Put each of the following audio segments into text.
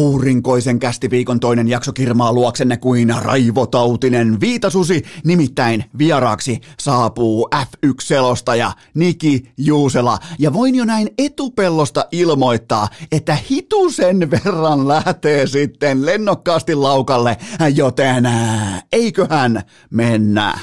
aurinkoisen kästiviikon toinen jakso kirmaa luoksenne kuin raivotautinen viitasusi, nimittäin vieraaksi saapuu F1-selostaja Niki Juusela. Ja voin jo näin etupellosta ilmoittaa, että hitusen verran lähtee sitten lennokkaasti laukalle, joten eiköhän mennä.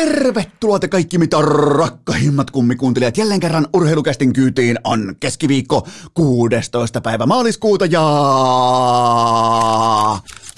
Tervetuloa te kaikki mitä rakkahimmat kummikuuntelijat. Jälleen kerran urheilukästin kyytiin on keskiviikko 16. päivä maaliskuuta ja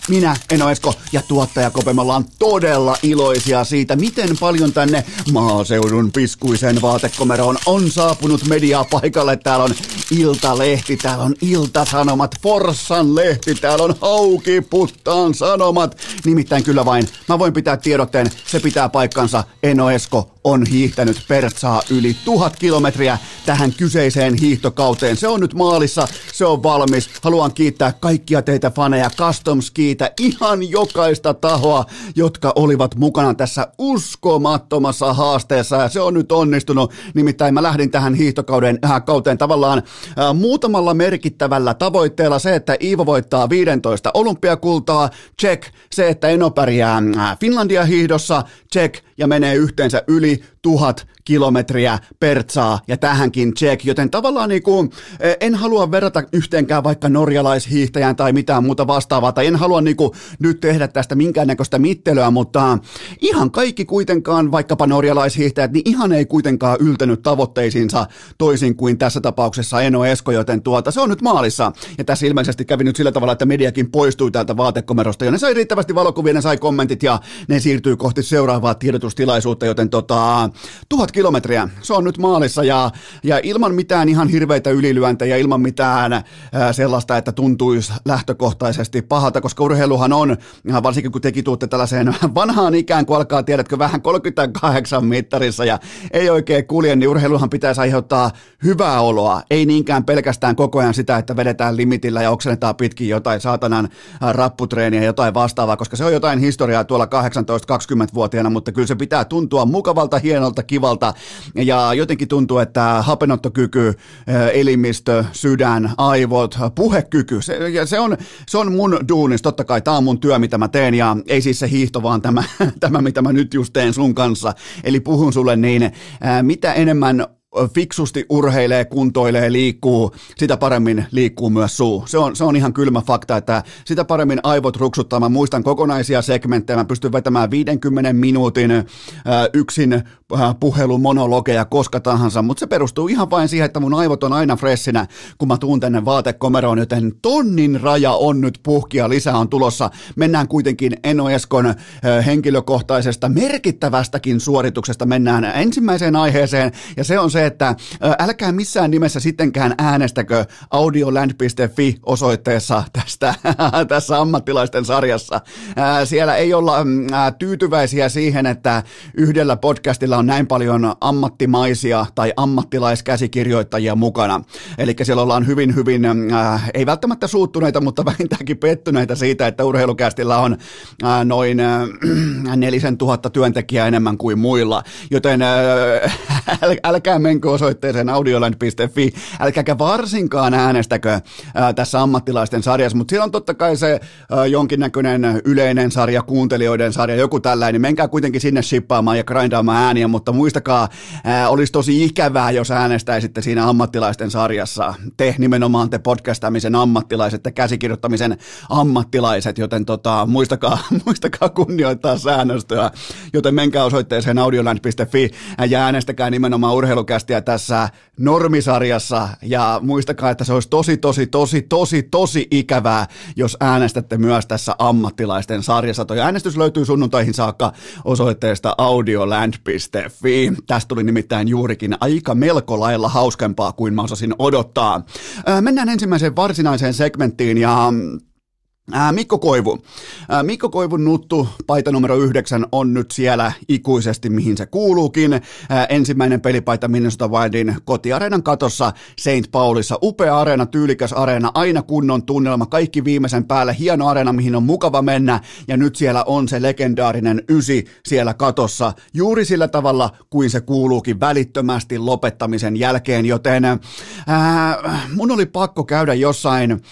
minä, Eno Esko ja tuottaja Kope, me ollaan todella iloisia siitä, miten paljon tänne maaseudun piskuisen vaatekomeroon on saapunut mediaa paikalle. Täällä on Iltalehti, täällä on Iltasanomat, Forssan lehti, täällä on Hauki Puttaan Sanomat. Nimittäin kyllä vain, mä voin pitää tiedotteen, se pitää paikkansa, Eno Esko on hiihtänyt Pertsaa yli tuhat kilometriä tähän kyseiseen hiihtokauteen. Se on nyt maalissa, se on valmis. Haluan kiittää kaikkia teitä faneja, Custom Skiitä, ihan jokaista tahoa, jotka olivat mukana tässä uskomattomassa haasteessa. Ja se on nyt onnistunut. Nimittäin mä lähdin tähän hiihtokauden äh, kauteen tavallaan äh, muutamalla merkittävällä tavoitteella. Se, että Iivo voittaa 15 olympiakultaa, check. Se, että Eno pärjää äh, Finlandia hiihdossa, check. Ja menee yhteensä yli tuhat kilometriä Pertsaa ja tähänkin check, joten tavallaan niin kuin, en halua verrata yhteenkään vaikka norjalaishiihtäjään tai mitään muuta vastaavaa, tai en halua niin kuin nyt tehdä tästä minkäännäköistä mittelyä, mutta ihan kaikki kuitenkaan, vaikkapa norjalaishiihtäjät, niin ihan ei kuitenkaan yltänyt tavoitteisiinsa toisin kuin tässä tapauksessa Eno Esko, joten tuota, se on nyt maalissa. Ja tässä ilmeisesti kävi nyt sillä tavalla, että mediakin poistui täältä vaatekomerosta, ja ne sai riittävästi valokuvia, ne sai kommentit, ja ne siirtyy kohti seuraavaa tiedotustilaisuutta, joten tota, tuhat kilometriä, se on nyt maalissa ja, ja ilman mitään ihan hirveitä ylilyöntejä, ilman mitään ää, sellaista, että tuntuisi lähtökohtaisesti pahalta, koska urheiluhan on, varsinkin kun tekin tuutte tällaiseen vanhaan ikään, kun alkaa tiedätkö vähän 38 mittarissa ja ei oikein kulje, niin urheiluhan pitäisi aiheuttaa hyvää oloa, ei niinkään pelkästään koko ajan sitä, että vedetään limitillä ja oksennetaan pitkin jotain saatanan rapputreeniä jotain vastaavaa, koska se on jotain historiaa tuolla 18-20-vuotiaana, mutta kyllä se pitää tuntua mukavalta, hienolta, kivalta. Ja jotenkin tuntuu, että hapenottokyky, elimistö, sydän, aivot, puhekyky, se, ja se, on, se on mun duunis, totta kai tämä on mun työ, mitä mä teen ja ei siis se hiihto, vaan tämä, tämä mitä mä nyt just teen sun kanssa, eli puhun sulle niin, mitä enemmän fiksusti urheilee, kuntoilee, liikkuu, sitä paremmin liikkuu myös suu. Se on, se on ihan kylmä fakta, että sitä paremmin aivot ruksuttaa. Mä muistan kokonaisia segmenttejä, mä pystyn vetämään 50 minuutin äh, yksin äh, puhelumonologeja koska tahansa, mutta se perustuu ihan vain siihen, että mun aivot on aina freshinä, kun mä tuun tänne vaatekomeroon, joten tonnin raja on nyt puhkia, lisää on tulossa. Mennään kuitenkin Eno Eskon henkilökohtaisesta merkittävästäkin suorituksesta, mennään ensimmäiseen aiheeseen, ja se on se, että älkää missään nimessä sittenkään äänestäkö audioland.fi osoitteessa tästä, tässä ammattilaisten sarjassa. Siellä ei olla mm, tyytyväisiä siihen, että yhdellä podcastilla on näin paljon ammattimaisia tai ammattilaiskäsikirjoittajia mukana. Eli siellä ollaan hyvin, hyvin, ei välttämättä suuttuneita, mutta vähintäänkin pettyneitä siitä, että urheilukästillä on noin nelisen tuhatta työntekijää enemmän kuin muilla. Joten älkää menkö osoitteeseen audioland.fi, älkääkä varsinkaan äänestäkö ää, tässä ammattilaisten sarjassa, mutta siellä on totta kai se ää, jonkinnäköinen yleinen sarja, kuuntelijoiden sarja, joku tällainen, menkää kuitenkin sinne shippaamaan ja grindaamaan ääniä, mutta muistakaa, ää, olisi tosi ikävää, jos äänestäisitte siinä ammattilaisten sarjassa. Te nimenomaan te podcastamisen ammattilaiset, te käsikirjoittamisen ammattilaiset, joten tota, muistakaa, muistakaa kunnioittaa säännöstöä, joten menkää osoitteeseen audioland.fi ja äänestäkää nimenomaan urheilukästiä tässä normisarjassa ja muistakaa, että se olisi tosi, tosi, tosi, tosi, tosi ikävää, jos äänestätte myös tässä ammattilaisten sarjassa. Toi äänestys löytyy sunnuntaihin saakka osoitteesta audioland.fi. Tästä tuli nimittäin juurikin aika melko lailla hauskempaa kuin mä osasin odottaa. Mennään ensimmäiseen varsinaiseen segmenttiin ja Ää, Mikko Koivu. Mikko Koivun nuttu, paita numero yhdeksän, on nyt siellä ikuisesti, mihin se kuuluukin. Ensimmäinen pelipaita Minnesota Wildin kotiareenan katossa St. Paulissa. Upea areena, tyylikäs areena, aina kunnon tunnelma, kaikki viimeisen päälle. Hieno areena, mihin on mukava mennä. Ja nyt siellä on se legendaarinen ysi siellä katossa, juuri sillä tavalla kuin se kuuluukin välittömästi lopettamisen jälkeen. Joten ää, mun oli pakko käydä jossain,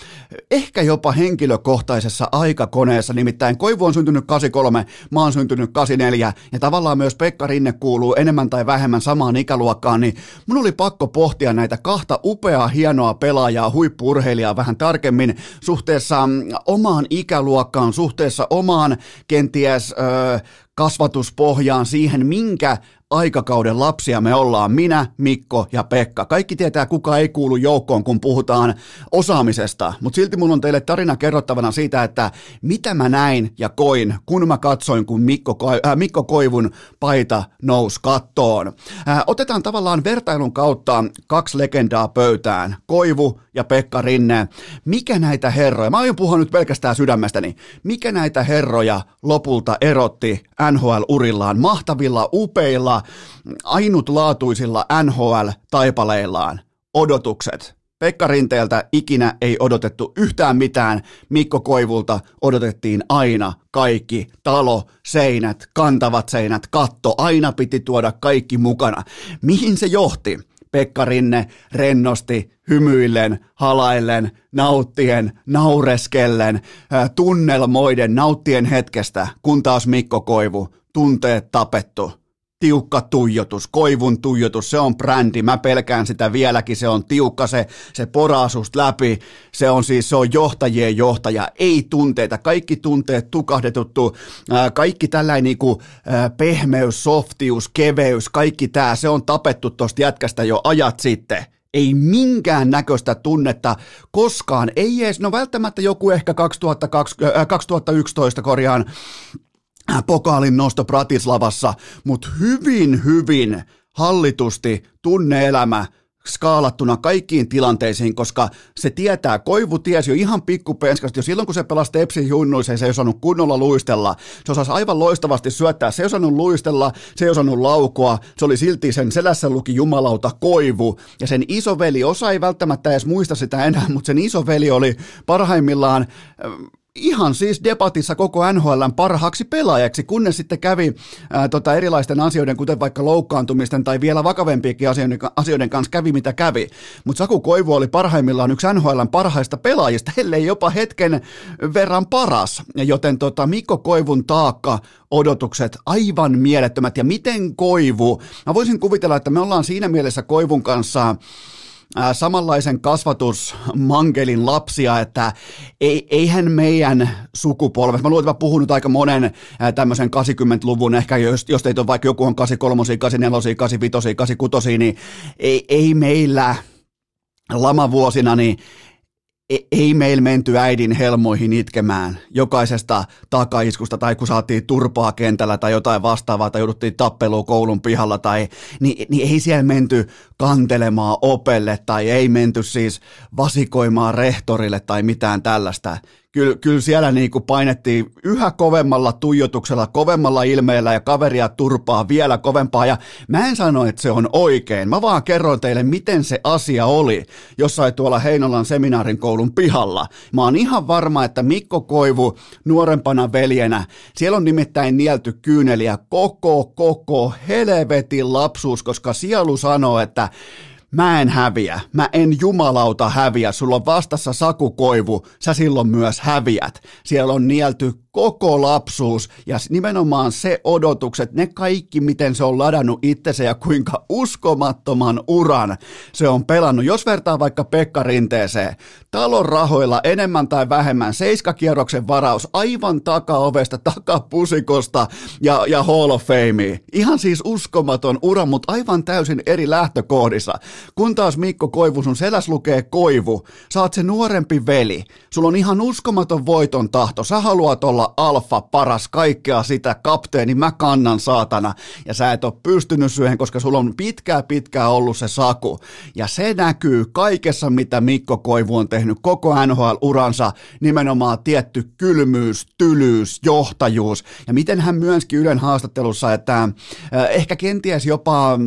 ehkä jopa henkilökohtaisesti ajankohtaisessa aikakoneessa, nimittäin Koivu on syntynyt 83, mä oon syntynyt 84, ja tavallaan myös Pekka Rinne kuuluu enemmän tai vähemmän samaan ikäluokkaan, niin mun oli pakko pohtia näitä kahta upeaa, hienoa pelaajaa, huippurheilijaa vähän tarkemmin suhteessa mm, omaan ikäluokkaan, suhteessa omaan kenties... Öö, kasvatuspohjaan siihen, minkä aikakauden lapsia me ollaan, minä, Mikko ja Pekka. Kaikki tietää, kuka ei kuulu joukkoon, kun puhutaan osaamisesta, mutta silti mun on teille tarina kerrottavana siitä, että mitä mä näin ja koin, kun mä katsoin, kun Mikko, äh, Mikko Koivun paita nousi kattoon. Äh, otetaan tavallaan vertailun kautta kaksi legendaa pöytään, Koivu ja Pekka Rinne. Mikä näitä herroja, mä aion puhua nyt pelkästään sydämestäni, mikä näitä herroja lopulta erotti NHL-urillaan, mahtavilla, upeilla, ainutlaatuisilla NHL-taipaleillaan. Odotukset. Pekka Rinteeltä ikinä ei odotettu yhtään mitään, Mikko Koivulta odotettiin aina kaikki, talo, seinät, kantavat seinät, katto, aina piti tuoda kaikki mukana. Mihin se johti? Pekka Rinne rennosti, hymyillen, halaillen, nauttien, naureskellen, tunnelmoiden, nauttien hetkestä, kun taas Mikko Koivu, tunteet tapettu tiukka tuijotus, koivun tuijotus, se on brändi, mä pelkään sitä vieläkin, se on tiukka, se, se poraa läpi, se on siis, se on johtajien johtaja, ei tunteita, kaikki tunteet tukahdetuttu, kaikki tällainen niinku, pehmeys, softius, keveys, kaikki tämä, se on tapettu tosta jätkästä jo ajat sitten, ei minkään näköistä tunnetta koskaan, ei edes, no välttämättä joku ehkä 2020, äh, 2011 korjaan pokaalin nosto Pratislavassa, mutta hyvin, hyvin hallitusti tunneelämä skaalattuna kaikkiin tilanteisiin, koska se tietää, Koivu tiesi jo ihan pikkupenskasti, jo silloin kun se pelasi Tepsin junnuissa, se ei osannut kunnolla luistella, se osasi aivan loistavasti syöttää, se ei osannut luistella, se ei osannut laukoa, se oli silti sen selässä luki jumalauta Koivu, ja sen isoveli, osa ei välttämättä edes muista sitä enää, mutta sen isoveli oli parhaimmillaan ihan siis debatissa koko NHLn parhaaksi pelaajaksi, kunnes sitten kävi ää, tota erilaisten asioiden, kuten vaikka loukkaantumisten tai vielä vakavempiakin asioiden, asioiden kanssa kävi mitä kävi. Mutta Saku Koivu oli parhaimmillaan yksi NHLn parhaista pelaajista, ellei jopa hetken verran paras. Joten tota, Mikko Koivun taakka, odotukset aivan mielettömät. Ja miten Koivu, mä voisin kuvitella, että me ollaan siinä mielessä Koivun kanssa samanlaisen kasvatusmankelin lapsia, että ei, eihän meidän sukupolvet, mä luulen, että mä puhun nyt aika monen tämmöisen 80-luvun, ehkä jos, jos teitä on vaikka joku on 83, 84, 85, 86, niin ei, ei meillä lamavuosina, niin ei meillä menty äidin helmoihin itkemään. Jokaisesta takaiskusta tai kun saatiin turpaa kentällä tai jotain vastaavaa tai jouduttiin tappeluun koulun pihalla tai niin, niin ei siellä menty kantelemaan opelle tai ei menty siis vasikoimaan rehtorille tai mitään tällaista kyllä, kyllä siellä niin kuin painettiin yhä kovemmalla tuijotuksella, kovemmalla ilmeellä ja kaveria turpaa vielä kovempaa. Ja mä en sano, että se on oikein. Mä vaan kerron teille, miten se asia oli jossain tuolla Heinolan seminaarin koulun pihalla. Mä oon ihan varma, että Mikko Koivu nuorempana veljenä, siellä on nimittäin nielty kyyneliä koko, koko helvetin lapsuus, koska sielu sanoo, että mä en häviä, mä en jumalauta häviä, sulla on vastassa Saku Koivu, sä silloin myös häviät. Siellä on nielty koko lapsuus ja nimenomaan se odotukset, ne kaikki, miten se on ladannut itsensä ja kuinka uskomattoman uran se on pelannut. Jos vertaa vaikka Pekka Rinteeseen, talon rahoilla enemmän tai vähemmän, seiskakierroksen varaus aivan takaovesta, takapusikosta ja, ja Hall of Fame. Ihan siis uskomaton ura, mutta aivan täysin eri lähtökohdissa. Kun taas Mikko Koivu, sun seläs lukee Koivu, oot se nuorempi veli, sulla on ihan uskomaton voiton tahto, sä haluat olla olla alfa, paras, kaikkea sitä, kapteeni, mä kannan saatana. Ja sä et ole pystynyt syöhön, koska sulla on pitkää pitkää ollut se saku. Ja se näkyy kaikessa, mitä Mikko Koivu on tehnyt koko NHL-uransa, nimenomaan tietty kylmyys, tylyys, johtajuus. Ja miten hän myöskin Ylen haastattelussa, että äh, ehkä kenties jopa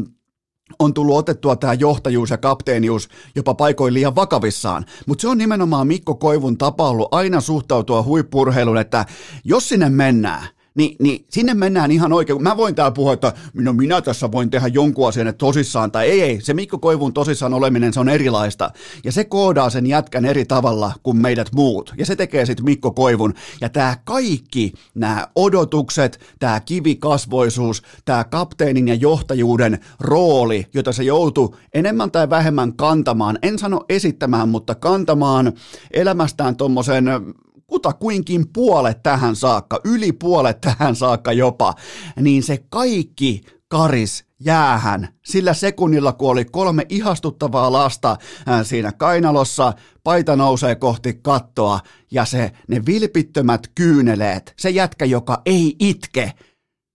on tullut otettua tämä johtajuus ja kapteenius jopa paikoin liian vakavissaan. Mutta se on nimenomaan Mikko Koivun tapa ollut aina suhtautua huippurheiluun, että jos sinne mennään, niin, niin sinne mennään ihan oikein. Mä voin täällä puhua, että no minä tässä voin tehdä jonkun asian että tosissaan, tai ei, ei, se Mikko Koivun tosissaan oleminen, se on erilaista. Ja se koodaa sen jätkän eri tavalla kuin meidät muut. Ja se tekee sitten Mikko Koivun. Ja tämä kaikki, nämä odotukset, tämä kivikasvoisuus, tämä kapteenin ja johtajuuden rooli, jota se joutuu enemmän tai vähemmän kantamaan, en sano esittämään, mutta kantamaan elämästään tuommoisen kutakuinkin puolet tähän saakka, yli puolet tähän saakka jopa, niin se kaikki karis jäähän sillä sekunnilla, kun oli kolme ihastuttavaa lasta siinä kainalossa, paita nousee kohti kattoa ja se, ne vilpittömät kyyneleet, se jätkä, joka ei itke,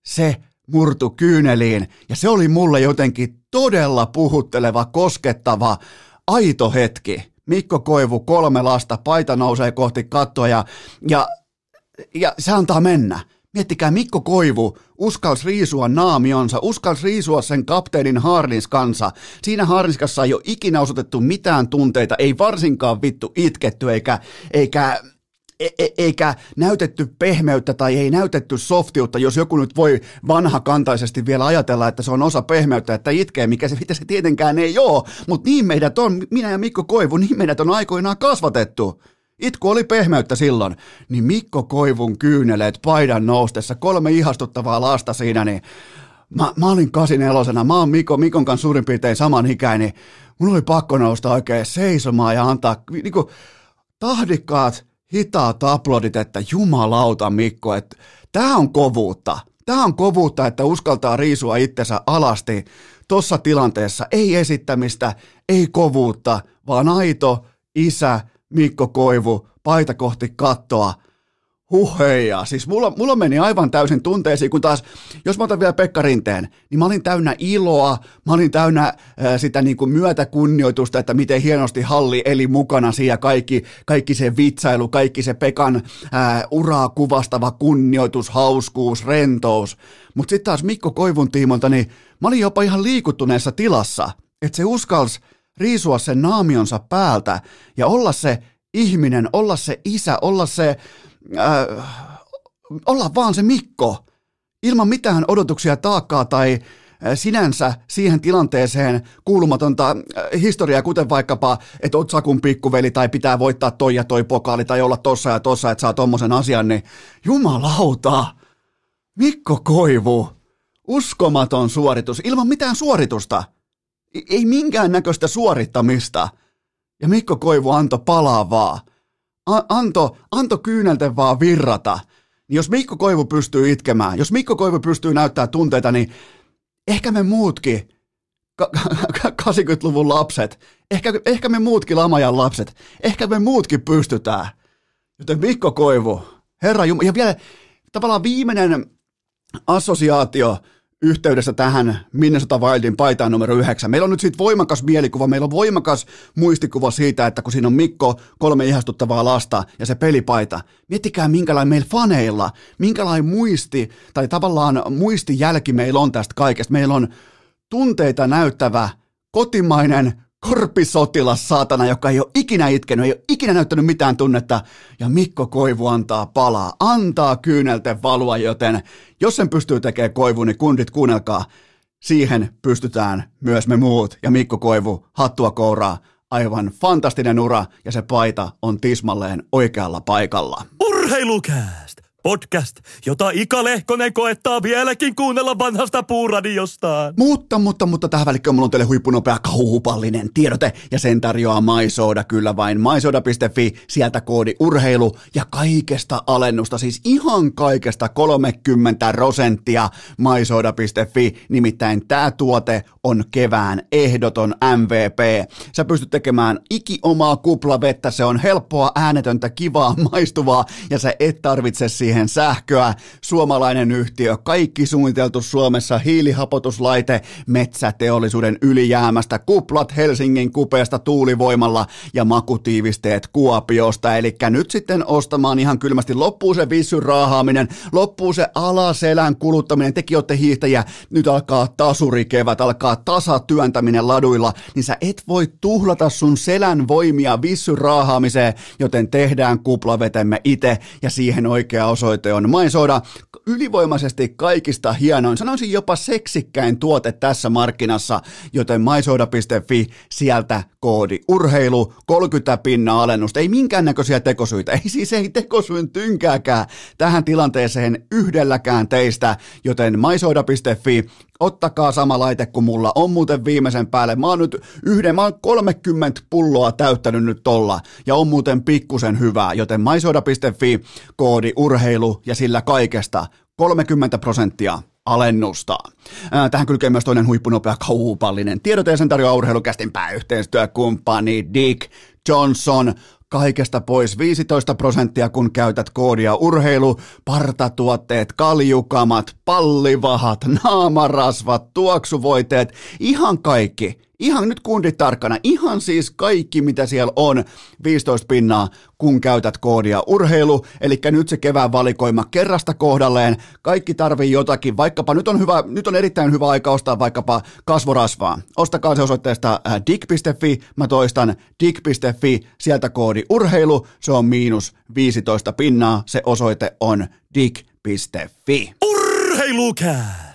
se murtu kyyneliin ja se oli mulle jotenkin todella puhutteleva, koskettava, aito hetki. Mikko Koivu, kolme lasta, paita nousee kohti kattoa ja, ja, ja se antaa mennä. Miettikää, Mikko Koivu uskalsi riisua naamionsa, uskalsi riisua sen kapteenin Harlins kanssa. Siinä Harlinskassa ei ole ikinä osoitettu mitään tunteita, ei varsinkaan vittu itketty eikä, eikä E, e- eikä näytetty pehmeyttä tai ei näytetty softiutta, jos joku nyt voi vanhakantaisesti vielä ajatella, että se on osa pehmeyttä, että itkee, mikä se, mitä se tietenkään ei ole, mutta niin meidät on, minä ja Mikko Koivu, niin meidät on aikoinaan kasvatettu. Itku oli pehmeyttä silloin, niin Mikko Koivun kyyneleet paidan noustessa, kolme ihastuttavaa lasta siinä, niin mä, mä olin elosena, mä oon Mikko, Mikon kanssa suurin piirtein saman ikäinen, niin mun oli pakko nousta oikein seisomaan ja antaa niin kuin, tahdikkaat hitaat aplodit, että jumalauta Mikko, että tämä on kovuutta. Tämä on kovuutta, että uskaltaa riisua itsensä alasti tuossa tilanteessa. Ei esittämistä, ei kovuutta, vaan aito isä Mikko Koivu, paita kohti kattoa – Huheja, siis mulla, mulla meni aivan täysin tunteisiin, kun taas, jos mä otan vielä Pekka Rinteen, niin mä olin täynnä iloa, mä olin täynnä äh, sitä niin kuin myötäkunnioitusta, että miten hienosti Halli eli mukana siellä, kaikki, kaikki se vitsailu, kaikki se Pekan äh, uraa kuvastava kunnioitus, hauskuus, rentous. Mutta sitten taas Mikko Koivun tiimolta, niin mä olin jopa ihan liikuttuneessa tilassa, että se uskalsi riisua sen naamionsa päältä ja olla se ihminen, olla se isä, olla se äh, olla vaan se Mikko, ilman mitään odotuksia, taakkaa tai äh, sinänsä siihen tilanteeseen kuulumatonta äh, historiaa, kuten vaikkapa, että oot Sakun pikkuveli tai pitää voittaa toi ja toi pokaali tai olla tossa ja tossa, että saa tommosen asian, niin jumalauta, Mikko Koivu, uskomaton suoritus, ilman mitään suoritusta, ei minkään näköistä suorittamista. Ja Mikko Koivu antoi palaa vaan anto, anto kyynelten vaan virrata. Niin jos Mikko Koivu pystyy itkemään, jos Mikko Koivu pystyy näyttää tunteita, niin ehkä me muutkin, 80-luvun lapset, ehkä, ehkä me muutkin lamajan lapset, ehkä me muutkin pystytään. Joten Mikko Koivu, herra Jumala, ja vielä tavallaan viimeinen assosiaatio – yhteydessä tähän Minnesota Wildin paitaan numero yhdeksän. Meillä on nyt siitä voimakas mielikuva, meillä on voimakas muistikuva siitä, että kun siinä on Mikko, kolme ihastuttavaa lasta ja se pelipaita. Miettikää minkälainen meillä faneilla, minkälainen muisti tai tavallaan muistijälki meillä on tästä kaikesta. Meillä on tunteita näyttävä kotimainen korpisotilas saatana, joka ei ole ikinä itkenyt, ei ole ikinä näyttänyt mitään tunnetta, ja Mikko Koivu antaa palaa, antaa kyynelten valua, joten jos sen pystyy tekemään Koivu, niin kundit kuunnelkaa, siihen pystytään myös me muut, ja Mikko Koivu, hattua kouraa, aivan fantastinen ura, ja se paita on tismalleen oikealla paikalla. Urheilukääst! Podcast, jota Ika Lehkonen koettaa vieläkin kuunnella vanhasta puuradiostaan. Mutta, mutta, mutta tähän välikköön mulla on teille huippunopea kaupallinen tiedote. Ja sen tarjoaa Maisoda kyllä vain. Maisoda.fi, sieltä koodi urheilu. Ja kaikesta alennusta, siis ihan kaikesta 30 prosenttia maisoda.fi, nimittäin tämä tuote on kevään ehdoton MVP. Sä pystyt tekemään iki omaa kuplavettä, se on helppoa, äänetöntä, kivaa, maistuvaa. Ja sä et tarvitse siihen siihen sähköä, suomalainen yhtiö, kaikki suunniteltu Suomessa, hiilihapotuslaite metsäteollisuuden ylijäämästä, kuplat Helsingin kupeesta tuulivoimalla ja makutiivisteet Kuopiosta, eli nyt sitten ostamaan ihan kylmästi, loppuu se vissyn raahaaminen, loppuu se alaselän kuluttaminen, tekin olette hiihtäjiä, nyt alkaa tasurikevät, alkaa tasatyöntäminen laduilla, niin sä et voi tuhlata sun selän voimia vissyn raahaamiseen, joten tehdään kuplavetemme itse ja siihen oikea osoite on Maisoda, ylivoimaisesti kaikista hienoin, sanoisin jopa seksikkäin tuote tässä markkinassa, joten maisoda.fi, sieltä koodi urheilu, 30 pinna alennusta, ei minkäännäköisiä tekosyitä, ei siis ei tekosyyn tynkääkään tähän tilanteeseen yhdelläkään teistä, joten maisoda.fi, ottakaa sama laite kuin mulla. On muuten viimeisen päälle. Mä oon nyt yhden, mä oon 30 pulloa täyttänyt nyt tolla. Ja on muuten pikkusen hyvää, joten maisoda.fi, koodi urheilu ja sillä kaikesta 30 prosenttia alennusta. Tähän kylkee myös toinen huippunopea kaupallinen tiedote ja sen tarjoaa urheilukästin pääyhteistyökumppani Dick Johnson kaikesta pois 15 prosenttia, kun käytät koodia urheilu, partatuotteet, kaljukamat, pallivahat, naamarasvat, tuoksuvoiteet, ihan kaikki Ihan nyt kundit tarkkana, ihan siis kaikki mitä siellä on, 15 pinnaa, kun käytät koodia urheilu, eli nyt se kevään valikoima kerrasta kohdalleen, kaikki tarvii jotakin, vaikkapa nyt on, hyvä, nyt on erittäin hyvä aika ostaa vaikkapa kasvorasvaa. Ostakaa se osoitteesta äh, dig.fi, mä toistan dig.fi, sieltä koodi urheilu, se on miinus 15 pinnaa, se osoite on dig.fi. Urheilukää!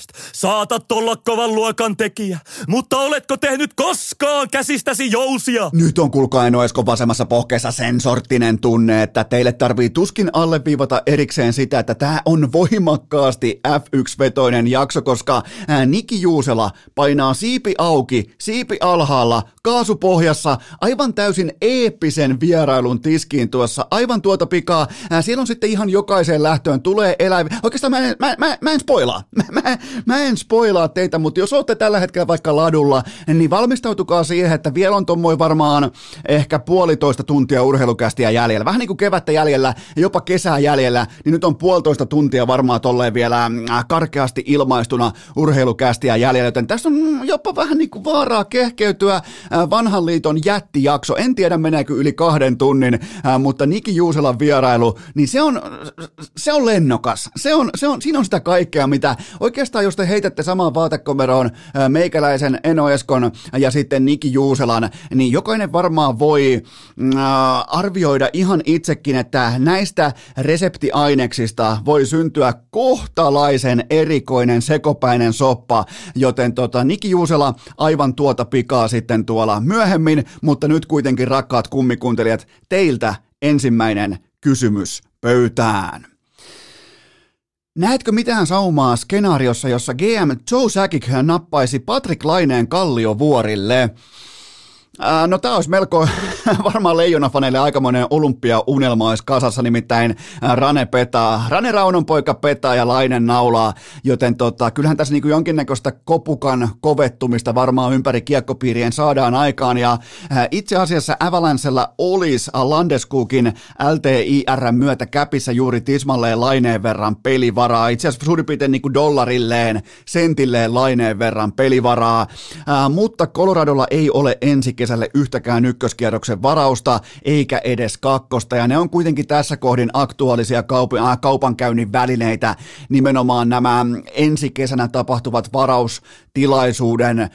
Saatat olla kovan luokan tekijä, mutta oletko tehnyt koskaan käsistäsi jousia? Nyt on kuulkaa Eno Esko vasemmassa pohkeessa sen sorttinen tunne, että teille tarvii tuskin alleviivata erikseen sitä, että tämä on voimakkaasti F1-vetoinen jakso, koska Niki Juusela painaa siipi auki, siipi alhaalla, kaasupohjassa, aivan täysin eeppisen vierailun tiskiin tuossa, aivan tuota pikaa. Siellä on sitten ihan jokaiseen lähtöön tulee eläviä. Oikeastaan mä en, mä, mä, mä en spoilaa. Mä, mä, Mä en spoilaa teitä, mutta jos olette tällä hetkellä vaikka ladulla, niin valmistautukaa siihen, että vielä on tuommoin varmaan ehkä puolitoista tuntia urheilukästiä jäljellä. Vähän niin kuin kevättä jäljellä, jopa kesää jäljellä, niin nyt on puolitoista tuntia varmaan tolleen vielä äh, karkeasti ilmaistuna urheilukästiä jäljellä, joten tässä on jopa vähän niin kuin vaaraa kehkeytyä äh, vanhan liiton jättijakso. En tiedä meneekö yli kahden tunnin, äh, mutta Niki Juuselan vierailu, niin se on, se on lennokas. Se on, se on, siinä on sitä kaikkea, mitä oikeastaan jos te samaan vaatekomeroon meikäläisen Eno Eskon ja sitten Niki Juuselan, niin jokainen varmaan voi äh, arvioida ihan itsekin, että näistä reseptiaineksista voi syntyä kohtalaisen erikoinen sekopäinen soppa, joten tota, Niki Juusela aivan tuota pikaa sitten tuolla myöhemmin, mutta nyt kuitenkin rakkaat kummikuuntelijat, teiltä ensimmäinen kysymys pöytään. Näetkö mitään saumaa skenaariossa, jossa GM Joe Sakic nappaisi Patrick Laineen kalliovuorille? Äh, no tämä olisi melko varmaan leijonafaneille aikamoinen olympia-unelma olisi kasassa, nimittäin äh, Rane petaa. Rane Raunon poika petaa ja Lainen naulaa, joten tota, kyllähän tässä niin jonkinnäköistä kopukan kovettumista varmaan ympäri kiekkopiirien saadaan aikaan. Ja äh, itse asiassa Avalancella olisi Landeskukin LTIR myötä käpissä juuri tismalleen Laineen verran pelivaraa. Itse asiassa suurin piirtein niin kuin dollarilleen, sentilleen Laineen verran pelivaraa. mutta Coloradolla ei ole ensi kesälle yhtäkään ykköskierroksen varausta, eikä edes kakkosta, ja ne on kuitenkin tässä kohdin aktuaalisia kaup- äh, kaupankäynnin välineitä, nimenomaan nämä ensi kesänä tapahtuvat varaustilaisuuden äh,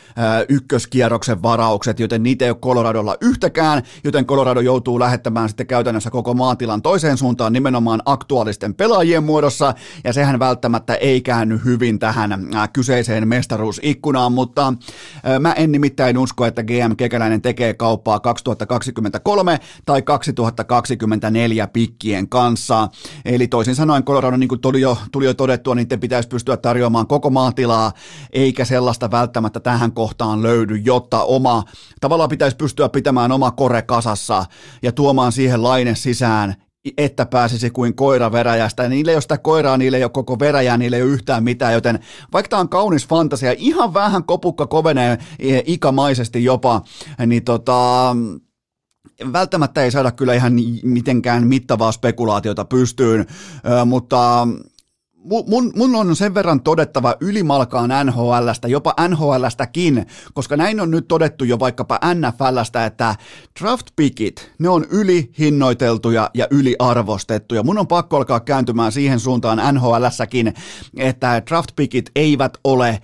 ykköskierroksen varaukset, joten niitä ei ole Coloradolla yhtäkään, joten Colorado joutuu lähettämään sitten käytännössä koko maatilan toiseen suuntaan nimenomaan aktuaalisten pelaajien muodossa, ja sehän välttämättä ei käänny hyvin tähän äh, kyseiseen mestaruusikkunaan, mutta äh, mä en nimittäin usko, että GM Kekäläinen tekee kauppaa 2023 tai 2024 pikkien kanssa. Eli toisin sanoen Colorado, niin kuin tuli jo, tuli jo todettua, niin te pitäisi pystyä tarjoamaan koko maatilaa, eikä sellaista välttämättä tähän kohtaan löydy, jotta oma, tavallaan pitäisi pystyä pitämään oma kore kasassa ja tuomaan siihen laine sisään että pääsisi kuin koira veräjästä. Niille ei ole sitä koiraa, niille ei ole koko veräjää, niille ei ole yhtään mitään, joten vaikka tämä on kaunis fantasia, ihan vähän kopukka kovenee ikamaisesti jopa, niin tota, välttämättä ei saada kyllä ihan mitenkään mittavaa spekulaatiota pystyyn, mutta mun, mun on sen verran todettava ylimalkaan NHLstä, jopa NHLstäkin, koska näin on nyt todettu jo vaikkapa NFLstä, että draft pickit, ne on ylihinnoiteltuja ja yliarvostettuja. Mun on pakko alkaa kääntymään siihen suuntaan NHLssäkin, että draft pickit eivät ole eh,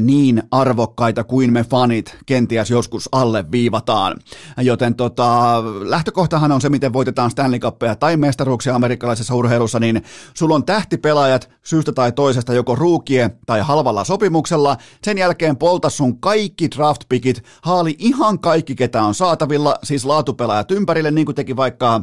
niin arvokkaita kuin me fanit kenties joskus alle viivataan. Joten tota, lähtökohtahan on se, miten voitetaan Stanley Cupia tai mestaruuksia amerikkalaisessa urheilussa, niin sulla on tähtipelaajat, syystä tai toisesta joko ruukie tai halvalla sopimuksella, sen jälkeen polta sun kaikki draft pickit, haali ihan kaikki, ketä on saatavilla, siis laatupelaajat ympärille, niin kuin teki vaikka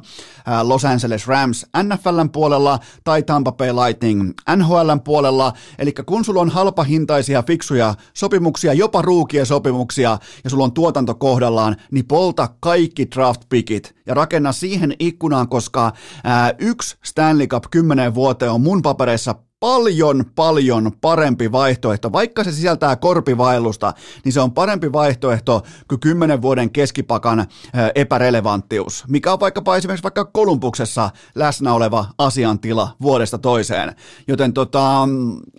Los Angeles Rams NFLn puolella tai Tampa Bay Lightning NHLn puolella, eli kun sulla on halpahintaisia, fiksuja sopimuksia, jopa ruukie sopimuksia, ja sulla on tuotanto kohdallaan, niin polta kaikki draft pickit ja rakenna siihen ikkunaan, koska ää, yksi Stanley Cup 10 vuoteen on mun papereissa paljon, paljon parempi vaihtoehto. Vaikka se sisältää korpivaellusta, niin se on parempi vaihtoehto kuin 10 vuoden keskipakan epärelevanttius, mikä on vaikkapa esimerkiksi vaikka Kolumbuksessa läsnä oleva asiantila vuodesta toiseen. Joten tota,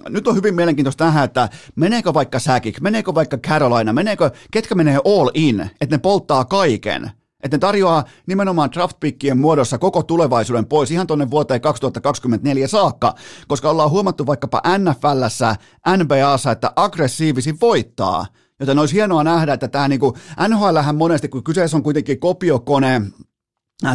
nyt on hyvin mielenkiintoista nähdä, että meneekö vaikka Säkik, meneekö vaikka Carolina, meneekö, ketkä menee all in, että ne polttaa kaiken että ne tarjoaa nimenomaan draftpickien muodossa koko tulevaisuuden pois ihan tuonne vuoteen 2024 saakka, koska ollaan huomattu vaikkapa NFLssä, NBAssa, että aggressiivisi voittaa. Joten olisi hienoa nähdä, että tämä niinku, NHLhän monesti, kun kyseessä on kuitenkin kopiokone,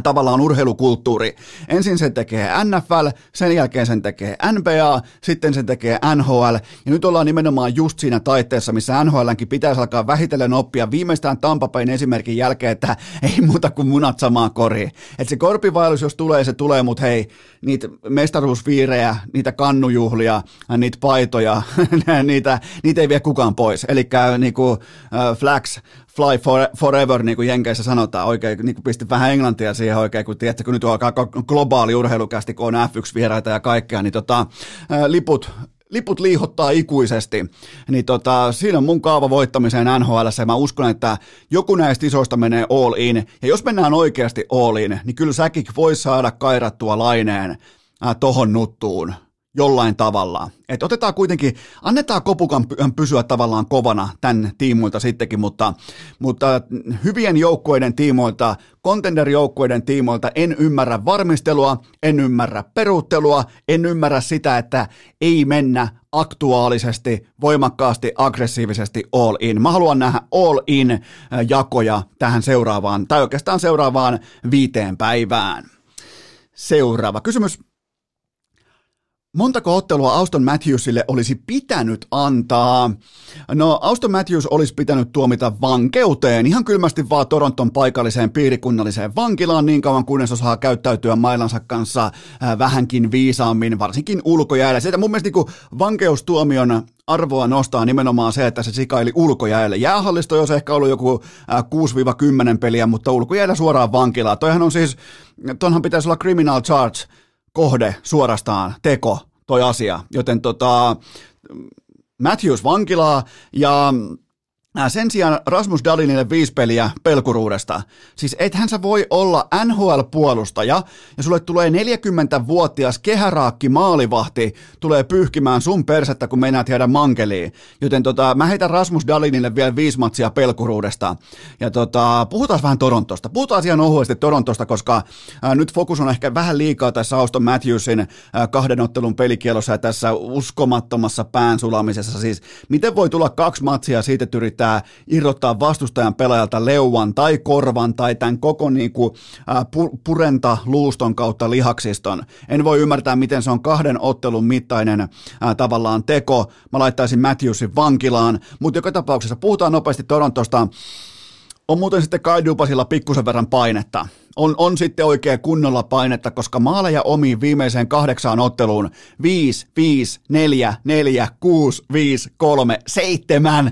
tavallaan urheilukulttuuri. Ensin sen tekee NFL, sen jälkeen sen tekee NBA, sitten sen tekee NHL, ja nyt ollaan nimenomaan just siinä taitteessa, missä NHLnkin pitäisi alkaa vähitellen oppia viimeistään Tampapein esimerkin jälkeen, että ei muuta kuin munat samaan koriin. Että se korpivaellus, jos tulee, se tulee, mutta hei, niitä mestaruusviirejä, niitä kannujuhlia, niitä paitoja, niitä, niitä ei vie kukaan pois. Eli niinku, uh, flags, fly for, forever, niin kuin Jenkeissä sanotaan, oikein niin kuin pisti vähän englantia siihen oikein, kun tiedätkö, kun nyt alkaa globaali urheilukästi, kun on F1-vieraita ja kaikkea, niin tota, liput, liput liihottaa ikuisesti, niin tota, siinä on mun kaava voittamiseen NHL, ja mä uskon, että joku näistä isoista menee all in, ja jos mennään oikeasti all in, niin kyllä säkin voi saada kairattua laineen tohon nuttuun jollain tavalla. Et otetaan kuitenkin, annetaan kopukan pysyä tavallaan kovana tämän tiimoilta sittenkin, mutta, mutta hyvien joukkueiden tiimoilta, contender-joukkueiden tiimoilta en ymmärrä varmistelua, en ymmärrä peruuttelua, en ymmärrä sitä, että ei mennä aktuaalisesti, voimakkaasti, aggressiivisesti all in. Mä haluan nähdä all in jakoja tähän seuraavaan, tai oikeastaan seuraavaan viiteen päivään. Seuraava kysymys Montako ottelua Auston Matthewsille olisi pitänyt antaa? No, Auston Matthews olisi pitänyt tuomita vankeuteen, ihan kylmästi vaan Toronton paikalliseen piirikunnalliseen vankilaan niin kauan kunnes osaa käyttäytyä mailansa kanssa äh, vähänkin viisaammin, varsinkin ulkojäällä. Sieltä mun mielestä niin vankeustuomion arvoa nostaa nimenomaan se, että se sikaili ulkojäälle. Jäähallista olisi ehkä ollut joku 6-10 äh, peliä, mutta ulkojäällä suoraan vankilaan. Toihan on siis, tonhan pitäisi olla criminal charge kohde suorastaan, teko, toi asia. Joten tota, Matthews vankilaa ja sen sijaan Rasmus Dalinille viisi peliä pelkuruudesta. Siis ethän sä voi olla NHL-puolustaja ja sulle tulee 40-vuotias kehäraakki maalivahti tulee pyyhkimään sun persettä, kun meinaat jäädä mankeliin. Joten tota, mä heitän Rasmus Dalinille vielä viisi matsia pelkuruudesta. Ja tota, puhutaan vähän Torontosta. Puhutaan asian ohuesti Torontosta, koska ää, nyt fokus on ehkä vähän liikaa tässä Auston Matthewsin ää, kahden ottelun pelikielossa ja tässä uskomattomassa pään sulamisessa. Siis miten voi tulla kaksi matsia siitä, että yrittää yrittää irrottaa vastustajan pelaajalta leuan tai korvan tai tämän koko niin kuin, äh, purenta luuston kautta lihaksiston. En voi ymmärtää, miten se on kahden ottelun mittainen äh, tavallaan teko. Mä laittaisin Matthewsin vankilaan, mutta joka tapauksessa puhutaan nopeasti Torontosta. On muuten sitten Kai Dupasilla pikkusen verran painetta. On, on sitten oikein kunnolla painetta, koska maaleja omiin viimeiseen kahdeksaan otteluun 5, 5, 4, 4, 6, 5, 3, 7.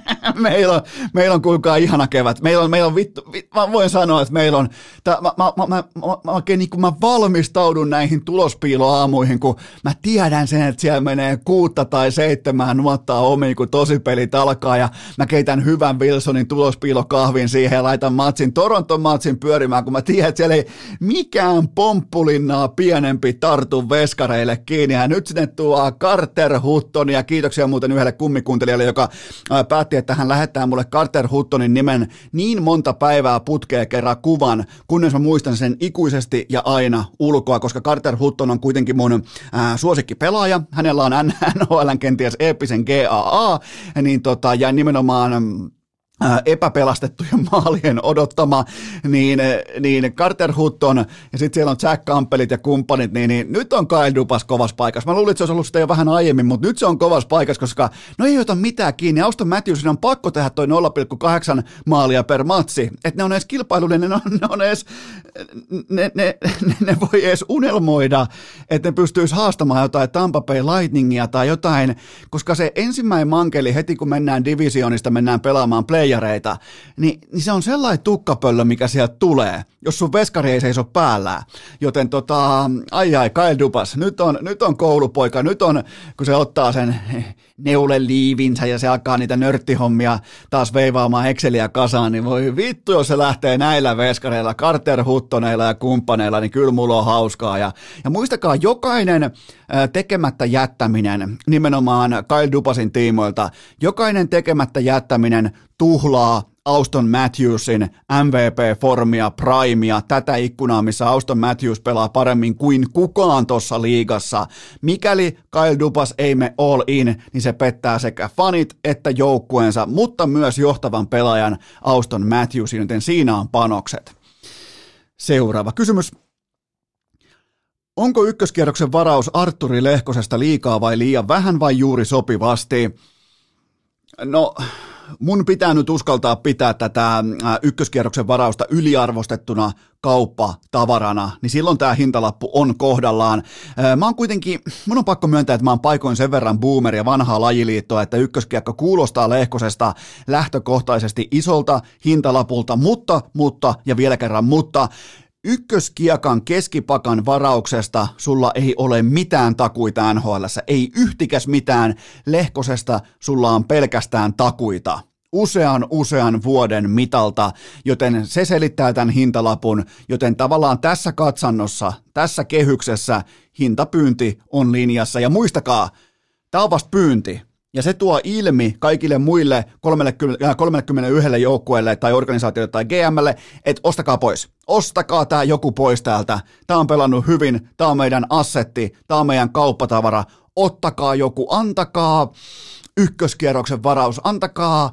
meillä, on, meillä on kuulkaa ihana kevät. Meillä on, meillä on vittu, vit, mä voin sanoa, että meillä on, tää, mä, mä, mä, mä, mä, mä, niin mä valmistaudun näihin tulospiiloaamuihin, kun mä tiedän sen, että siellä menee kuutta tai seitsemään nuottaa omiin, kun tosipelit alkaa ja mä keitän hyvän Wilsonin tulospiilokahvin siihen ja laitan matsin, Toronton matsin pyörimään, kun mä tiedän, että siellä ei mikään pomppulinnaa pienempi tartu veskareille kiinni ja nyt sinne tuo Carter Hutton ja kiitoksia muuten yhdelle kummikuuntelijalle, joka päätti, että hän lähettää mulle Carter Huttonin nimen niin monta päivää putkea kerran kuvan, kunnes mä muistan sen ikuisesti ja aina ulkoa, koska Carter Hutton on kuitenkin mun ää, suosikkipelaaja. Hänellä on NHL kenties eeppisen GAA, niin tota, ja nimenomaan epäpelastettujen maalien odottama, niin, niin Carter Hutton ja sitten siellä on Jack Campelit ja kumppanit, niin, niin nyt on Kyle Dupas kovassa paikassa. Mä luulin, että se olisi ollut sitä jo vähän aiemmin, mutta nyt se on kovassa paikassa, koska no ei ota mitään kiinni. Auston Matthewsin on pakko tehdä toi 0,8 maalia per matsi, että ne on edes kilpailullinen, ne on, ne on edes, ne, ne, ne, ne voi edes unelmoida, että ne pystyisi haastamaan jotain Tampa Bay Lightningia tai jotain, koska se ensimmäinen mankeli heti kun mennään divisionista, mennään pelaamaan play veijareita, niin, niin se on sellainen tukkapöllö, mikä sieltä tulee, jos sun veskari ei seiso päällä. Joten tota, ai ai, Kyle Dupas, nyt on, nyt on koulupoika, nyt on, kun se ottaa sen neuleliivinsä ja se alkaa niitä nörttihommia taas veivaamaan Exceliä kasaan, niin voi vittu, jos se lähtee näillä veskareilla, Carter Huttoneilla ja kumppaneilla, niin kyllä mulla on hauskaa. Ja, ja muistakaa, jokainen tekemättä jättäminen, nimenomaan Kyle Dupasin tiimoilta, jokainen tekemättä jättäminen tuhlaa Auston Matthewsin MVP-formia, primea, tätä ikkunaa, missä Auston Matthews pelaa paremmin kuin kukaan tuossa liigassa. Mikäli Kyle Dupas ei me all in, niin se pettää sekä fanit että joukkueensa, mutta myös johtavan pelaajan Auston Matthewsin, joten siinä on panokset. Seuraava kysymys. Onko ykköskierroksen varaus Arturi Lehkosesta liikaa vai liian vähän vai juuri sopivasti? No, mun pitää nyt uskaltaa pitää tätä äh, ykköskierroksen varausta yliarvostettuna kauppa-tavarana, niin silloin tämä hintalappu on kohdallaan. Äh, mä oon kuitenkin, mun on pakko myöntää, että mä oon paikoin sen verran boomer ja vanhaa lajiliittoa, että ykköskiekko kuulostaa Lehkosesta lähtökohtaisesti isolta hintalapulta, mutta, mutta ja vielä kerran mutta, ykköskiekan keskipakan varauksesta sulla ei ole mitään takuita NHL, ei yhtikäs mitään, Lehkosesta sulla on pelkästään takuita. Usean usean vuoden mitalta, joten se selittää tämän hintalapun, joten tavallaan tässä katsannossa, tässä kehyksessä hintapyynti on linjassa. Ja muistakaa, tämä on vasta pyynti, ja se tuo ilmi kaikille muille 30, 31 äh, joukkueelle tai organisaatioille tai GMlle, että ostakaa pois. Ostakaa tämä joku pois täältä. Tämä on pelannut hyvin, tämä on meidän assetti, tämä on meidän kauppatavara. Ottakaa joku, antakaa ykköskierroksen varaus, antakaa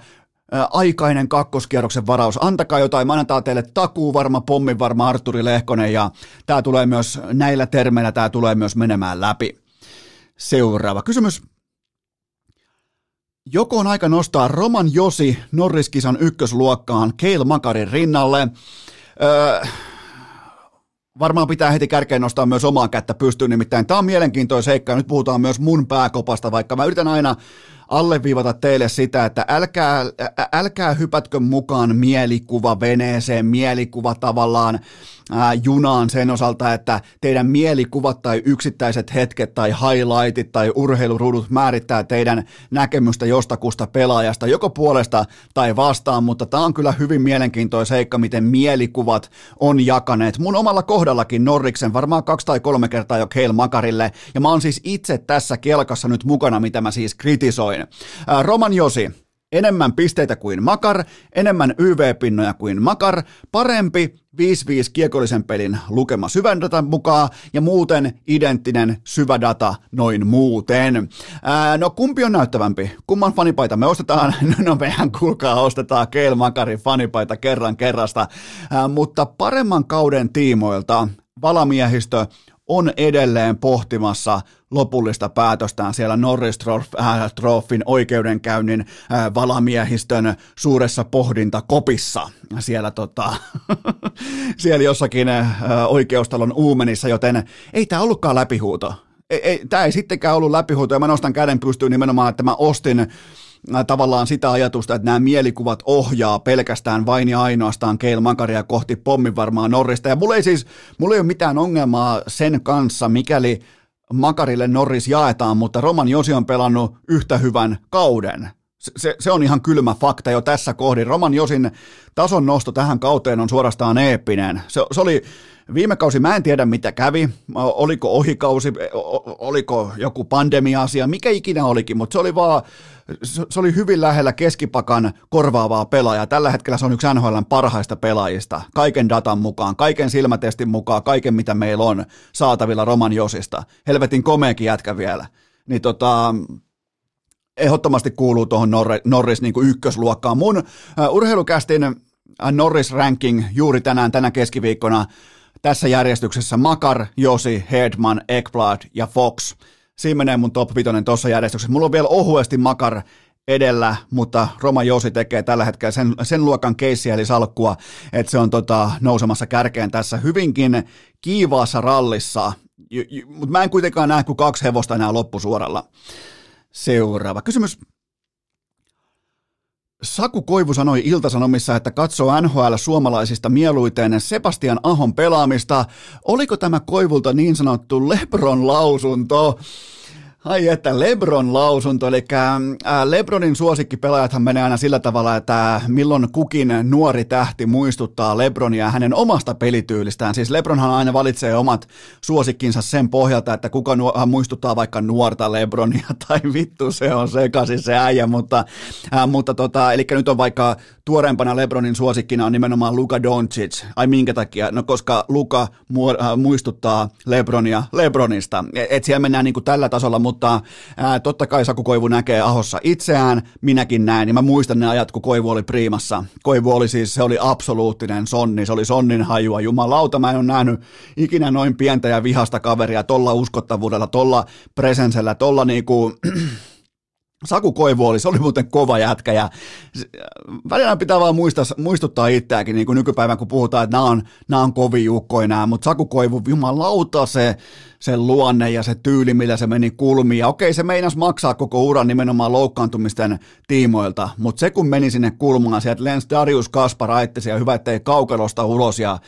äh, aikainen kakkoskierroksen varaus. Antakaa jotain, mä annetaan teille takuu varma, pommin varma Arturi Lehkonen ja tämä tulee myös näillä termeillä, tämä tulee myös menemään läpi. Seuraava kysymys. Joko on aika nostaa Roman Josi Norriskisan ykkösluokkaan Keil Makarin rinnalle? Öö, varmaan pitää heti kärkeen nostaa myös omaa kättä pystyyn, nimittäin tämä on mielenkiintoinen seikka, nyt puhutaan myös mun pääkopasta, vaikka mä yritän aina alleviivata teille sitä, että älkää, älkää hypätkö mukaan mielikuva veneeseen, mielikuva tavallaan ää, junaan sen osalta, että teidän mielikuvat tai yksittäiset hetket tai highlightit tai urheilurudut määrittää teidän näkemystä jostakusta pelaajasta, joko puolesta tai vastaan, mutta tämä on kyllä hyvin mielenkiintoinen seikka, miten mielikuvat on jakaneet. Mun omalla kohdallakin Norriksen varmaan kaksi tai kolme kertaa jo Keil Makarille, ja mä oon siis itse tässä kelkassa nyt mukana, mitä mä siis kritisoin. Roman Josi, enemmän pisteitä kuin Makar, enemmän YV-pinnoja kuin Makar, parempi 5-5 kiekollisen pelin lukema syvän datan mukaan ja muuten identtinen syvä data noin muuten. Ää, no kumpi on näyttävämpi? Kumman fanipaita me ostetaan? No mehän kuulkaa ostetaan Keil Makarin fanipaita kerran kerrasta, Ää, mutta paremman kauden tiimoilta valamiehistö on edelleen pohtimassa lopullista päätöstään siellä Norris Troffin oikeudenkäynnin äh, valamiehistön suuressa pohdintakopissa siellä, tota, siellä jossakin äh, oikeustalon uumenissa, joten ei tämä ollutkaan läpihuuto. Ei, ei, tämä ei sittenkään ollut läpihuuto, ja mä nostan käden pystyyn nimenomaan, että mä ostin tavallaan sitä ajatusta, että nämä mielikuvat ohjaa pelkästään vain ja ainoastaan Keil Makaria kohti pommin varmaan Norrista. Ja mulla ei siis, mulla ei ole mitään ongelmaa sen kanssa, mikäli Makarille Norris jaetaan, mutta Roman Josi on pelannut yhtä hyvän kauden. Se, se on ihan kylmä fakta jo tässä kohdin. Roman Josin tason nosto tähän kauteen on suorastaan eeppinen. Se, se oli viime kausi, mä en tiedä mitä kävi, oliko ohikausi, oliko joku pandemia-asia, mikä ikinä olikin, mutta se oli vaan, se oli hyvin lähellä keskipakan korvaavaa pelaajaa. Tällä hetkellä se on yksi NHLn parhaista pelaajista, kaiken datan mukaan, kaiken silmätestin mukaan, kaiken mitä meillä on saatavilla Roman Josista. Helvetin komeakin jätkä vielä. Niin tota, ehdottomasti kuuluu tuohon Norris niin kuin ykkösluokkaan. Mun uh, urheilukästin Norris ranking juuri tänään, tänä keskiviikkona tässä järjestyksessä Makar, Josi, Hedman, Ekblad ja Fox. Siinä menee mun top 5 tuossa järjestyksessä. Mulla on vielä ohuesti Makar edellä, mutta Roma Josi tekee tällä hetkellä sen, sen luokan keissiä eli salkkua, että se on tota, nousemassa kärkeen tässä hyvinkin kiivaassa rallissa, mutta mä en kuitenkaan näe kuin kaksi hevosta enää loppusuoralla. Seuraava kysymys. Saku Koivu sanoi Iltasanomissa, että katsoo NHL suomalaisista mieluiten Sebastian Ahon pelaamista. Oliko tämä Koivulta niin sanottu Lebron lausunto? Ai että Lebron lausunto, eli äh, Lebronin suosikkipelaajathan menee aina sillä tavalla, että milloin kukin nuori tähti muistuttaa Lebronia hänen omasta pelityylistään. Siis Lebronhan aina valitsee omat suosikkinsa sen pohjalta, että kuka nuo, muistuttaa vaikka nuorta Lebronia, tai vittu se on sekaisin se äijä, mutta, äh, mutta tota, eli nyt on vaikka tuoreempana Lebronin suosikkina on nimenomaan Luka Doncic. Ai minkä takia? No koska Luka äh, muistuttaa Lebronia Lebronista. Et, et siellä mennään niin kuin tällä tasolla, mutta ää, totta kai Saku Koivu näkee Ahossa itseään, minäkin näin, ja mä muistan ne ajat, kun Koivu oli priimassa. Koivu oli siis, se oli absoluuttinen sonni, se oli sonnin hajua, jumalauta, mä en ole nähnyt ikinä noin pientä ja vihasta kaveria tolla uskottavuudella, tolla presensellä, tolla niinku, Saku Koivu oli, se oli muuten kova jätkä ja välillä pitää vaan muistaa, muistuttaa itseäkin niin kuin nykypäivän, kun puhutaan, että nämä on, nämä on kovin jukkoja nämä, mutta Saku Koivu, jumalauta se, se luonne ja se tyyli, millä se meni kulmiin. Ja okei, se meinas maksaa koko uran nimenomaan loukkaantumisten tiimoilta, mutta se kun meni sinne kulmaan, sieltä lensi Darius Kaspar aittesi ja hyvä, ettei kaukalosta ulos ja,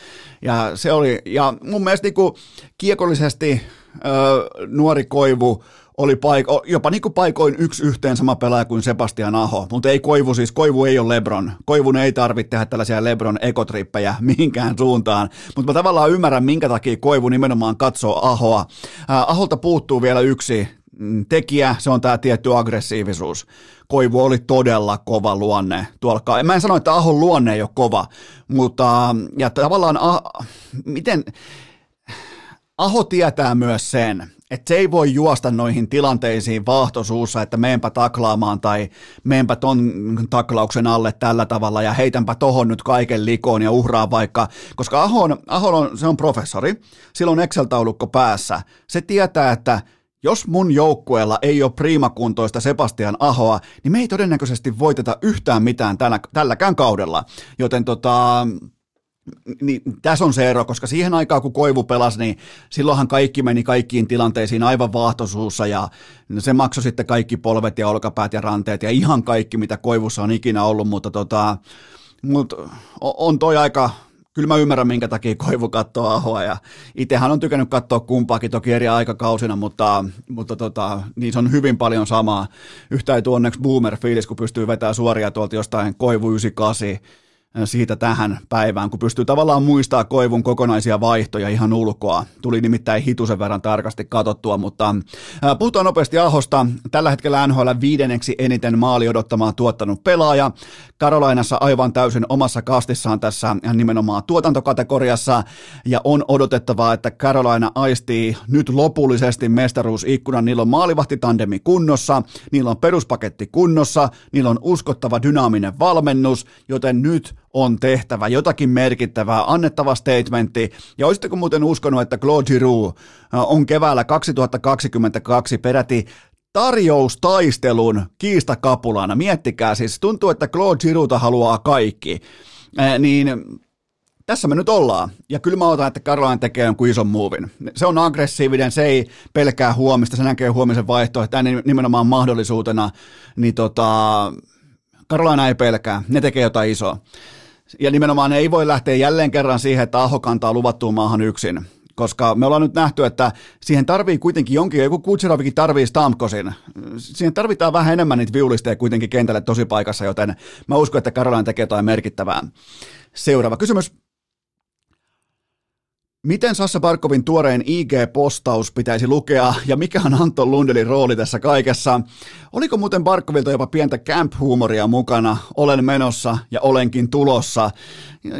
ja se oli, ja mun mielestä niin kuin kiekollisesti öö, nuori Koivu oli paik- jopa niin kuin paikoin yksi yhteen sama pelaaja kuin Sebastian Aho, mutta ei Koivu siis, Koivu ei ole Lebron. Koivun ei tarvitse tehdä tällaisia Lebron ekotrippejä mihinkään suuntaan, mutta mä tavallaan ymmärrän, minkä takia Koivu nimenomaan katsoo Ahoa. Aholta puuttuu vielä yksi mm, tekijä, se on tämä tietty aggressiivisuus. Koivu oli todella kova luonne tuolla. Mä en sano, että Ahon luonne ei ole kova, mutta ja tavallaan, ah, miten, Aho tietää myös sen, että se ei voi juosta noihin tilanteisiin vaahtosuussa, että meenpä taklaamaan tai meenpä ton taklauksen alle tällä tavalla ja heitänpä tohon nyt kaiken likoon ja uhraa vaikka, koska Ahon, Ahon on, se on professori, sillä on Excel-taulukko päässä. Se tietää, että jos mun joukkueella ei ole priimakuntoista Sebastian Ahoa, niin me ei todennäköisesti voiteta yhtään mitään tällä, tälläkään kaudella. Joten tota, niin tässä on se ero, koska siihen aikaan kun Koivu pelasi, niin silloinhan kaikki meni kaikkiin tilanteisiin aivan vaahtoisuussa ja se maksoi sitten kaikki polvet ja olkapäät ja ranteet ja ihan kaikki, mitä Koivussa on ikinä ollut, mutta tota, mut on toi aika, kyllä mä ymmärrän, minkä takia Koivu katsoo Ahoa ja itsehän on tykännyt katsoa kumpaakin toki eri aikakausina, mutta, mutta tota, niin se on hyvin paljon samaa. Yhtä ei onneksi boomer-fiilis, kun pystyy vetämään suoria tuolta jostain Koivu 98 siitä tähän päivään, kun pystyy tavallaan muistaa Koivun kokonaisia vaihtoja ihan ulkoa. Tuli nimittäin hitusen verran tarkasti katsottua, mutta puhutaan nopeasti Ahosta. Tällä hetkellä NHL viidenneksi eniten maali odottamaan tuottanut pelaaja. Karolainassa aivan täysin omassa kastissaan tässä nimenomaan tuotantokategoriassa ja on odotettavaa, että Carolina aistii nyt lopullisesti mestaruusikkunan. Niillä on maalivahtitandemi kunnossa, niillä on peruspaketti kunnossa, niillä on uskottava dynaaminen valmennus, joten nyt on tehtävä jotakin merkittävää, annettava statementti. Ja olisitteko muuten uskonut, että Claude Giroux on keväällä 2022 peräti tarjoustaistelun kiistakapulana. Miettikää siis, tuntuu, että Claude Girouxta haluaa kaikki. Äh, niin tässä me nyt ollaan. Ja kyllä mä otan, että Caroline tekee jonkun ison muuvin. Se on aggressiivinen, se ei pelkää huomista, se näkee huomisen vaihtoehto, nimenomaan mahdollisuutena. Niin tota, Carolina ei pelkää, ne tekee jotain isoa. Ja nimenomaan ei voi lähteä jälleen kerran siihen, että Aho kantaa luvattuun maahan yksin koska me ollaan nyt nähty, että siihen tarvii kuitenkin jonkin, joku Kutseravikin tarvii Stamkosin. Siihen tarvitaan vähän enemmän niitä viulisteja kuitenkin kentälle tosi paikassa, joten mä uskon, että Caroline tekee jotain merkittävää. Seuraava kysymys. Miten Sassa Barkovin tuoreen IG-postaus pitäisi lukea ja mikä on Anton Lundelin rooli tässä kaikessa? Oliko muuten Barkovilta jopa pientä camp-huumoria mukana? Olen menossa ja olenkin tulossa.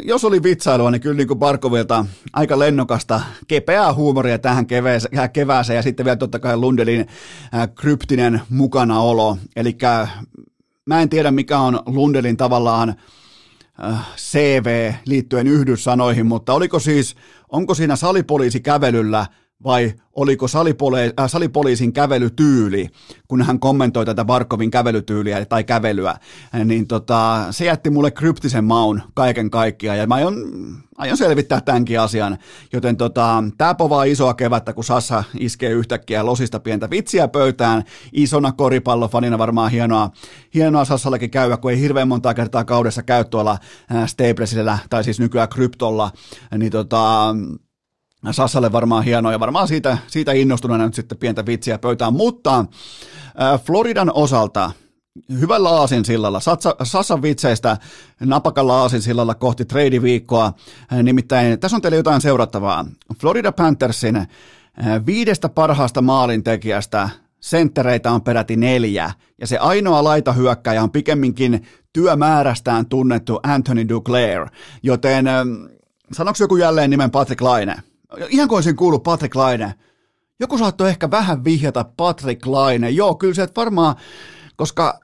Jos oli vitsailua, niin kyllä niin kuin Barkovilta aika lennokasta, kepeää huumoria tähän kevääseen ja sitten vielä totta kai Lundelin kryptinen mukanaolo. Eli mä en tiedä mikä on Lundelin tavallaan CV liittyen yhdyssanoihin, mutta oliko siis, onko siinä salipoliisi kävelyllä vai oliko salipole- äh, salipoliisin kävelytyyli, kun hän kommentoi tätä Barkovin kävelytyyliä tai kävelyä, niin tota, se jätti mulle kryptisen maun kaiken kaikkiaan, ja mä aion, aion selvittää tämänkin asian, joten tota, tämä povaa isoa kevättä, kun Sassa iskee yhtäkkiä losista pientä vitsiä pöytään, isona koripallofanina varmaan hienoa, hienoa Sassallakin käydä, kun ei hirveän monta kertaa kaudessa käy tuolla äh, Stablesillä, tai siis nykyään kryptolla, niin tota, Sassalle varmaan hienoa ja varmaan siitä, siitä innostuneena nyt sitten pientä vitsiä pöytään, mutta Floridan osalta hyvällä aasinsillalla, Sassan vitseistä napakalla aasinsillalla kohti trade-viikkoa, äh, nimittäin tässä on teille jotain seurattavaa. Florida Panthersin viidestä parhaasta maalintekijästä senttereitä on peräti neljä, ja se ainoa laitahyökkäjä on pikemminkin työmäärästään tunnettu Anthony Duclair, joten sanoiko joku jälleen nimen Patrick Laine? Ihan kuin olisin kuullut Patrick Laine. Joku saattoi ehkä vähän vihjata Patrick Laine. Joo, kyllä se varmaan, koska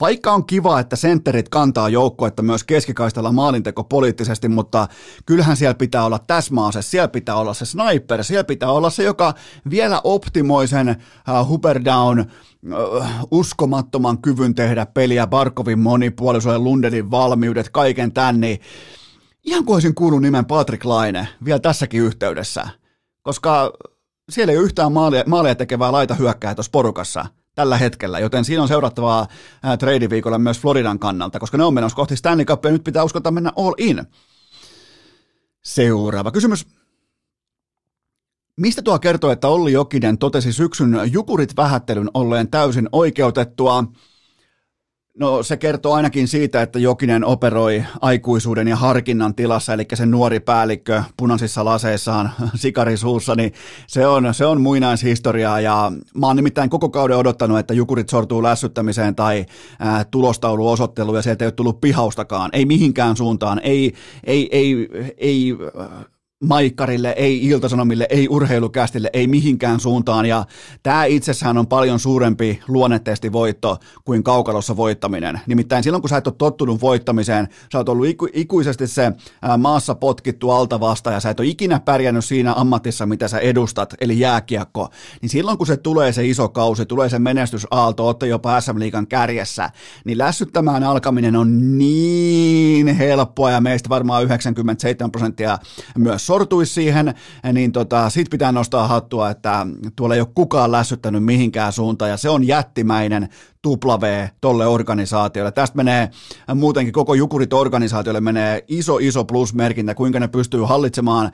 vaikka on kiva, että sentterit kantaa joukkuetta myös keskikaistalla maalinteko poliittisesti, mutta kyllähän siellä pitää olla täsmäase, siellä pitää olla se sniper, siellä pitää olla se, joka vielä optimoi sen uh, Huberdown uh, uskomattoman kyvyn tehdä peliä, Barkovin monipuolisuuden, Lundelin valmiudet, kaiken tän, niin ihan kuin olisin kuullut nimen Patrick Laine vielä tässäkin yhteydessä, koska siellä ei ole yhtään maalia, maalia tekevää laita hyökkää tuossa porukassa tällä hetkellä, joten siinä on seurattavaa trade-viikolla myös Floridan kannalta, koska ne on menossa kohti Stanley Cupia ja nyt pitää uskota mennä all in. Seuraava kysymys. Mistä tuo kertoo, että Olli Jokinen totesi syksyn jukurit vähättelyn olleen täysin oikeutettua? No se kertoo ainakin siitä, että Jokinen operoi aikuisuuden ja harkinnan tilassa, eli se nuori päällikkö punaisissa laseissaan sikarisuussa, niin se on, se on muinaishistoriaa. Ja mä oon nimittäin koko kauden odottanut, että Jukurit sortuu lässyttämiseen tai ää, tulostauluosoitteluun ja sieltä ei ole tullut pihaustakaan, ei mihinkään suuntaan, ei, ei, ei, ei Maikkarille, ei Iltasanomille, ei urheilukästille, ei mihinkään suuntaan. Ja tämä itsessään on paljon suurempi luonnetestivoitto kuin kaukalossa voittaminen. Nimittäin silloin, kun sä et ole tottunut voittamiseen, sä oot ollut iku, ikuisesti se maassa potkittu alta vasta ja sä et ole ikinä pärjännyt siinä ammatissa, mitä sä edustat, eli jääkiekko. Niin silloin, kun se tulee se iso kausi, tulee se menestysaalto, ootte jopa SM-liigan kärjessä, niin lässyttämään alkaminen on niin helppoa ja meistä varmaan 97 prosenttia myös sortuisi siihen, niin tota, sit pitää nostaa hattua, että tuolla ei ole kukaan lässyttänyt mihinkään suuntaan, ja se on jättimäinen tupla V tolle organisaatiolle. Tästä menee muutenkin koko Jukurit-organisaatiolle menee iso, iso plusmerkintä, kuinka ne pystyy hallitsemaan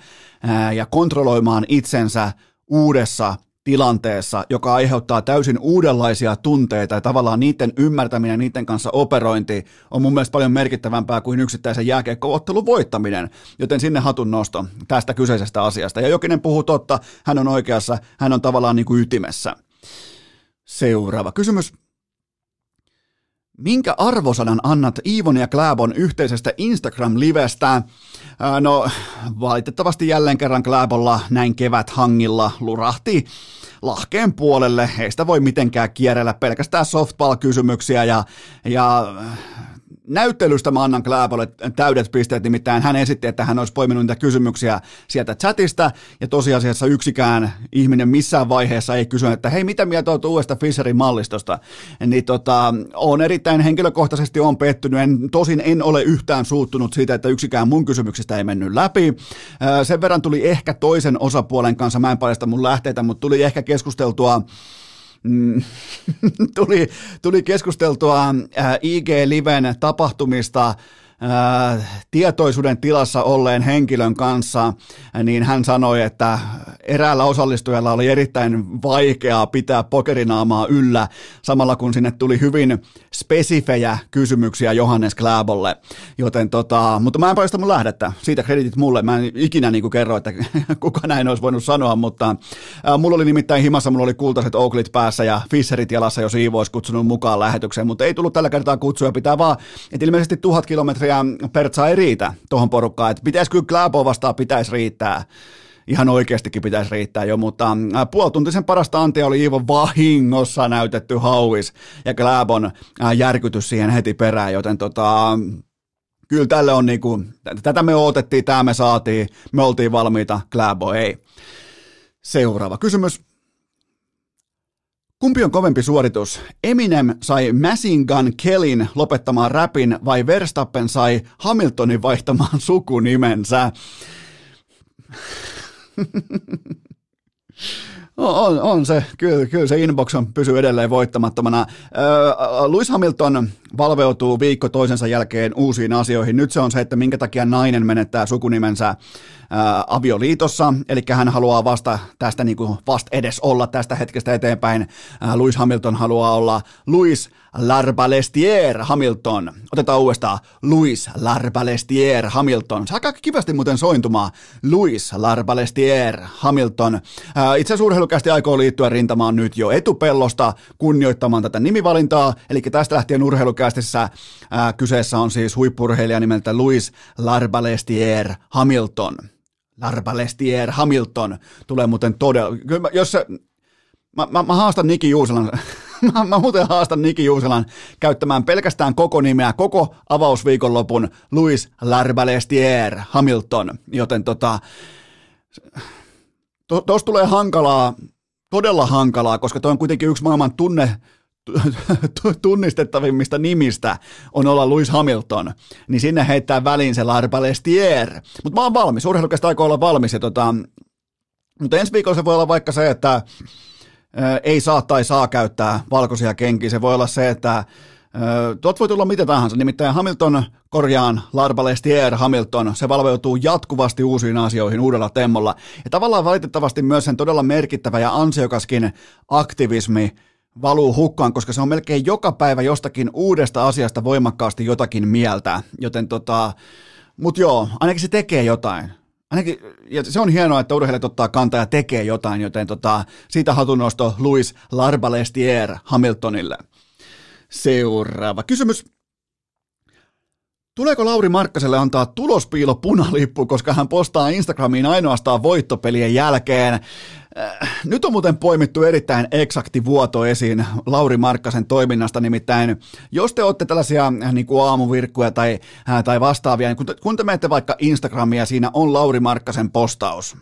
ja kontrolloimaan itsensä uudessa tilanteessa, joka aiheuttaa täysin uudenlaisia tunteita ja tavallaan niiden ymmärtäminen, niiden kanssa operointi on mun mielestä paljon merkittävämpää kuin yksittäisen jääkiekkoottelun voittaminen, joten sinne hatun nosto tästä kyseisestä asiasta. Ja Jokinen puhuu totta, hän on oikeassa, hän on tavallaan niin kuin ytimessä. Seuraava kysymys. Minkä arvosanan annat Iivon ja Kläbon yhteisestä Instagram-livestä? No, valitettavasti jälleen kerran Kläbolla näin kevät hangilla lurahti lahkeen puolelle. Ei sitä voi mitenkään kierrellä pelkästään softball-kysymyksiä ja, ja näyttelystä mä annan Kläbolle täydet pisteet, nimittäin hän esitti, että hän olisi poiminut niitä kysymyksiä sieltä chatista, ja tosiasiassa yksikään ihminen missään vaiheessa ei kysynyt, että hei, mitä mieltä olet uudesta Fisherin mallistosta? Niin tota, on erittäin henkilökohtaisesti on pettynyt, en, tosin en ole yhtään suuttunut siitä, että yksikään mun kysymyksistä ei mennyt läpi. Sen verran tuli ehkä toisen osapuolen kanssa, mä en paljasta mun lähteitä, mutta tuli ehkä keskusteltua mm, tuli, tuli keskusteltua äh, IG Tapahtumista tietoisuuden tilassa olleen henkilön kanssa, niin hän sanoi, että eräällä osallistujalla oli erittäin vaikeaa pitää pokerinaamaa yllä, samalla kun sinne tuli hyvin spesifejä kysymyksiä Johannes Kläbolle. Joten tota, mutta mä en paista mun lähdettä, siitä kreditit mulle, mä en ikinä niin kerro, että kuka näin olisi voinut sanoa, mutta ää, mulla oli nimittäin himassa, mulla oli kultaiset Oaklit päässä ja Fisserit jalassa, jos Iivo olisi kutsunut mukaan lähetykseen, mutta ei tullut tällä kertaa kutsua, pitää vaan, että ilmeisesti tuhat kilometriä metriä Pertsa ei riitä tuohon porukkaan, että pitäisi kyllä Kläbo vastaan pitäisi riittää ihan oikeastikin pitäisi riittää jo, mutta puolituntisen parasta antia oli Iivo vahingossa näytetty hauis ja Kläbon järkytys siihen heti perään, joten tota, kyllä tälle on niinku, tätä me odotettiin, tämä me saatiin, me oltiin valmiita, Kläbo ei. Seuraava kysymys. Kumpi on kovempi suoritus? Eminem sai Machine Gun Kellin lopettamaan rapin vai Verstappen sai Hamiltonin vaihtamaan sukunimensä? On, on se, kyllä, kyllä se inbox on pysyy edelleen voittamattomana. Äh, Lewis Hamilton valveutuu viikko toisensa jälkeen uusiin asioihin. Nyt se on se, että minkä takia nainen menettää sukunimensä äh, avioliitossa, eli hän haluaa vasta tästä niin kuin vasta edes olla tästä hetkestä eteenpäin. Äh, Lewis Hamilton haluaa olla Louis Larbalestier Hamilton. Otetaan uudestaan Louis Larbalestier Hamilton. Saa kivasti muuten sointumaan. Louis Larbalestier Hamilton. Äh, itse asiassa aikoo liittyä rintamaan nyt jo etupellosta kunnioittamaan tätä nimivalintaa. Eli tästä lähtien urheilukästissä äh, kyseessä on siis huippurheilija nimeltä Louis Larbalestier Hamilton. Larbalestier Hamilton tulee muuten todella... Kyllä, jos se, mä, mä, mä haastan Niki Juuselan mä, mä muuten haastan Niki Juuselan käyttämään pelkästään koko nimeä, koko avausviikonlopun Louis Larbalestier Hamilton, joten tota, tuossa to, tulee hankalaa, todella hankalaa, koska toi on kuitenkin yksi maailman tunne, tunnistettavimmista nimistä on olla Louis Hamilton, niin sinne heittää väliin se Larbalestier. Mutta mä oon valmis, urheilukästä aikoo olla valmis. Ja tota, mutta ensi viikolla se voi olla vaikka se, että ei saa tai saa käyttää valkoisia kenkiä. Se voi olla se, että Tuot voi tulla mitä tahansa, nimittäin Hamilton korjaan Larbalestier Hamilton, se valveutuu jatkuvasti uusiin asioihin uudella temmolla. Ja tavallaan valitettavasti myös sen todella merkittävä ja ansiokaskin aktivismi valuu hukkaan, koska se on melkein joka päivä jostakin uudesta asiasta voimakkaasti jotakin mieltä. Joten tota, mut joo, ainakin se tekee jotain ainakin, ja se on hienoa, että urheilijat ottaa kantaa ja tekee jotain, joten tota, siitä hatunnosto Louis Larbalestier Hamiltonille. Seuraava kysymys. Tuleeko Lauri Markkaselle antaa tulospiilo punalippu, koska hän postaa Instagramiin ainoastaan voittopelien jälkeen? Äh, nyt on muuten poimittu erittäin eksakti vuoto esiin Lauri Markkasen toiminnasta, nimittäin jos te olette tällaisia äh, niin kuin aamuvirkkuja tai, äh, tai vastaavia, niin kun te, kun te menette vaikka Instagramia, siinä on Lauri Markkasen postaus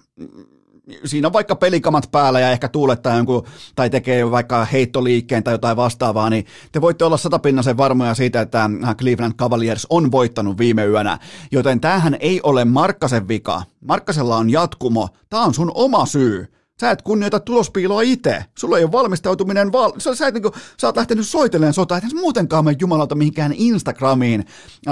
siinä on vaikka pelikamat päällä ja ehkä tuulettaa jonkun, tai tekee vaikka heittoliikkeen tai jotain vastaavaa, niin te voitte olla satapinnasen varmoja siitä, että Cleveland Cavaliers on voittanut viime yönä. Joten tämähän ei ole Markkasen vika. Markkasella on jatkumo. Tämä on sun oma syy. Sä et kunnioita tulospiiloa itse. Sulla ei ole valmistautuminen, val... sä, et, niin kuin, sä oot lähtenyt soitellen sotaa, et muutenkaan mene jumalauta mihinkään Instagramiin,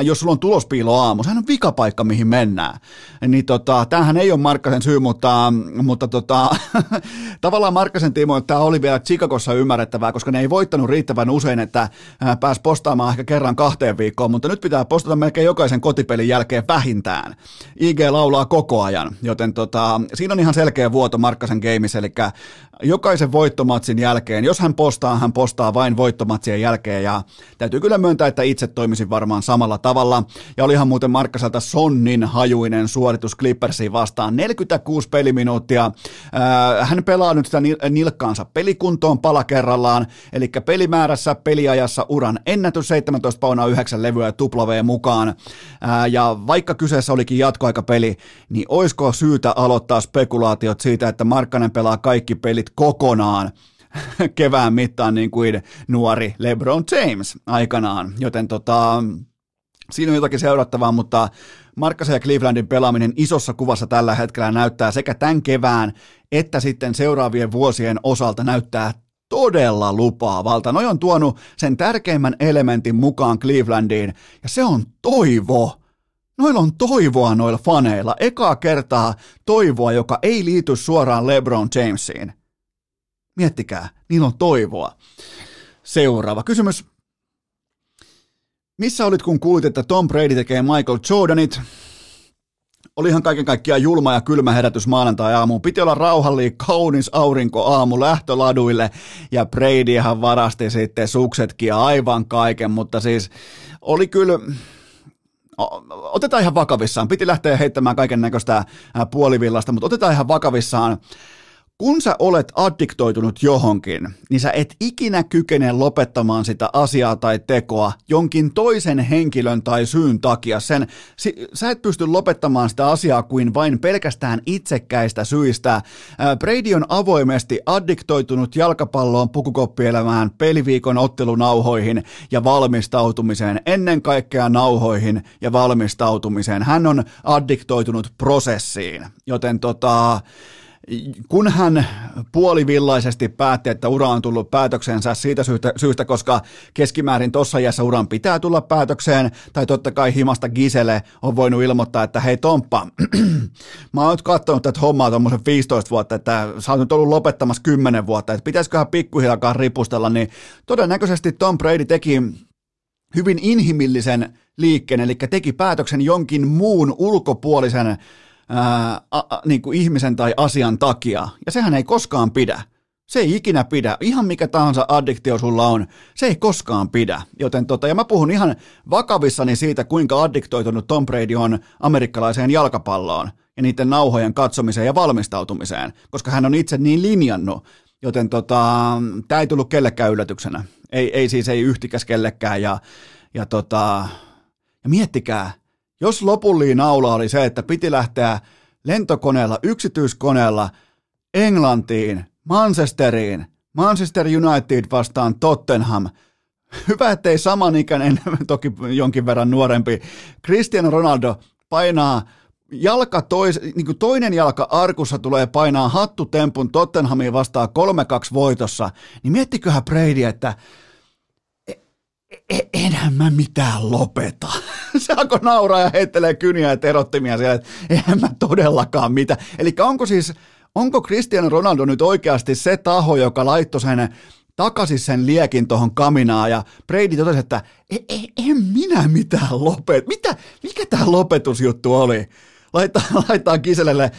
jos sulla on tulospiilo aamu. Sehän on vikapaikka, mihin mennään. Niin tota, tämähän ei ole Markkasen syy, mutta, mutta tota, tavallaan Markkasen tiimoilta tämä oli vielä Chicagossa ymmärrettävää, koska ne ei voittanut riittävän usein, että pääs postaamaan ehkä kerran kahteen viikkoon, mutta nyt pitää postata melkein jokaisen kotipelin jälkeen vähintään. IG laulaa koko ajan, joten tota, siinä on ihan selkeä vuoto Markkasen gameissa, eli jokaisen voittomatsin jälkeen, jos hän postaa, hän postaa vain voittomatsien jälkeen, ja täytyy kyllä myöntää, että itse toimisin varmaan samalla tavalla, ja olihan muuten Markkaselta sonnin hajuinen suoritus Clippersiin vastaan, 46 peliminuuttia, hän pelaa nyt sitä nilkkaansa pelikuntoon pala kerrallaan, eli pelimäärässä, peliajassa uran ennätys 17 paunaa 9 levyä ja tupla mukaan, ja vaikka kyseessä olikin jatkoaikapeli, niin oisko syytä aloittaa spekulaatiot siitä, että Markkanen pelaa kaikki pelit kokonaan kevään mittaan niin kuin nuori LeBron James aikanaan, joten tota, siinä on jotakin seurattavaa, mutta Markkasen ja Clevelandin pelaaminen isossa kuvassa tällä hetkellä näyttää sekä tämän kevään että sitten seuraavien vuosien osalta näyttää todella lupaavalta. Noi on tuonut sen tärkeimmän elementin mukaan Clevelandiin, ja se on toivo. Noilla on toivoa noilla faneilla. Ekaa kertaa toivoa, joka ei liity suoraan LeBron Jamesiin. Miettikää, niillä on toivoa. Seuraava kysymys. Missä olit, kun kuulit, että Tom Brady tekee Michael Jordanit? Olihan kaiken kaikkiaan julma ja kylmä herätys maanantai-aamuun. Piti olla rauhallinen, kaunis aurinko aamu lähtöladuille ja Bradyhan varasti sitten suksetkin ja aivan kaiken, mutta siis oli kyllä otetaan ihan vakavissaan. Piti lähteä heittämään kaiken näköistä puolivillasta, mutta otetaan ihan vakavissaan kun sä olet addiktoitunut johonkin, niin sä et ikinä kykene lopettamaan sitä asiaa tai tekoa jonkin toisen henkilön tai syyn takia. Sen, sä et pysty lopettamaan sitä asiaa kuin vain pelkästään itsekkäistä syistä. Brady on avoimesti addiktoitunut jalkapalloon, pukukoppielämään, peliviikon ottelunauhoihin ja valmistautumiseen, ennen kaikkea nauhoihin ja valmistautumiseen. Hän on addiktoitunut prosessiin, joten tota, kun hän puolivillaisesti päätti, että ura on tullut päätöksensä siitä syystä, syystä koska keskimäärin tuossa iässä uran pitää tulla päätökseen, tai totta kai himasta Gisele on voinut ilmoittaa, että hei Tomppa, mä oon nyt katsonut tätä hommaa tuommoisen 15 vuotta, että sä oot nyt ollut lopettamassa 10 vuotta, että pitäisiköhän pikkuhiljaa ripustella, niin todennäköisesti Tom Brady teki hyvin inhimillisen liikkeen, eli teki päätöksen jonkin muun ulkopuolisen ää, a, a, niin kuin ihmisen tai asian takia, ja sehän ei koskaan pidä. Se ei ikinä pidä. Ihan mikä tahansa addiktio sulla on, se ei koskaan pidä. Joten tota, ja mä puhun ihan vakavissani siitä, kuinka addiktoitunut Tom Brady on amerikkalaiseen jalkapalloon ja niiden nauhojen katsomiseen ja valmistautumiseen, koska hän on itse niin linjannut. Joten tota, tämä ei tullut kellekään yllätyksenä. Ei, ei siis ei yhtikäs kellekään. Ja, ja, tota, ja miettikää, jos lopullinen naula oli se, että piti lähteä lentokoneella, yksityiskoneella Englantiin, Manchesteriin, Manchester United vastaan Tottenham, hyvä ettei samanikäinen, toki jonkin verran nuorempi, Cristiano Ronaldo painaa jalka tois, niin kuin toinen jalka arkussa tulee painaa hattutempun Tottenhamiin vastaan 3-2 voitossa, niin miettiköhän Brady, että enhän mä mitään lopeta. Se alkoi nauraa ja heittelee kyniä ja terottimia siellä, että eihän mä todellakaan mitä. Eli onko siis, onko Cristiano Ronaldo nyt oikeasti se taho, joka laittoi sen takaisin sen liekin tuohon kaminaan ja Brady totesi, että e, e, en minä mitään lopet. Mitä, mikä tämä lopetusjuttu oli? Laittaa, laittaa Kiselelle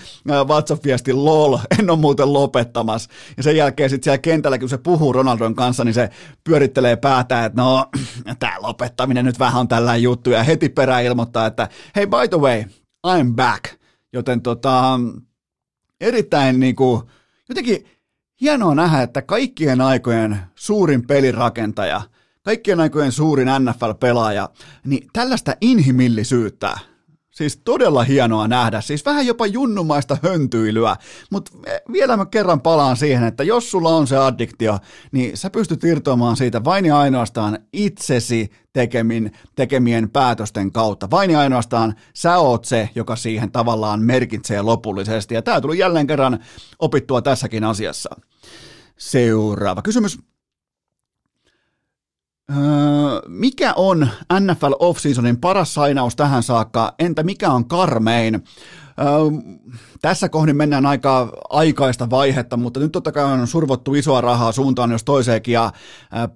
WhatsApp-viesti lol, en ole muuten lopettamassa. Ja sen jälkeen sitten siellä kentällä, kun se puhuu Ronaldon kanssa, niin se pyörittelee päätä, että no, tämä lopettaminen nyt vähän on tällä juttu. Ja heti perään ilmoittaa, että hei by the way, I'm back. Joten tota, erittäin niin kuin, jotenkin hienoa nähdä, että kaikkien aikojen suurin pelirakentaja, kaikkien aikojen suurin NFL-pelaaja, niin tällaista inhimillisyyttä Siis todella hienoa nähdä, siis vähän jopa junnumaista höntyilyä, mutta vielä mä kerran palaan siihen, että jos sulla on se addiktio, niin sä pystyt irtoamaan siitä vain ja ainoastaan itsesi tekemin, tekemien päätösten kautta. Vain ja ainoastaan sä oot se, joka siihen tavallaan merkitsee lopullisesti, ja tämä tuli jälleen kerran opittua tässäkin asiassa. Seuraava kysymys. Öö, mikä on NFL offseasonin paras sainaus tähän saakka? Entä mikä on karmein? Tässä kohdin mennään aika aikaista vaihetta, mutta nyt totta kai on survottu isoa rahaa suuntaan jos toiseenkin, ja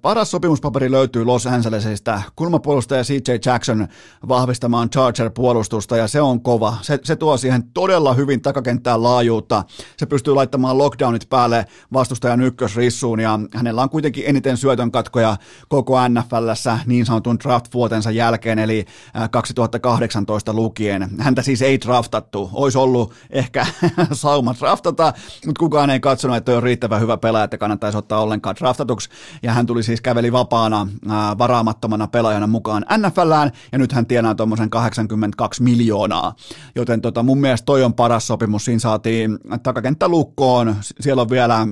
paras sopimuspaperi löytyy Los Angelesista. Kulmapuolustaja CJ Jackson vahvistamaan Charger-puolustusta, ja se on kova. Se, se tuo siihen todella hyvin takakenttään laajuutta. Se pystyy laittamaan lockdownit päälle vastustajan ykkösrissuun, ja hänellä on kuitenkin eniten syötön katkoja koko NFLssä niin sanotun draft-vuotensa jälkeen, eli 2018 lukien. Häntä siis ei draftattu. Olisi ollut ehkä sauma draftata, mutta kukaan ei katsonut, että on riittävän hyvä pelaaja, että kannattaisi ottaa ollenkaan draftatuksi. Ja hän tuli siis käveli vapaana, ää, varaamattomana pelaajana mukaan NFLään, ja nyt hän tienaa tuommoisen 82 miljoonaa. Joten tota, mun mielestä toi on paras sopimus. Siinä saatiin takakenttä lukkoon. Siellä on vielä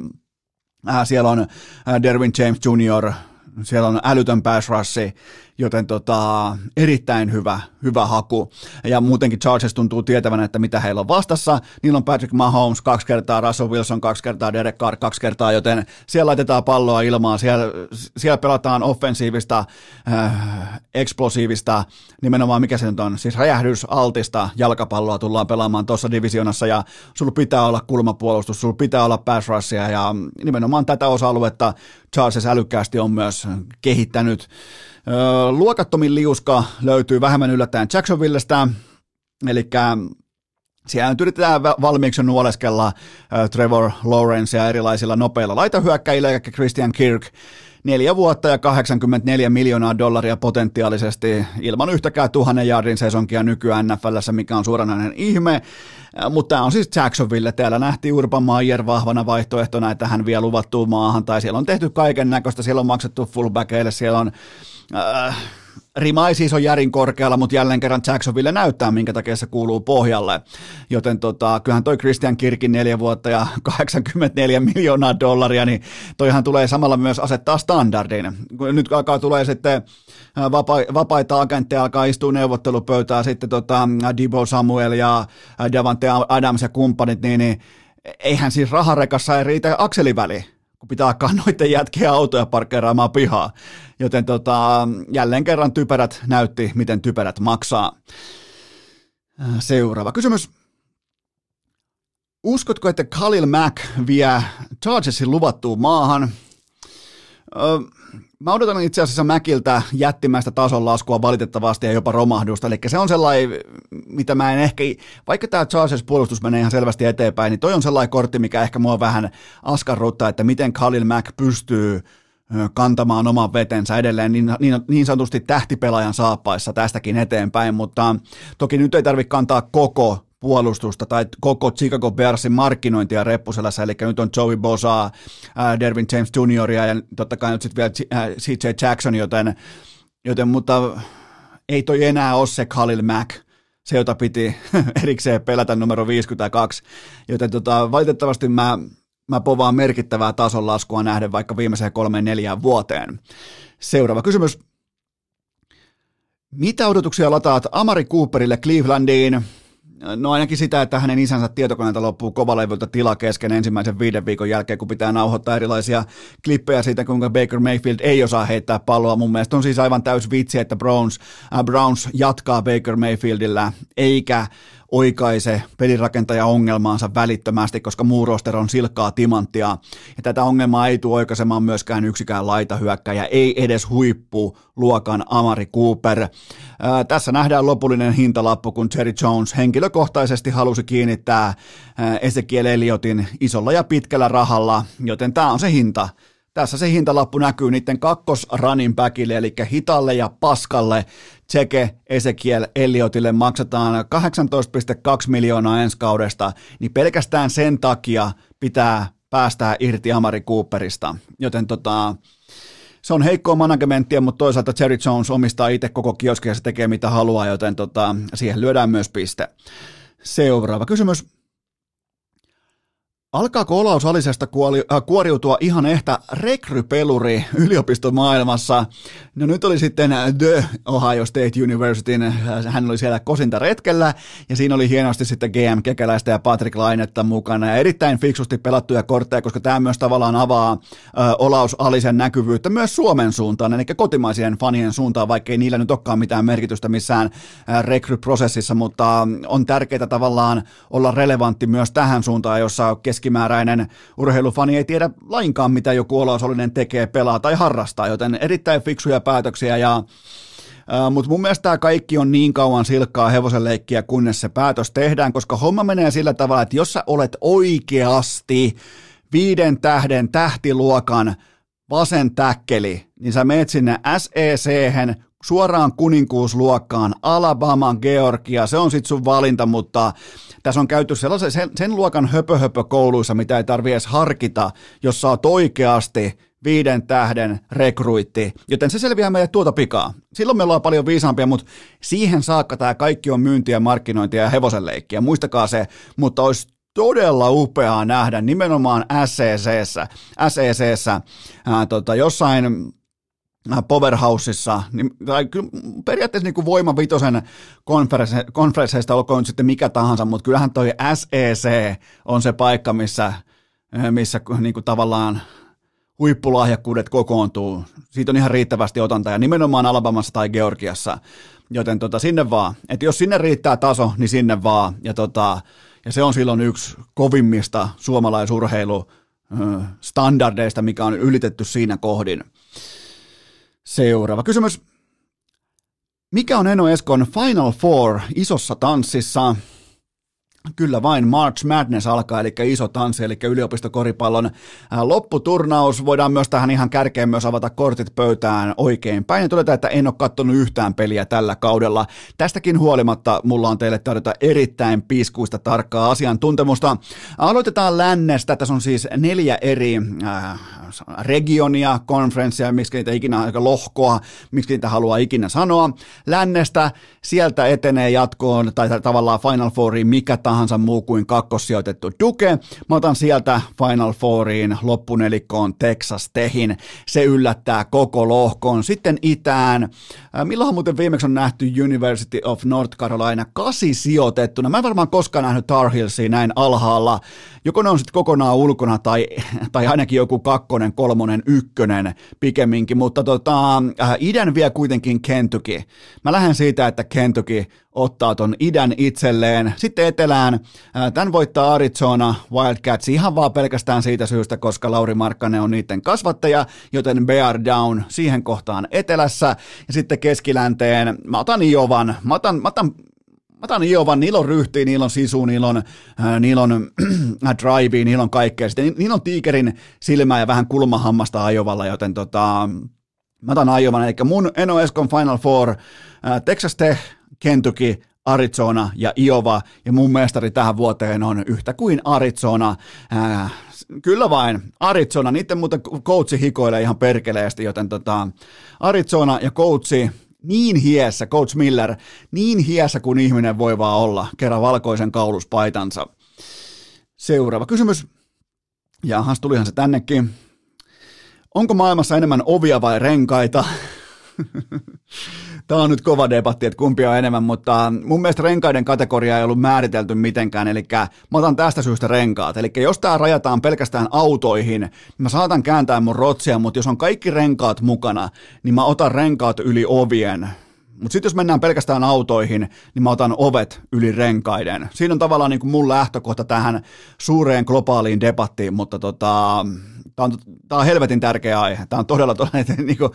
Äh, siellä on Derwin James Jr., siellä on älytön rush, joten tota, erittäin hyvä, hyvä haku. Ja muutenkin Chargers tuntuu tietävän, että mitä heillä on vastassa. Niillä on Patrick Mahomes kaksi kertaa, Russell Wilson kaksi kertaa, Derek Carr kaksi kertaa, joten siellä laitetaan palloa ilmaan. Siellä, siellä pelataan offensiivista, äh, eksplosiivista, nimenomaan mikä se nyt on, siis räjähdysaltista jalkapalloa tullaan pelaamaan tuossa divisionassa ja sulla pitää olla kulmapuolustus, sulla pitää olla pass rushia ja nimenomaan tätä osa-aluetta Charles älykkäästi on myös kehittänyt. Luokattomin liuska löytyy vähemmän yllättäen Jacksonvillestä, eli siellä nyt yritetään valmiiksi nuoleskella Trevor Lawrence ja erilaisilla nopeilla laitahyökkäillä, eli Christian Kirk, neljä vuotta ja 84 miljoonaa dollaria potentiaalisesti ilman yhtäkään tuhannen jardin sesonkia nykyään NFLssä, mikä on suoranainen ihme. Mutta tämä on siis Jacksonville. Täällä nähtiin Urban Meyer vahvana vaihtoehtona, että hän vie luvattuun maahan, tai siellä on tehty kaiken näköistä, siellä on maksettu fullbackeille, siellä on... Äh, Rima siis ole järin korkealla, mutta jälleen kerran Jacksonville näyttää, minkä takia se kuuluu pohjalle. Joten tota, kyllähän toi Christian Kirkin neljä vuotta ja 84 miljoonaa dollaria, niin toihan tulee samalla myös asettaa standardin. Nyt alkaa tulee sitten äh, vapa- vapaita agentteja, alkaa istua neuvottelupöytää, sitten tota, Dibo Samuel ja äh, Davante Adams ja kumppanit, niin, niin eihän siis raharekassa ei riitä akseliväli kun pitää alkaa noiden jätkien autoja parkkeeraamaan pihaa. Joten tota, jälleen kerran typerät näytti, miten typerät maksaa. Seuraava kysymys. Uskotko, että Khalil Mack vie Chargersin luvattuun maahan? Öö, Mä odotan itse asiassa Mäkiltä jättimäistä tason laskua valitettavasti ja jopa romahdusta, eli se on sellainen, mitä mä en ehkä, vaikka tämä Chargers puolustus menee ihan selvästi eteenpäin, niin toi on sellainen kortti, mikä ehkä mua vähän askarruttaa, että miten Khalil Mack pystyy kantamaan oman vetensä edelleen niin, niin, niin sanotusti tähtipelaajan saappaissa tästäkin eteenpäin, mutta toki nyt ei tarvitse kantaa koko puolustusta tai koko Chicago Bearsin markkinointia reppuselässä, eli nyt on Joey Bosa, äh, Dervin James Jr. ja totta kai nyt sitten vielä äh, CJ Jackson, joten, joten mutta ei toi enää ole se Khalil Mack, se jota piti erikseen pelätä numero 52, joten tota, valitettavasti mä, mä povaan merkittävää tason laskua nähden vaikka viimeiseen kolmeen neljään vuoteen. Seuraava kysymys. Mitä odotuksia lataat Amari Cooperille Clevelandiin? No ainakin sitä, että hänen isänsä tietokoneelta loppuu kovalevyltä tila kesken ensimmäisen viiden viikon jälkeen, kun pitää nauhoittaa erilaisia klippejä siitä, kuinka Baker Mayfield ei osaa heittää palloa. Mun mielestä on siis aivan täys vitsi, että Browns, äh, Browns jatkaa Baker Mayfieldillä, eikä oikaise pelirakentaja ongelmaansa välittömästi, koska muu roster on silkkaa timanttia. Ja tätä ongelmaa ei tule oikaisemaan myöskään yksikään laitahyökkäjä, ei edes huippu luokan Amari Cooper. Ää, tässä nähdään lopullinen hintalappu, kun Jerry Jones henkilökohtaisesti halusi kiinnittää ää, Ezekiel Elliotin isolla ja pitkällä rahalla, joten tämä on se hinta. Tässä se hintalappu näkyy niiden kakkosranin päkille, eli hitalle ja paskalle Tseke Ezekiel Elliotille maksetaan 18,2 miljoonaa ensi kaudesta, niin pelkästään sen takia pitää päästää irti Amari Cooperista. Joten tota, se on heikkoa managementtia, mutta toisaalta Jerry Jones omistaa itse koko kioski ja se tekee mitä haluaa, joten tota, siihen lyödään myös piste. Seuraava kysymys. Alkaako Olaus Alisesta kuoli, äh, kuoriutua ihan ehtä rekrypeluri yliopistomaailmassa? No nyt oli sitten The Ohio State University, hän oli siellä kosinta retkellä ja siinä oli hienosti sitten GM Kekäläistä ja Patrick Lainetta mukana ja erittäin fiksusti pelattuja kortteja, koska tämä myös tavallaan avaa äh, Olaus Alisen näkyvyyttä myös Suomen suuntaan, eli kotimaisien fanien suuntaan, vaikkei niillä nyt olekaan mitään merkitystä missään äh, rekryprosessissa, mutta on tärkeää tavallaan olla relevantti myös tähän suuntaan, jossa keskimääräinen. Urheilufani ei tiedä lainkaan, mitä joku Olaus tekee, pelaa tai harrastaa, joten erittäin fiksuja päätöksiä ja Uh, Mutta mun mielestä tämä kaikki on niin kauan silkkaa hevosen leikkiä, kunnes se päätös tehdään, koska homma menee sillä tavalla, että jos sä olet oikeasti viiden tähden tähtiluokan vasen täkkeli, niin sä meet sinne sec suoraan kuninkuusluokkaan, Alabama, Georgia, se on sitten sun valinta, mutta tässä on käyty sellaisen, sen, sen luokan höpö kouluissa, mitä ei tarvi edes harkita, jos sä oot oikeasti viiden tähden rekruitti, joten se selviää meille tuota pikaa. Silloin me ollaan paljon viisaampia, mutta siihen saakka tämä kaikki on myyntiä, markkinointia ja hevosenleikkiä. Muistakaa se, mutta olisi todella upeaa nähdä nimenomaan SECssä, SECssä ää, tota, jossain Powerhouseissa, niin, tai kyllä periaatteessa niin kuin Voima konferensseista olkoon nyt sitten mikä tahansa, mutta kyllähän toi SEC on se paikka, missä, missä niin kuin tavallaan huippulahjakkuudet kokoontuu. Siitä on ihan riittävästi otanta ja nimenomaan Alabamassa tai Georgiassa, joten tota, sinne vaan. Et jos sinne riittää taso, niin sinne vaan. Ja, tota, ja se on silloin yksi kovimmista suomalaisurheilu standardeista, mikä on ylitetty siinä kohdin. Seuraava kysymys. Mikä on Eno Eskon Final Four isossa tanssissa? Kyllä vain March Madness alkaa, eli iso tanssi, eli yliopistokoripallon äh, lopputurnaus. Voidaan myös tähän ihan kärkeen myös avata kortit pöytään oikein päin ja todeta, että en ole katsonut yhtään peliä tällä kaudella. Tästäkin huolimatta mulla on teille tarjota erittäin piskuista tarkkaa asiantuntemusta. Aloitetaan lännestä. Tässä on siis neljä eri äh, regionia, konferenssia, miksi niitä ikinä, lohkoa, miksi niitä haluaa ikinä sanoa. Lännestä sieltä etenee jatkoon, tai tavallaan Final Fouriin mikä tahansa muu kuin kakkossijoitettu Duke. Mä otan sieltä Final Fouriin loppunelikkoon Texas Tehin. Se yllättää koko lohkoon. Sitten itään. Milloin muuten viimeksi on nähty University of North Carolina kasi sijoitettuna? Mä en varmaan koskaan nähnyt Tar Heelsia näin alhaalla. Joko ne on sitten kokonaan ulkona tai, tai ainakin joku kakkonen, kolmonen, ykkönen pikemminkin, mutta tota, idän vie kuitenkin Kentucky. Mä lähden siitä, että Kentucky ottaa ton idän itselleen. Sitten etelään, tämän voittaa Arizona Wildcats ihan vaan pelkästään siitä syystä, koska Lauri Markkanen on niiden kasvattaja, joten Bear Down siihen kohtaan etelässä. Ja sitten keskilänteen, mä otan Iovan, mä otan, mä otan Mä otan Iovan, niillä on ryhtiä, niillä on sisu, niillä on, äh, niillä on äh, drive, niillä on kaikkea. Sitten niillä on tiikerin silmää ja vähän kulmahammasta Ajovalla, joten tota, mä otan Ajovan. Eli mun Eno Eskon Final Four, äh, Texas Tech, Kentucky, Arizona ja Iowa, ja mun mestari tähän vuoteen on yhtä kuin Arizona. Äh, kyllä vain, Arizona, niiden muuten coachi hikoilee ihan perkeleesti, joten tota, Arizona ja coachi niin hiessä, Coach Miller, niin hiessä kuin ihminen voi vaan olla, kerran valkoisen kauluspaitansa. Seuraava kysymys. Jahas, tulihan se tännekin. Onko maailmassa enemmän ovia vai renkaita? Tämä on nyt kova debatti, että kumpi on enemmän, mutta mun mielestä renkaiden kategoria ei ollut määritelty mitenkään, eli mä otan tästä syystä renkaat. Eli jos tämä rajataan pelkästään autoihin, niin mä saatan kääntää mun rotsia, mutta jos on kaikki renkaat mukana, niin mä otan renkaat yli ovien. Mutta sitten jos mennään pelkästään autoihin, niin mä otan ovet yli renkaiden. Siinä on tavallaan niin kuin mun lähtökohta tähän suureen globaaliin debattiin, mutta tota, tämä on, on helvetin tärkeä aihe. Tämä on todella, todella niin kuin,